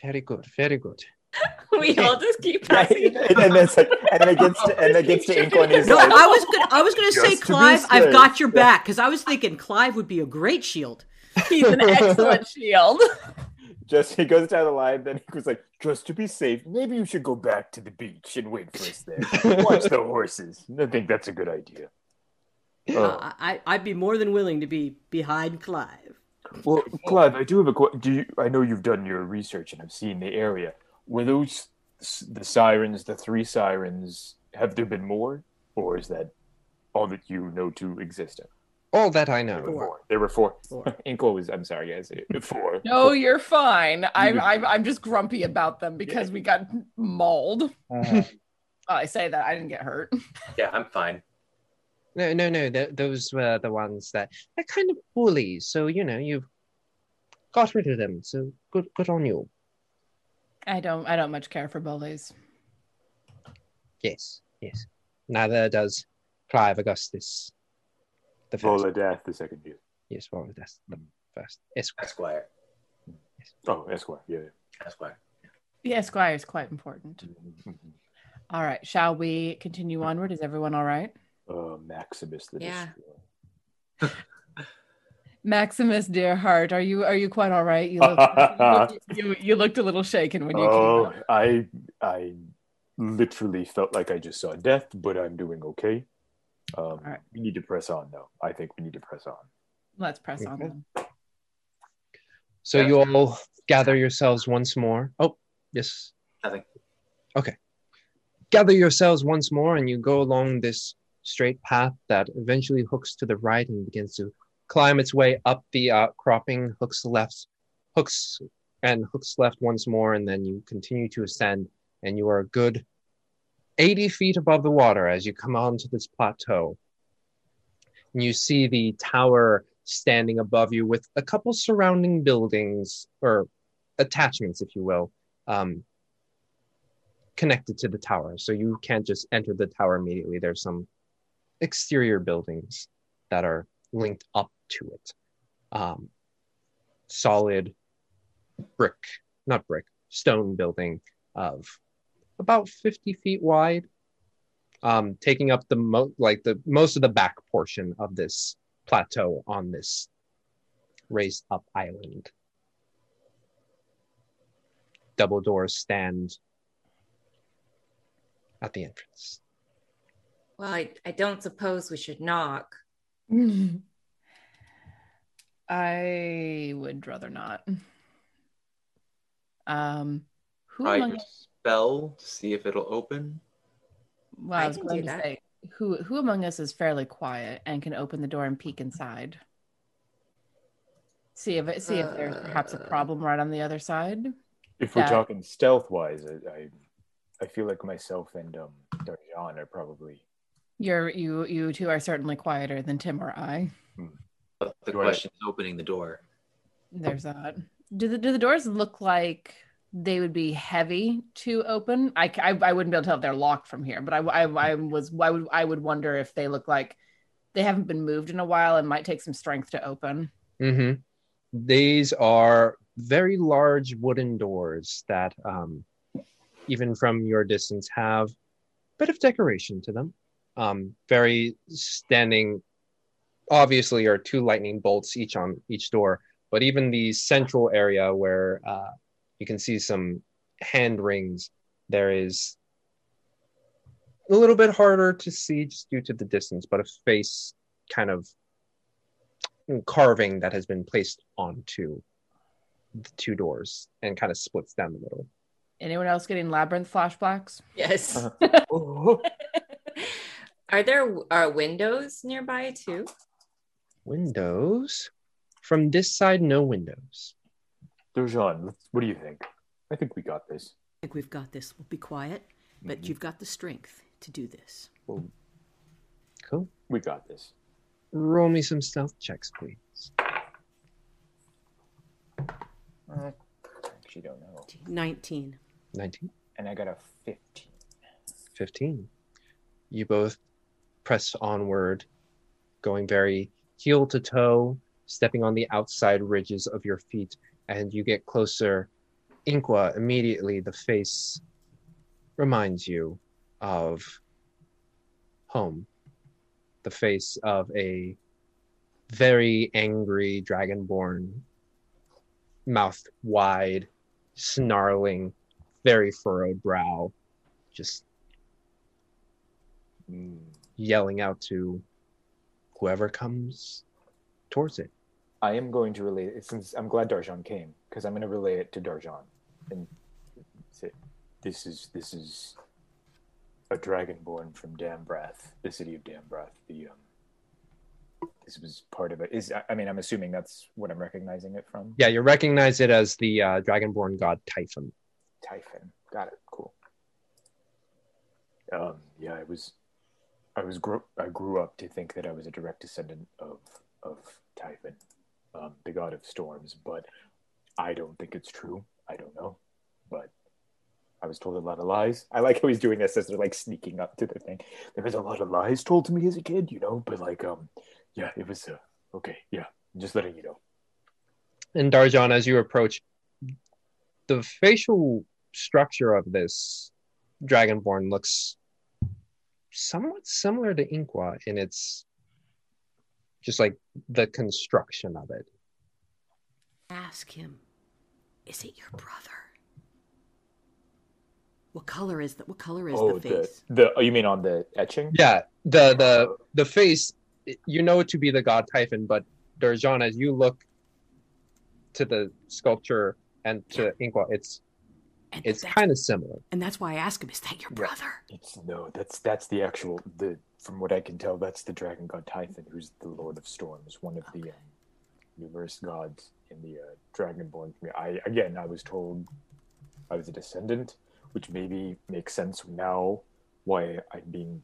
Very good. Very good. We all just keep Right? passing. And then it's like, and then it gets to, and it gets to Ink when he's no, like, I was gonna, I was gonna say, to Clive, I've got your back because I was thinking Clive would be a great shield. He's an excellent shield. just he goes down the line. Then he was like, Just to be safe, maybe you should go back to the beach and wait for us there. Watch the horses. I think that's a good idea. Oh, Uh, I, I'd be more than willing to be behind Clive. Well, Clive, I do have a question. Do you, I know you've done your research and have seen the area. Were those the sirens, the three sirens? Have there been more, or is that all that you know to exist? All that I There know. were four. There were four. Inqua's. I'm sorry, guys. Four. No, you're fine. I'm I'm, I'm just grumpy about them because we got mauled. Uh-huh. Oh, I say that I didn't get hurt. Yeah, I'm fine. No, no, no. th those were the ones that they're kind of bullies. So you know you've got rid of them. So good, good on you. I don't I don't much care for bullies. Yes, yes. Neither does Clive Augustus. The first. Volodath, the second year. Yes, Volodath the first. Esquire. Esquire. Oh, Esquire. Yeah. Esquire. The Esquire is quite important. All right, shall we continue onward? Is everyone all right? Uh, Maximus the Yeah. Destroyer. Maximus, dear heart, are you are you quite all right? You looked, you, looked, you, you looked a little shaken when you came Oh. I I literally felt like I just saw death, but I'm doing okay. Um, right. We need to press on, though. I think we need to press on. Let's press on then. So you all gather yourselves once more. Oh, yes. Nothing. Okay. Gather yourselves once more, and you go along this straight path that eventually hooks to the right and begins to climb its way up the outcropping, hooks left, hooks and hooks left once more, and then you continue to ascend, and you are a good 80 feet above the water as you come onto this plateau. And you see the tower standing above you with a couple surrounding buildings or attachments, if you will, um, connected to the tower. So you can't just enter the tower immediately. There's some exterior buildings that are linked up to it. Um, solid brick, not brick, stone building of about 50 feet wide, um, taking up the mo- like the most of the back portion of this plateau on this raised up island. Double doors stand at the entrance. Well, I, I don't suppose we should knock. I would rather not. Um, who Try among your us? spell to see if it'll open. Well, I, I was can going do to that. say who who among us is fairly quiet and can open the door and peek inside. See if it, see if there's perhaps a Uh. problem right on the other side. If we're That- talking stealth wise, I, I I feel like myself and um Darjan are probably You're you you two are certainly quieter than Tim or I. But the question is opening the door. There's that. Do the do the doors look like they would be heavy to open? I, I, I wouldn't be able to tell if they're locked from here, but I, I, I was I would I would wonder if they look like they haven't been moved in a while and might take some strength to open. Mm-hmm. These are very large wooden doors that, um, even from your distance, have a bit of decoration to them. Um, very standing, obviously, are two lightning bolts each on each door, but even the central area where uh, you can see some hand rings, there is a little bit harder to see just due to the distance, but a face kind of carving that has been placed onto the two doors and kind of splits down the middle. Anyone else getting labyrinth flashbacks? Yes. oh, Are there uh, windows nearby too? Windows. From this side, no windows. Darjan, let's- what do you think? I think we got this. I think we've got this. We'll be quiet, but Mhm. you've got the strength to do this. Well, Cool. we got this. Roll me some stealth checks, please. Uh, actually, don't know. 19. 19, And I got a fifteen. 15. You both press onward, going very heel to toe, stepping on the outside ridges of your feet, and you get closer. Inqua, immediately the face reminds you of home. The face of a very angry dragonborn, mouth wide, snarling, very furrowed brow, just Mm. Yelling out to whoever comes towards it. I am going to relay it since I'm glad Darjan came because I'm going to relay it to Darjan and say, "This is this is a dragonborn from Dambrath, the city of Dambrath. The um, this was part of it. Is I mean, I'm assuming that's what I'm recognizing it from. Yeah, you recognize it as the uh, dragonborn god Typhon. Typhon. Got it. Cool. Um, yeah, it was, I was grew, I grew up to think that I was a direct descendant of of Typhon, um, the god of storms, but I don't think it's true. I don't know, but I was told a lot of lies. I like how he's doing this as they're like sneaking up to the thing. There was a lot of lies told to me as a kid, you know, but like, um, yeah, it was uh, okay. Yeah, just letting you know. And Darjan, as you approach, the facial structure of this dragonborn looks somewhat similar to Inqua in its just like the construction of it. Ask him, is it your brother? What color is the what color is oh, the face? the the oh, you mean on the etching? Yeah, the the the face you know it to be the god Typhon, but Darjan, as you look to the sculpture and to Inqua, it's it's kind of similar. And that's why I ask him, is that your brother? It's no, that's that's the actual the from what I can tell, that's the dragon god Typhon, who's the lord of storms, one of the um, numerous gods in the uh, dragonborn community. I again, I was told I was a descendant, which maybe makes sense now why I'm being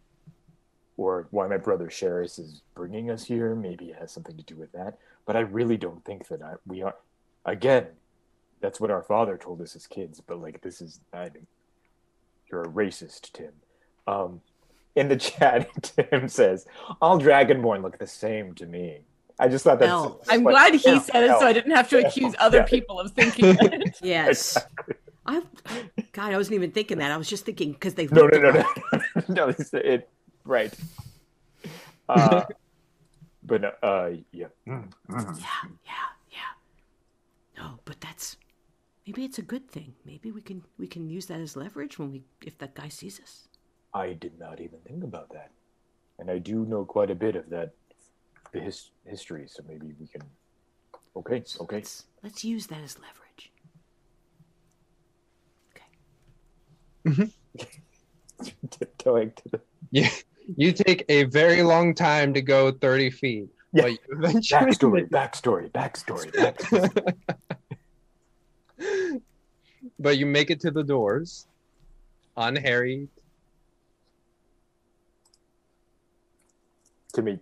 or why my brother Sheris is bringing us here. Maybe it has something to do with that. But I really don't think that I, we are. Again, that's what our father told us as kids. But like, this is I, you're a racist, Tim. Um, in the chat, Tim says, "All Dragonborn look the same to me." I just thought that's. Hell. I'm glad he said it, so I didn't have to accuse other people of thinking it. Yes. I, God, I wasn't even thinking that. I was just thinking because they No, look no, no, no, no. It's, it right. Uh, but uh, yeah. Yeah, yeah, yeah. No, but that's maybe it's a good thing. Maybe we can we can use that as leverage when we if that guy sees us. I did not even think about that, and I do know quite a bit of that, the his, history. So maybe we can. Okay, okay. Let's use that as leverage. Tiptoeing mm-hmm. to the You, you take a very long time to go 30 feet. Yeah. But you eventually backstory, backstory, backstory, backstory. but you make it to the doors unharried. Can we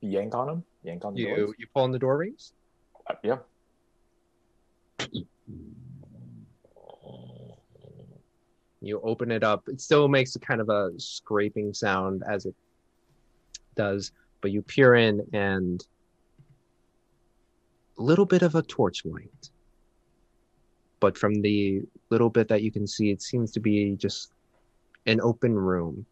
yank on him? Yank on the You doors? you pull on the door rings. Uh, yeah. You open it up. It still makes a kind of a scraping sound as it does, but you peer in and a little bit of a torchlight. But from the little bit that you can see, it seems to be just an open room.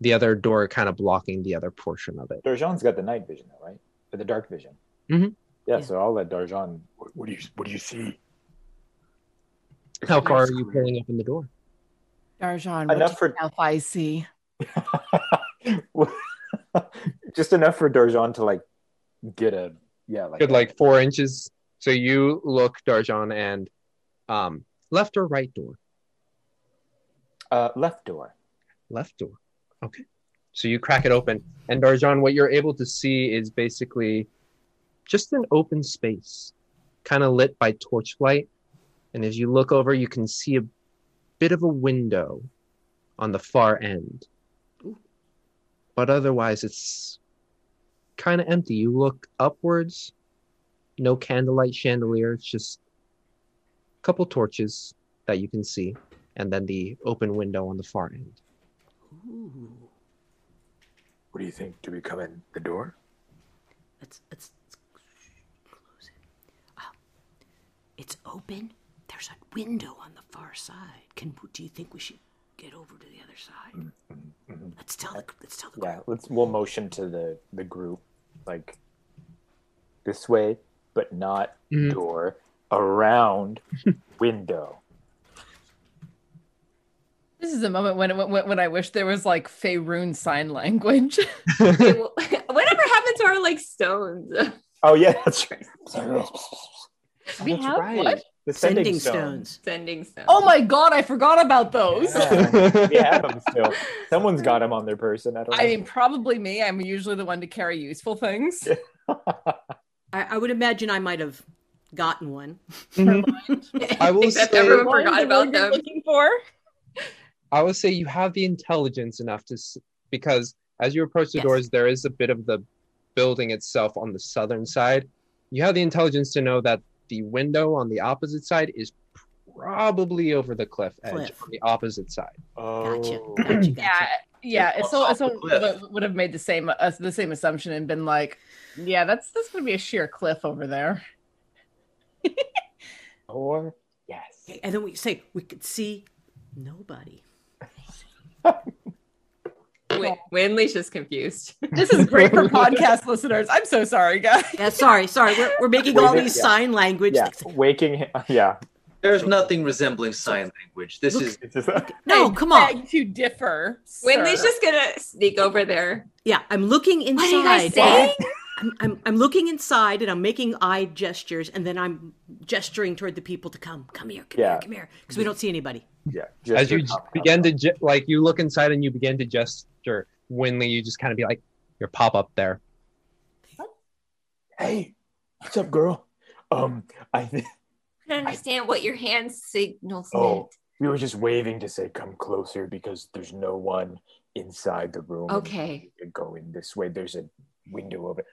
The other door kind of blocking the other portion of it. Darjan's got the night vision, though, right? Or the dark vision. Mhm. Yeah, so I'll let Darjan. What, what do you What do you see? How far are you pulling up in the door? Darjan, Enough for you have I see? Just enough for Darjan to like get a yeah, like Good, like four inches. So you look, Darjan, and um, left or right door? uh, left door. Left door. Okay. So you crack it open, and Darjan, what you're able to see is basically just an open space, kind of lit by torchlight. And as you look over, you can see a bit of a window on the far end. But otherwise, it's kind of empty. You look upwards, no candlelight chandelier. It's just couple torches that you can see, and then the open window on the far end. Ooh, What do you think? Do we come in the door? let's let's, let's close it. Oh, it's open. There's a window on the far side. Can do you think we should get over to the other side? Mm, mm, mm-hmm. Let's tell the let's tell the Yeah, let's we'll motion to the the group like this way, but not Mhm. door around window. This is a moment when, when when I wish there was like Faerun sign language. Whatever happened to our like stones? Oh yeah, that's right. We That's have right. what? The sending, Sending stones. stones. Sending stones. Oh my god, I forgot about those. Yeah, we have them still. Someone's got them on their person. I don't know. I mean, probably me. I'm usually the one to carry useful things. I, I would imagine I might have gotten one. I will Except say, everyone forgot the about you're them. Looking for. I will say you have the intelligence enough to, because as you approach the Yes. doors, there is a bit of the building itself on the southern side. You have the intelligence to know that the window on the opposite side is probably over the cliff edge Cliff. on the opposite side. Gotcha. Oh. Gotcha. Gotcha. Yeah, yeah. It's It's so, it's so cliff. would have made the same uh, the same assumption and been like, yeah, that's that's gonna be a sheer cliff over there. Or yes. And then we say we could see nobody. Win- Winley's just confused. This is great for podcast listeners. I'm so sorry, guys. Yeah, sorry, sorry. We're, we're making all these yeah. sign language. Yeah, waking. Yeah, There's nothing resembling sign language. This Look- is it's just No, come on. beg to differ. Winley's sir. just gonna sneak over there. Yeah, I'm looking inside. What are you guys saying? I'm, I'm, I'm looking inside and I'm making eye gestures and then I'm gesturing toward the people to come. Come here, come Yeah. here, come here. Because we don't see anybody. yeah. As you your j- top, top, begin to ge- like, you look inside and you begin to gesture. Winley, you just kind of be like, your pop up there. Hey, what's up, girl? Um, I think I don't understand what your hand signals Oh. meant. we were just waving to say come closer because there's no one inside the room. Okay. You're going this way. There's a window over.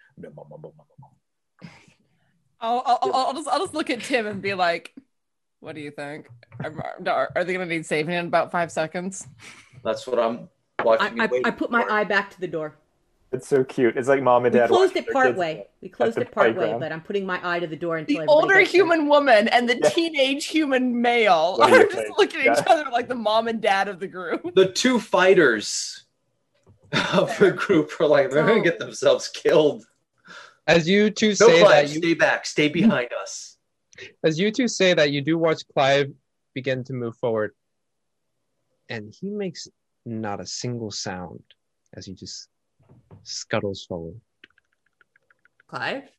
I'll, I'll, I'll, I'll just I'll just look at Tim and be like, "What do you think? Are, are they gonna need saving in about five seconds?" that's what I'm watching. I, and waiting I put my for. eye back to the door. It's so cute. It's like mom and dad. We dad. closed it part way. We closed it part way, but I'm putting my eye to the door until The older gets there. human woman and the Yeah. teenage human male What do are just looking at each other like the mom and dad of the group. The two fighters of the group are like they're gonna oh. get themselves killed. As you two No, say Clive, that, you, stay back, stay behind us. as you two say that, you do watch Clive begin to move forward, and he makes not a single sound as he just scuttles forward. Clive.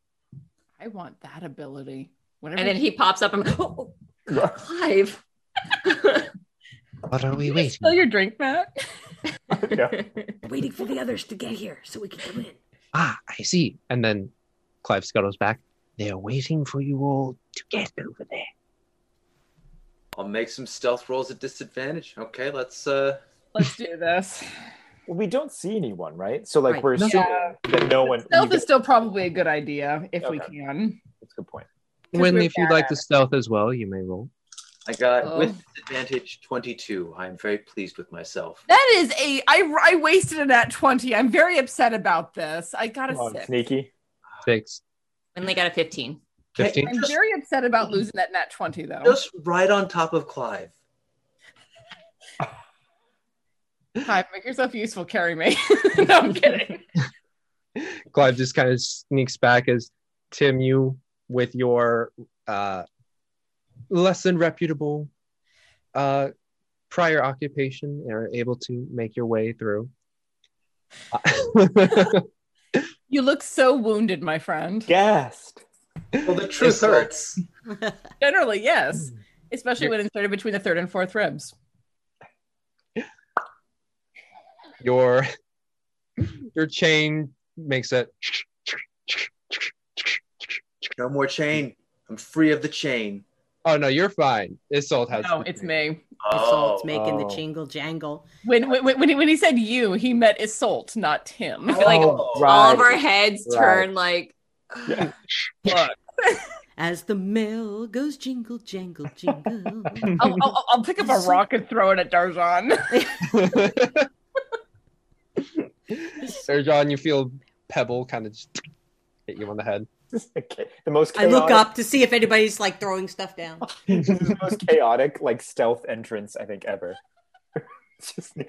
I want that ability. Whenever And then he pops up and oh, Clive. What are we Did waiting? spill your drink, Matt. Yeah. Waiting for the others to get here so we can come in. Ah, I see. And then Clive scuttles back. They are waiting for you all to get over there. I'll make some stealth rolls at disadvantage. Okay, let's uh Let's do this. Well, we don't see anyone, right? So like Right. we're No. assuming that no one. Stealth you is still probably a good idea if we can. That's a good point. Because When if you'd like at to stealth as well, you may roll. I got Oh. with advantage 22. I'm very pleased with myself. That is a I I wasted a nat 20. I'm very upset about this. I got a Come on, six. sneaky. Six. And they got a 15. 15? I'm very upset about losing that nat 20 though. just right on top of Clive. Hi, make yourself useful, carry me. no, I'm kidding. Clive just kind of sneaks back as Tim, you with your uh, less than reputable uh, prior occupation are able to make your way through. You look so wounded, my friend. Gassed. Well, the truth hurts. Generally, yes. Especially when inserted between the third and fourth ribs. your your chain makes it No more chain. I'm free of the chain. Oh no you're fine Isolt has No, it's me. Isolt's Oh, making the oh. jingle jangle. When when, when, he, when he said you, he meant Isolt, not Tim. I feel like Oh, all of our heads Right. turn like Yeah. Look, As the mail goes jingle jangle jingle. I'll, I'll, I'll pick up a rock and throw it at Darjan. Sir John you feel pebble kind of just hit you on the head Okay, the most. I look up to see if anybody's like throwing stuff down. this is the most chaotic, like stealth entrance I think ever. It's just When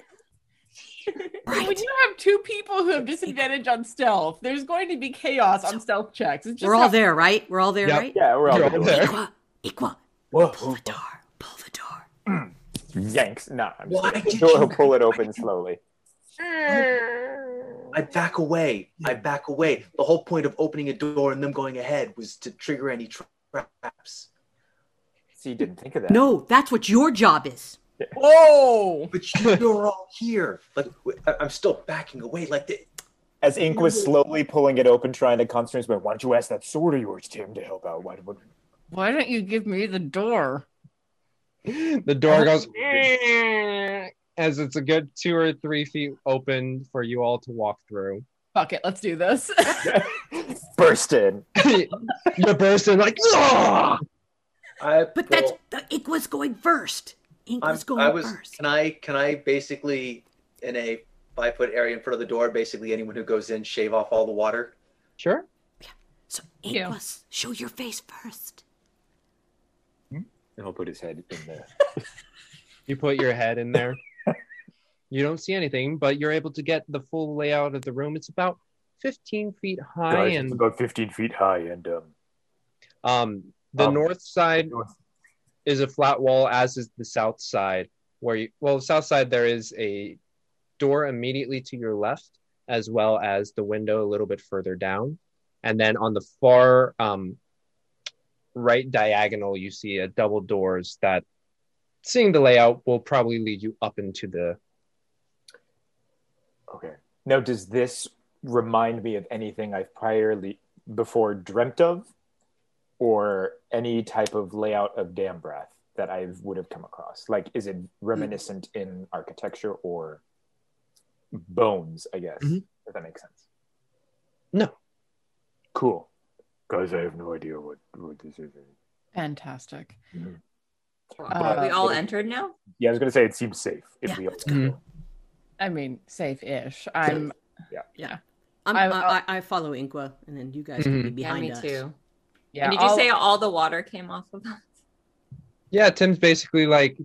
you have two people who have disadvantage on stealth, there's going to be chaos on stealth checks. Just We're all how- there, right? We're all there, Yep. right? yeah, we're all, all there. Equa, Equa, Whoa, pull the door, pull the door. Mm. yanks. Nah, I'm just Why kidding. did He'll pull it open slowly. I I back away. I back away. The whole point of opening a door and them going ahead was to trigger any traps. So you didn't think of that. No, that's what your job is. Oh! But you're all here. Like I- I'm still backing away. Like the, As Inqua's slowly pulling it open, trying to concentrate, but why don't you ask that sword of yours, Tim, to help out? Why would Why don't you give me the door? The door goes mm. As it's a good two or three feet open for you all to walk through. Fuck it, let's do this. burst in? you burst in like, "Ah!" I, But that's the Inqua's going first. Ink I'm, was going I was. first. Can I? Can I basically in a five foot area in front of the door? Basically, anyone who goes in, shave off all the water. Sure. Yeah. So Ink was show your face first. And he'll put his head in there. You put your head in there. You don't see anything, but you're able to get the full layout of the room. It's about 15 feet high and it's about 15 feet high, and um, Um, the Um, north side is a flat wall, as is the south side. Where you, well, south side there is a door immediately to your left, as well as the window a little bit further down, and then on the far um, right diagonal, you see a double doors that, seeing the layout, will probably lead you up into the. Okay. Now, does this remind me of anything I've priorly before dreamt of, or any type of layout of Dambrath that I would have come across? Like, is it reminiscent in architecture or bones? I guess Mhm. if that makes sense. No. Cool. guys, I have no idea what, what this is. Fantastic. Are we all entered now? Yeah, I was gonna say it seems safe if we all Mm-hmm. I mean, safe-ish. I'm. Yeah. Yeah. I'm, I- I, I, I follow Inqua, and then you guys can be Mhm. Yeah, behind me us. too. Yeah. and did you I'll- say all the water came off of them? Yeah, Tim's basically like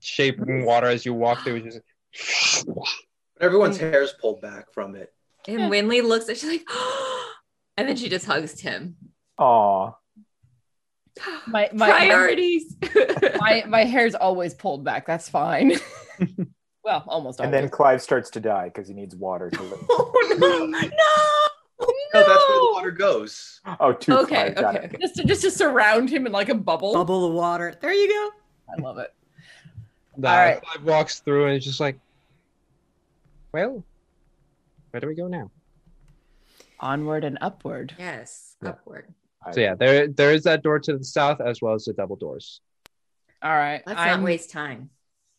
shaping water as you walk through. Just Everyone's is pulled back from it. And Winley looks at she's like, and then she just hugs Tim. Aw. my, my Priorities. my my hair's always pulled back. That's fine. well, almost. And always. then Clive starts to die because he needs water to live. oh no, no, No, that's where the water goes. Oh, to Okay, Clive. Got okay. just to, just to surround him in like a bubble. Bubble of water. There you go. I love it. the All right. Clive walks through and it's just like, well, where do we go now? Onward and upward. Yes, upward. So yeah, there there is that door to the south as well as the double doors. All right. Let's I'm- not waste time.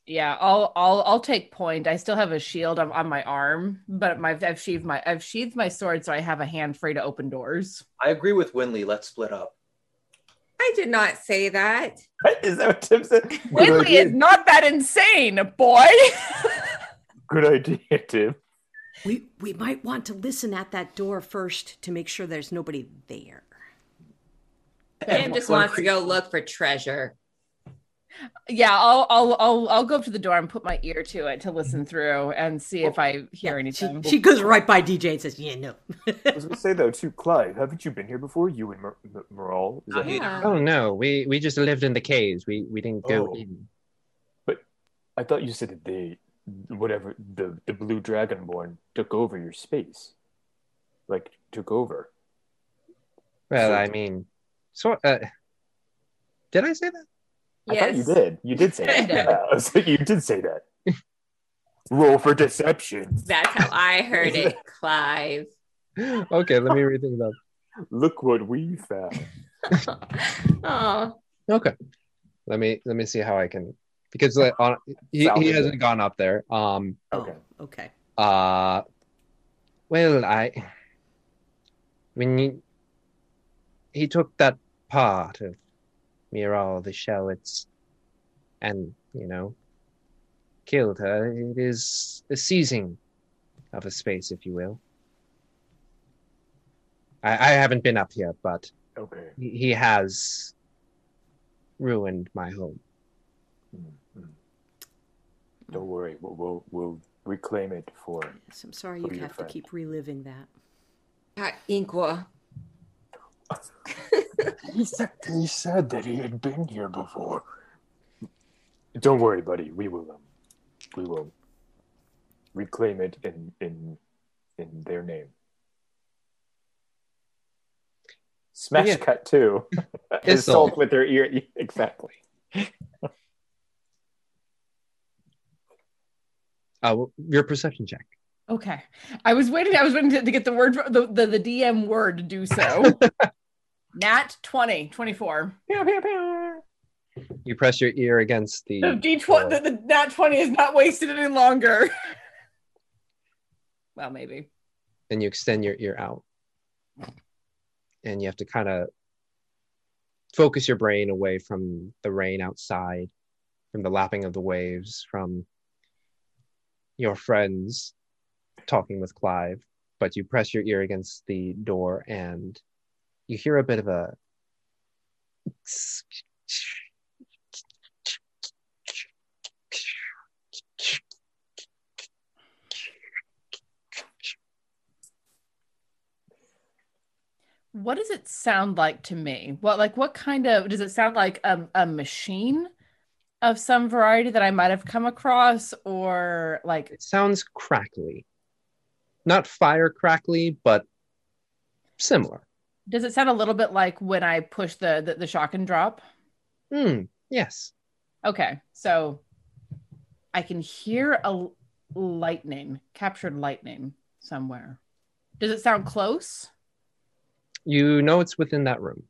Yeah, I'll I'll I'll take point. I still have a shield on, on my arm, but my I've sheathed my I've sheathed my sword, so I have a hand free to open doors. I agree with Winley. Let's split up. I did not say that. Is that what Tim said? Winley is not that insane, boy. Good idea, Tim. We we might want to listen at that door first to make sure there's nobody there. Tim just wants to go look for treasure. Yeah, I'll I'll I'll I'll go up to the door and put my ear to it to listen through and see if I hear anything. She goes right by DJ and says, "Yeah, no." I was gonna say though, too, Clive, haven't you been here before? You and Mer- Mer- Meral? Is Yeah. Oh no, we we just lived in the caves. We we didn't go Oh. in. But i thought you said that they, whatever the the blue dragonborn took over your space, like took over. Well, So- I mean, so uh, did I say that? I thought you did. You did say that. Yeah, I was like, you did say that. Roll for deception. That's how I heard it, Clive. Okay, let me rethink that. Look what we found. oh, Okay, let me let me see how I can because like, on, he, he hasn't gone up there. Um. Okay. Oh, okay. Uh. Well, I. When you, he took that part of Miral the shell, it's and you know, killed her. It is a seizing of a space, if you will. I, I haven't been up here, but Okay. he, he has ruined my home. Mm-hmm. Don't worry. We'll, we'll we'll reclaim it for. Yes, I'm sorry you your have to keep reliving that. God, Inqua. He said he said that he had been here before. Don't worry, buddy. We will um, we will reclaim it in in in their name. Smash Yeah. cut two. It's Isolt all- with her ear. Exactly. Uh, your perception check. Okay. I was waiting. I was waiting to, to get the word, the, the, the DM word to do so. Nat 20, 24. You press your ear against the. The D20, the, the Nat 20 is not wasted any longer. well, maybe. and you extend your ear out. And you have to kind of focus your brain away from the rain outside, from the lapping of the waves, from your friends talking with Clive. But you press your ear against the door and you hear a bit of a What does it sound like to me? What like what kind of does it sound like a, a machine of some variety that I might have come across or like it sounds crackly. Not fire crackly, but similar. Does it sound a little bit like when I push the the, the shock and drop? Hmm, yes. Okay. So I can hear a lightning, captured lightning somewhere. Does it sound close? You know it's within that room.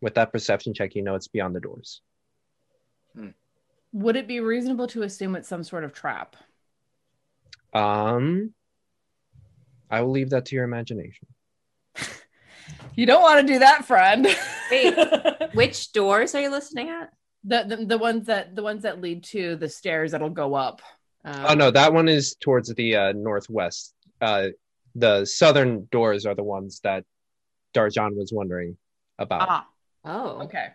With that perception check, you know it's beyond the doors. Would it be reasonable to assume it's some sort of trap? Um, I will leave that to your imagination. You don't want to do that, friend. Wait, which doors are you listening at? The, the the ones that the ones that lead to the stairs that'll go up. Oh no, that one is towards the uh, northwest. Uh, the southern doors are the ones that Darjan was wondering about. Ah. Oh. Okay.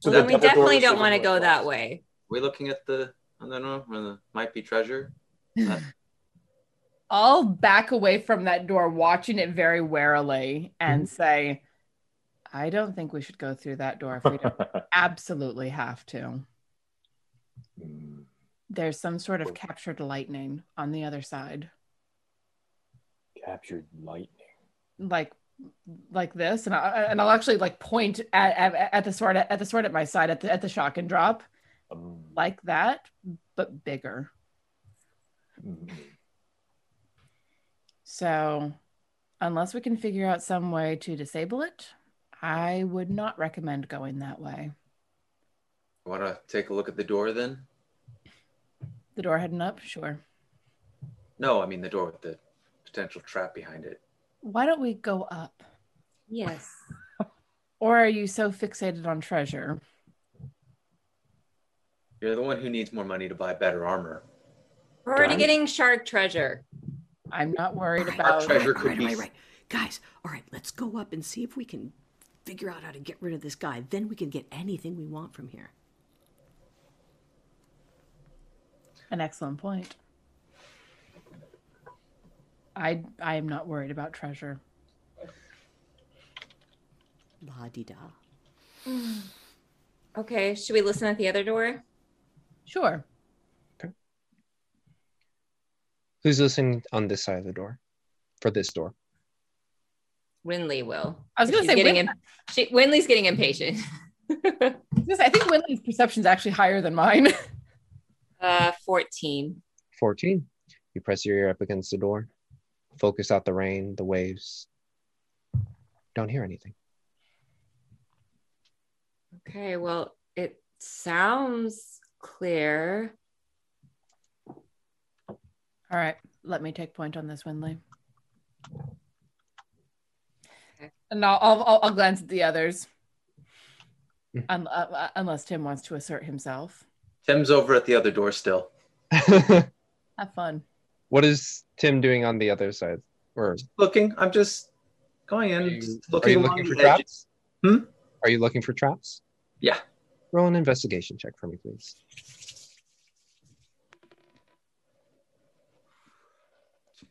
So then we definitely don't want to go that way. We're looking at the I don't know the might be treasure. I'll back away from that door, watching it very warily, and say, I don't think we should go through that door if we don't absolutely have to. Mm. There's some sort of captured lightning on the other side. Captured lightning. Like like this, and I and I'll actually like point at at, at the sword at the sword at my side at the at the shock and drop. Um. Like that, but bigger. Mm-hmm. So, unless we can figure out some way to disable it, I would not recommend going that way. Want to take a look at the door then? The door heading up, sure. No, I mean the door with the potential trap behind it. Why don't we go up? Yes. Or are you so fixated on treasure? You're the one who needs more money to buy better armor. We're already Right. getting shark treasure. I'm not worried All right, about treasure all could right, be- all right, right. Guys, all right, let's go up and see if we can figure out how to get rid of this guy. Then we can get anything we want from here. an excellent point. I I am not worried about treasure. La di da. Okay, should we listen at the other door? Sure. Okay. Who's listening on this side of the door? For this door. Winley will. I was gonna say getting Win- im- she, Winley's getting impatient. I think Winley's perception is actually higher than mine. Uh, fourteen. 14. You press your ear up against the door. Focus out the rain, the waves. Don't hear anything. Okay, well, it sounds clear. All right, let me take point on this, Winley. And I'll, I'll, I'll, I'll glance at the others. Hmm. Un- uh, uh, unless Tim wants to assert himself. Tim's over at the other door still. Have fun. What is Tim doing on the other side? Or Looking, I'm just going in, are you, just are looking, you along looking for the edges. traps? Hmm? Are you looking for traps? Yeah. Roll an investigation check for me, please.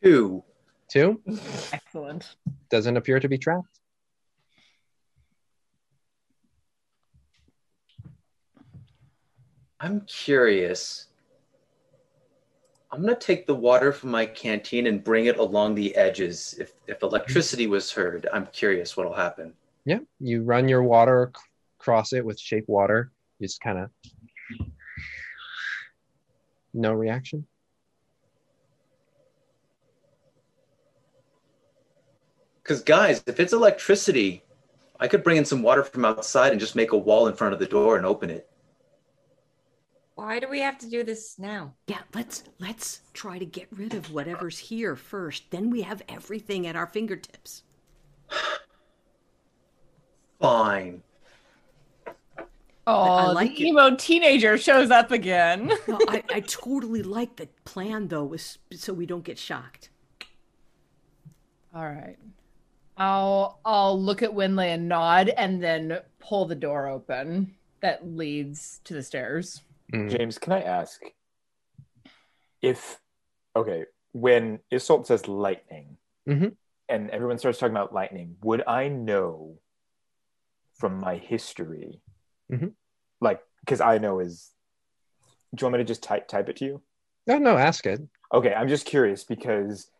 Two. Two? Excellent. Doesn't appear to be trapped. I'm curious. I'm gonna take the water from my canteen and bring it along the edges. If if electricity was heard, I'm curious what'll happen. Yeah, you run your water ac- across it with shape water. Just kind of no reaction. Because guys, if it's electricity, I could bring in some water from outside and just make a wall in front of the door and open it. Why do we have to do this now? Yeah, let's let's try to get rid of whatever's here first. Then we have everything at our fingertips. Fine. Oh, I the like it. emo teenager shows up again. No, I, I totally like the plan though, was so we don't get shocked. All right. I'll I'll look at Winley and nod and then pull the door open that leads to the stairs. James, can I ask if okay, when Isolt says lightning Mhm. and everyone starts talking about lightning, would I know from my history? Mhm. Like, because I know is do you want me to just type type it to you? No, no, ask it. Okay, I'm just curious because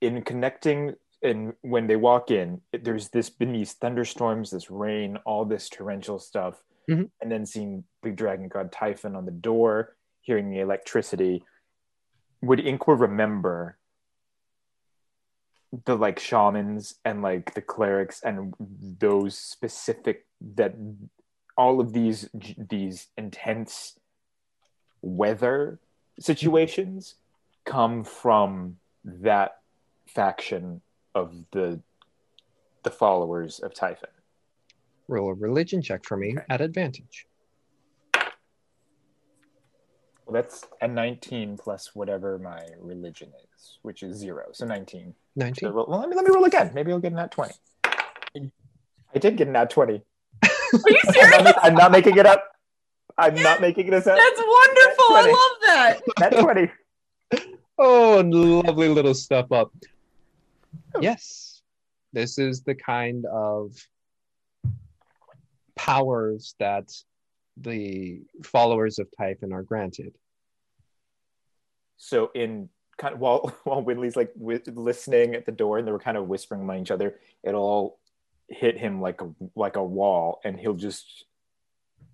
in connecting and when they walk in, there's this been these thunderstorms, this rain, all this torrential stuff, Mhm. and then seeing big dragon god Typhon on the door, hearing the electricity. Would Inqua remember the like shamans and like the clerics and those specific that all of these these intense weather situations come from that faction of the the followers of Typhon. Roll a religion check for me at advantage. Well, that's a 19 plus whatever my religion is, which is zero. So 19. 19. So, well, let me let me roll again. Maybe I'll get an nat 20. I did get an nat 20. Are you I'm serious? not, I'm not making it up. I'm not making this up. That's wonderful. I love that. Nat 20. Oh, lovely little step up. Oh. Yes, this is the kind of powers that the followers of Typhon are granted. So in kind of while while Winley's like listening at the door and they were kind of whispering among each other, it'll all hit him like a like a wall, and he'll just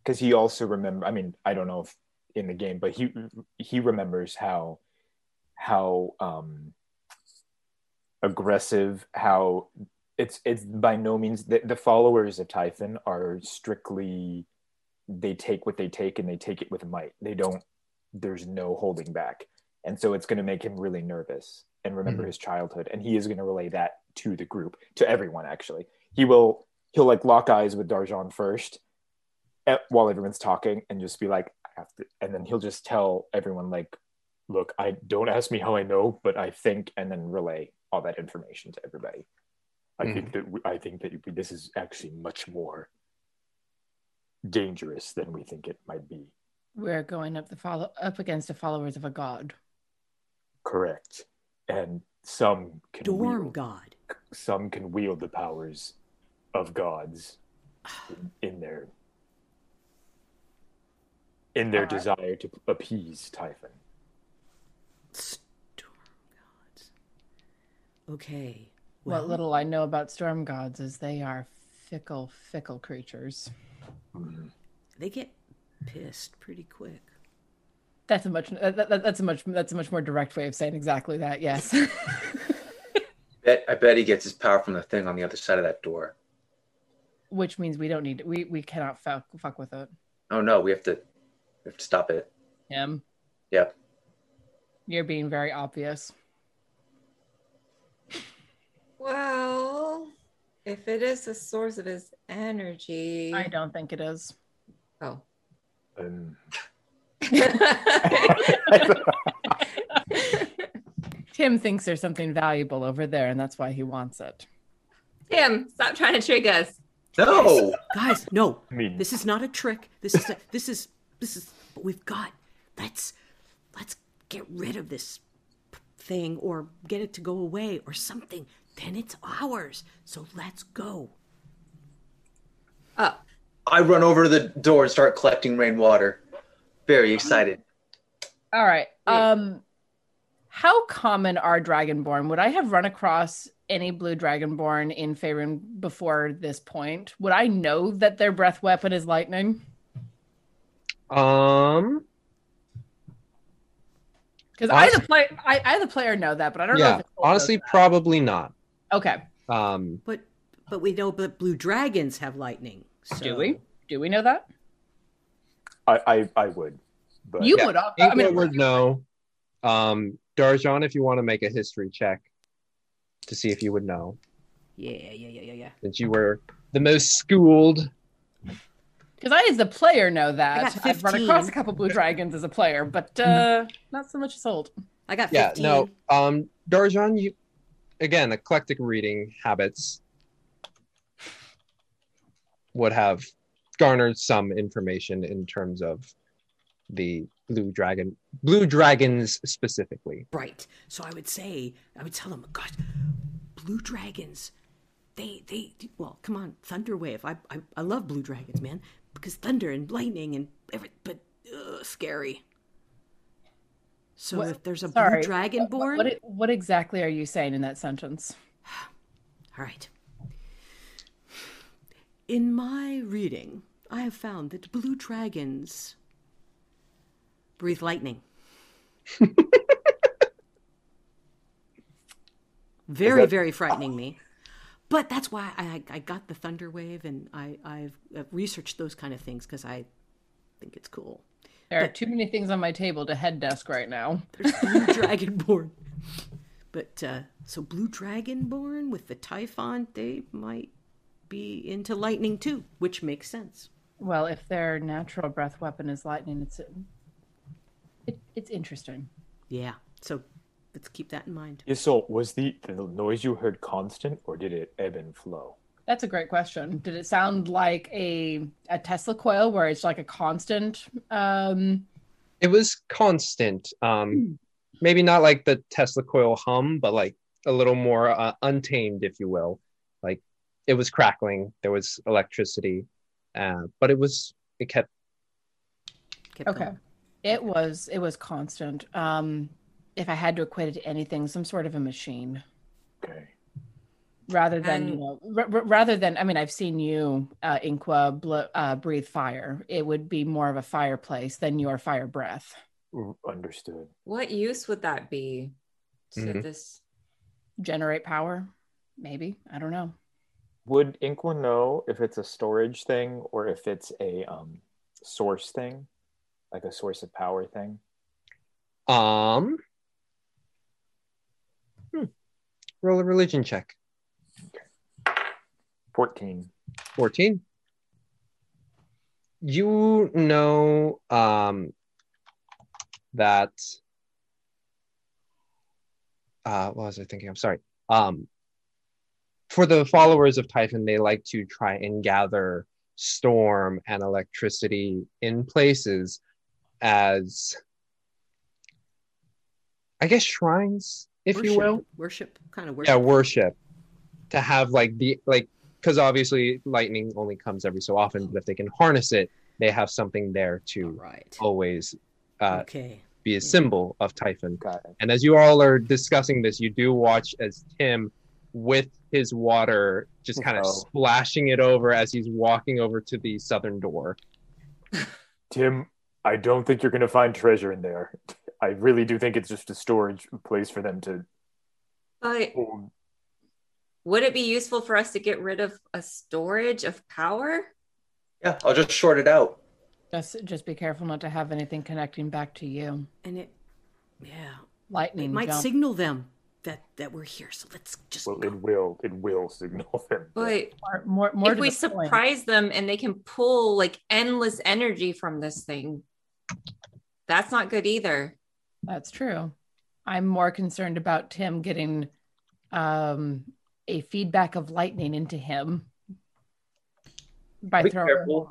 because he also remember. I mean, I don't know if in the game, but he he remembers how how um aggressive how it's it's by no means the, the followers of Typhon are strictly they take what they take and they take it with might. They don't there's no holding back. And so it's going to make him really nervous and remember Mhm. his childhood and he is going to relay that to the group, to everyone actually. He will he'll like lock eyes with Darjan first eh, while everyone's talking and just be like I have to and then he'll just tell everyone like look, I don't ask me how I know, but I think and then relay all that information to everybody. I think mm-hmm. that we, I think that we, this is actually much more dangerous than we think it might be. We're going up the follow up against the followers of a god. Correct. And some can Dorm wield, god. some can wield the powers of gods in, in their in their Alright. desire to appease Typhon. Storm gods. Okay. What little I know about storm gods is they are fickle, fickle creatures. Mm-hmm. they get pissed pretty quick. That's a much uh, that, that- that's a much that's a much more direct way of saying exactly that. Yes. Bet, I bet he gets his power from the thing on the other side of that door. Which means we don't need we we cannot fuck fuck with it. Oh no, we have to we have to stop it. Him. Yep. You're being very obvious. Well, if it is the source of his energy. I don't think it is. Oh. Um, Tim thinks there's something valuable over there, and that's why he wants it. Tim, stop trying to trick us. No. Guys, no. I mean, This is not a trick. This is a, this is this is what we've got. Let's let's get rid of this thing or get it to go away or something. Then it's ours. So let's go. Oh, I run over to the door and start collecting rainwater. Very excited. All right. Um how common are dragonborn? Would I have run across any blue dragonborn in Faerun before this point? Would I know that their breath weapon is lightning? Um, Because I, Honest- the player, I, I, the player, know that, but I don't know. yeah, If it's honestly, probably not. That. okay. Um, But but we know that blue dragons have lightning. So. Do we? Do we know that? I I, I would. But You yeah, would. I Inqua mean, would know. Um, Darjan, if you want to make a history check to see if you would know, Yeah, yeah, yeah, yeah, yeah. since you were the most schooled. because I, as a player, know that I've run across a couple blue dragons as a player, but uh, not so much as old. I got Yeah, no. Um, Darjan, you again eclectic reading habits would have garnered some information in terms of the blue dragon, blue dragons specifically. Right. So I would say, I would tell them, gosh, blue dragons, they, they, well, come on, thunder wave. I, I, I love blue dragons, man, because thunder and lightning and every, but ugh, scary. So What- if there's a Sorry. blue dragon What- born, What, what exactly are you saying in that sentence? all right. In my reading, I have found that blue dragons breathe lightning. very, that- very frightening me. But that's why I, I got the thunder wave and I, I've, I've researched those kind of things because I think it's cool. There are too many things on my table to head desk right now. There's blue dragonborn. But uh, so blue dragonborn with the Typhon, they might be into lightning too, which makes sense. Well, if their natural breath weapon is lightning, it's it, it's interesting. Yeah. So let's keep that in mind. Yeah, So was the the noise you heard constant or did it ebb and flow? That's a great question. Did it sound like a a Tesla coil where it's like a constant? Um, It was constant. Um, maybe not like the Tesla coil hum, but like a little more uh, untamed, if you will. Like it was crackling. There was electricity, uh, but it was it kept Kept okay, going. it was it was constant. Um, if I had to equate it to anything, some sort of a machine, Okay. Rather than you know, r- r- rather than I mean, I've seen you, uh, Inqua, bl- uh, breathe fire. It would be more of a fireplace than your fire breath. Understood. What use would that be to Mhm. this? Generate power, maybe. I don't know. Would inqua know if it's a storage thing or if it's a um source thing, like a source of power thing? um. Hmm. Roll a religion check. Fourteen. 14 you know um that uh what was i thinking? I'm sorry. Um for the followers of typhon they like to try and gather storm and electricity in places as i guess shrines if you will. Worship, kind of worship. yeah worship. To have like the like because obviously lightning only comes every so often but if they can harness it they have something there to Right. always uh, okay. be a symbol of typhon and as you all are discussing this you do watch as tim with his water just kind of Oh. splashing it over as he's walking over to the southern door Tim, I don't think you're going to find treasure in there. I really do think it's just a storage place for them to But hold. Would it be useful for us to get rid of a storage of power? Yeah, I'll just short it out. Just just be careful not to have anything connecting back to you. And it, yeah, Lightning it might jump. signal them that that we're here. So let's just Well, go. it will. It will signal them. But more more, more if we the point. surprise them and they can pull like endless energy from this thing, that's not good either. That's true. I'm more concerned about Tim getting um, a feedback of lightning into him by Be throwing. careful.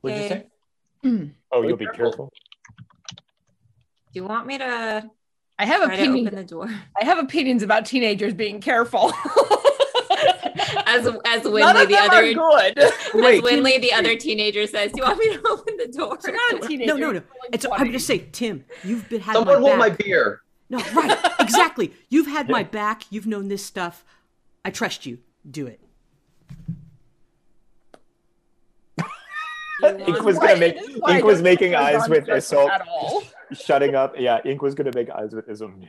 What'd you Okay. say? Oh, you'll be careful. careful. Do you want me to I have try opinions. open the door? I have opinions about teenagers being careful. as as Winley the other good. as Wait, Winley the other teenager says, "Do you want me to open the door?" not a teenager. No, no, no. It's, I'm just to say, Tim, you've been had Someone my hold my beer. No, right, exactly. You've had my back. You've known this stuff. I trust you. Do it. Ink was gonna make Ink was making eyes with Isolt, shutting up. Yeah, Ink was gonna make eyes with Isolt.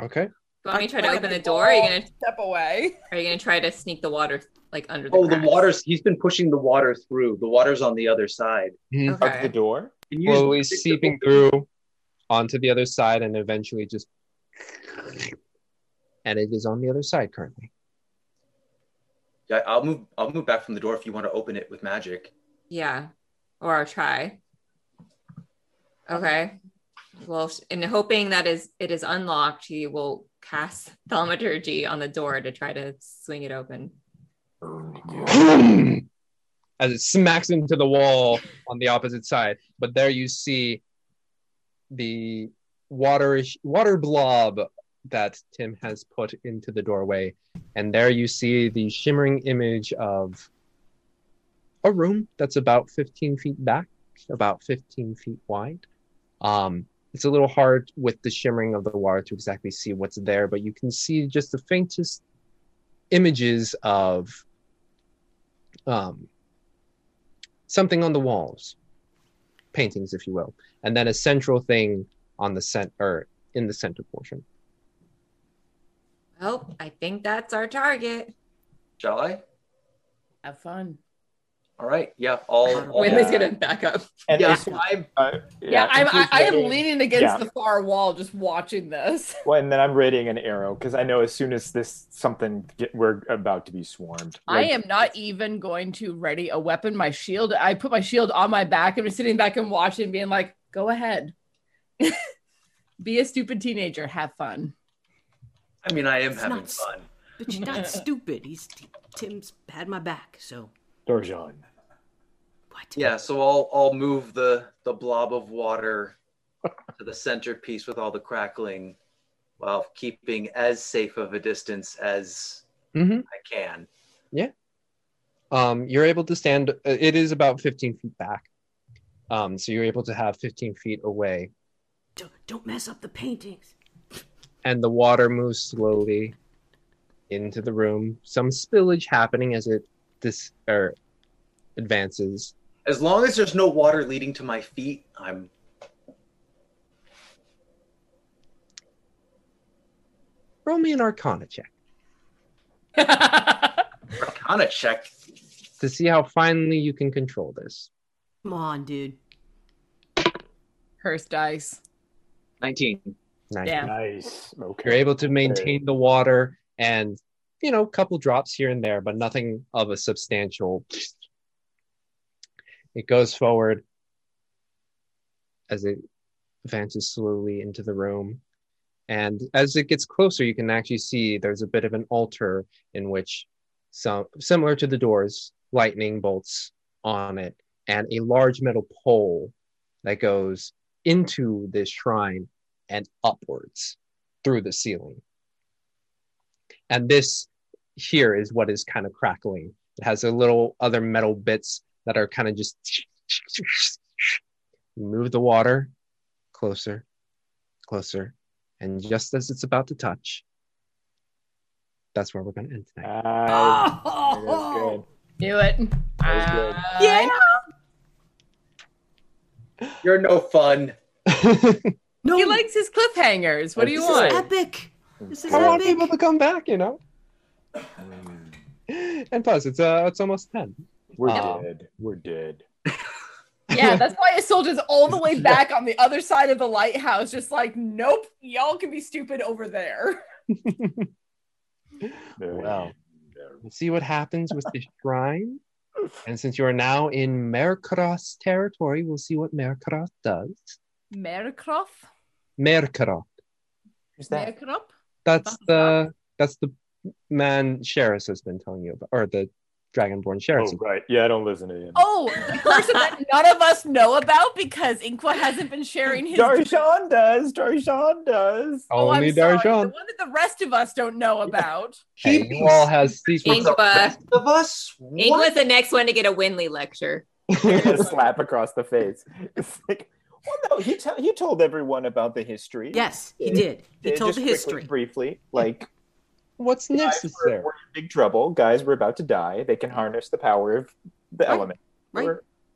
Okay. You want me to try to open the door? Are you gonna step away? Are you gonna try to sneak the water like under the? Oh, the water's. He's been pushing the water through. The water's on the other side. Mhm. Okay. the door. Can you use Slowly the stick to seeping open- through onto the other side and eventually just. And it is on the other side currently. Yeah, I'll move. I'll move back from the door if you want to open it with magic. Yeah, or I'll try. Okay. Well, in hoping that is it is unlocked, he will cast thaumaturgy on the door to try to swing it open. As it smacks into the wall on the opposite side. But there you see the water water blob that Tim has put into the doorway. And there you see the shimmering image of a room that's about 15 feet back, about 15 feet wide. Um, it's a little hard with the shimmering of the water to exactly see what's there, but you can see just the faintest images of um, something on the walls, paintings, if you will, and then a central thing on the center or in the center portion. Well, I think that's our target. Shall I? Have fun. All right. Yeah. All. all Winley's gonna back up. And yeah. Isolt- I'm. uh, Yeah, I'm, I, I am leaning against yeah. the far wall, just watching this. Well, and then I'm readying an arrow because I know as soon as this something get, we're about to be swarmed. I am not even going to ready a weapon. My shield, I put my shield on my back. I'm just sitting back and watching, being like, go ahead. Be a stupid teenager. Have fun. I mean, I am It's having not fun. But you're not stupid. He's Tim's had my back, so Darjan. Yeah. So I'll I'll move the the blob of water to the centerpiece with all the crackling, while keeping as safe of a distance as Mm-hmm. I can. Yeah. Um, you're able to stand. uh, It is about 15 feet back. Um, so you're able to have 15 feet away, don't, don't mess up the paintings. and the water moves slowly into the room. Some spillage happening as it this or advances. As long as there's no water leading to my feet, I'm. Roll me an Arcana check Arcana check. to see how finely you can control this. Come on, dude. Hearst dice. 19. Nice. Yeah. Nice. Okay. You're able to maintain the water and you know, a couple drops here and there, but nothing of a substantial. It goes forward as it advances slowly into the room. And as it gets closer, you can actually see there's a bit of an altar in which some similar to the doors, lightning bolts on it, and a large metal pole that goes into this shrine and upwards through the ceiling. And this here is what is kind of crackling. It has a little other metal bits that are kind of just move the water closer, closer, and just as it's about to touch, that's where we're going to end tonight. Oh, Do it. Uh, Yeah. You're no fun. No, He likes his cliffhangers. What do you this want? epic. This is I want people to come back, you know. And plus, it's uh, it's almost ten. We're Um, dead. We're dead. Yeah, that's why Isolt is all the way back on the other side of the lighthouse, just like, nope, y'all can be stupid over there. Well, let's see what happens with the shrine. And since you are now in Merkros territory, we'll see what Merkros does. Merkroth? Merkros. Who's Merkrop? That's the that's the man Sheris has been telling you about, or the Dragonborn sheriff. Oh, right. Yeah, I don't listen to him. Oh, the person that none of us know about because Inqua hasn't been sharing his. Darjan does. Darjan does. Oh, I'm Only sorry, The Darjan. one that the rest of us don't know about. Hey, you all has these Inqua. of us. Inqua's the next one to get a Winley lecture. a slap across the face. It's like, well, no, he, tell he told everyone about the history. Yes, he did. He Uh, told just the quickly, history. briefly. Like, What's guys, necessary? We're, we're in big trouble. Guys, we're about to die. They can harness the power of the Right, element. right.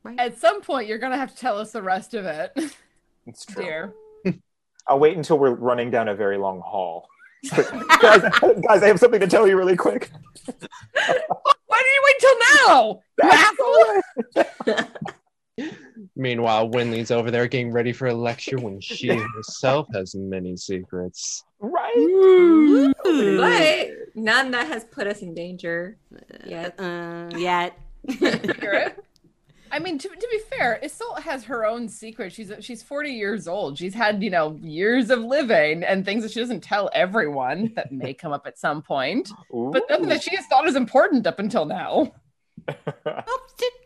We're- At some point, you're gonna have to tell us the rest of it, It's true. dear. I'll wait until we're running down a very long hall. guys, guys, I have something to tell you really quick. Why did you wait till now? You asshole! Meanwhile, Winley's over there getting ready for a lecture when she herself has many secrets. Right? But none that has put us in danger yet. Uh, yet. I mean, to, to be fair, Isolt has her own secret. She's she's 40 years old. She's had, you know, years of living and things that she doesn't tell everyone that may come up at some point. But nothing that she has thought is important up until now. Well,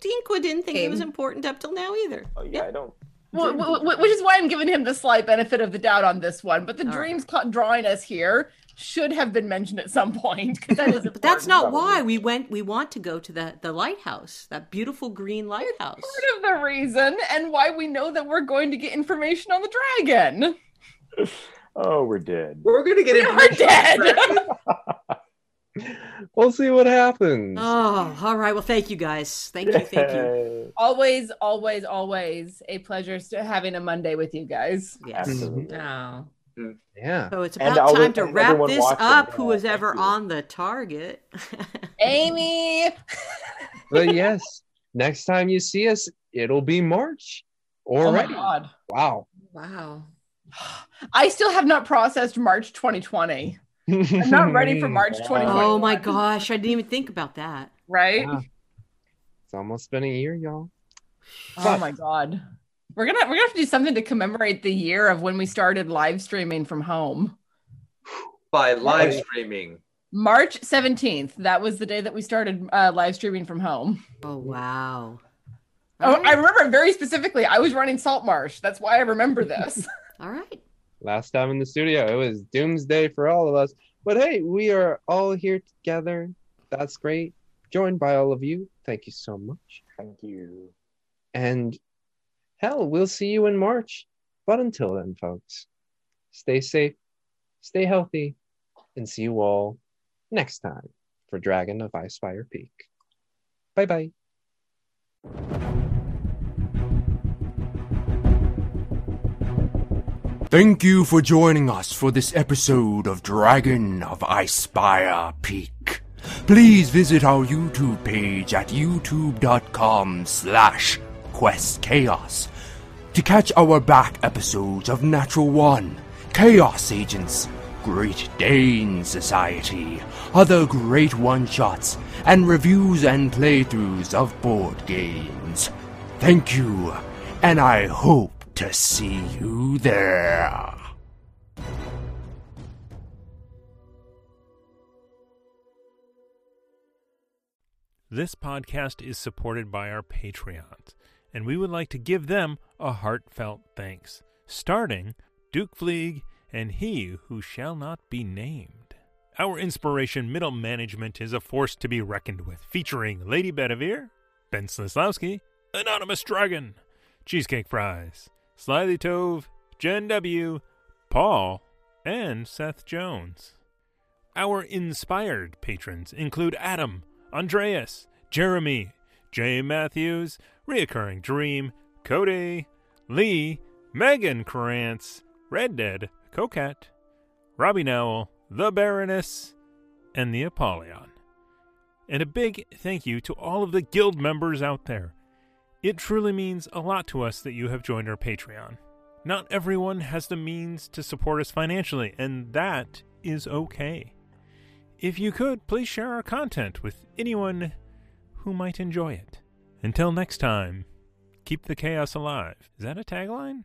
Inqua didn't think it was important up till now either. Oh, yeah, I don't. Wh- wh- wh- Which is why I'm giving him the slight benefit of the doubt on this one. But the All dreams caught drawing us here should have been mentioned at some point. That is, But that's not why we went. We want to go to the the lighthouse, that beautiful green lighthouse. part of the reason and why we know that we're going to get information on the dragon. Oh, we're dead. We're gonna get information. We're dead. We'll see what happens. Oh, all right. Well, thank you guys. Thank you. Thank you. always, always, always a pleasure having a Monday with you guys. Yes. Oh. Yeah. So it's about all time to wrap this watching, up. yeah, Who was ever you. on the target? Amy. But yes, next time you see us, it'll be March Oh my already. god. wow. Wow. I still have not processed March 2020. I'm not ready for March 2021. oh my gosh, I didn't even think about that. Right? Yeah. It's almost been a year, y'all. Oh my god. We're gonna we're gonna have to do something to commemorate the year of when we started live streaming from home. By live streaming. March 17th. That was the day that we started uh, live streaming from home. Oh wow. Oh, I remember very specifically. I was running Salt Marsh. That's why I remember this. All right. Last time in the studio, it was doomsday for all of us. But hey, we are all here together. That's great. Joined by all of you. Thank you so much. Thank you. And hell, we'll see you in March. But until then, folks, stay safe, stay healthy, and see you all next time for Dragon of Icespire Peak. Bye bye. Thank you for joining us for this episode of Dragon of Icespire Peak. Please visit our YouTube page at youtube.com slash questchaos to catch our back episodes of Natural One, Chaos Agents, Great Dane Society, other great one-shots, and reviews and playthroughs of board games. Thank you, and I hope to see you there. This podcast is supported by our Patreons, and we would like to give them a heartfelt thanks, starting Duke Fleeg and He Who Shall Not Be Named. Our inspiration middle management is a force to be reckoned with, featuring Lady Bedivere, Ben Slislawski, Anonymous Dragon, Cheesecake Fries, Slyly Tove, Jen W., Paul, and Seth Jones. Our inspired patrons include Adam, Andreas, Jeremy, Jay Matthews, Reoccurring Dream, Cody, Lee, Megan Krantz, Red Dead, Coquette, Robbie Nowell, The Baroness, and the Apollyon. And a big thank you to all of the guild members out there. It truly means a lot to us that you have joined our Patreon. Not everyone has the means to support us financially, and that is okay. If you could, please share our content with anyone who might enjoy it. Until next time, keep the chaos alive. Is that a tagline?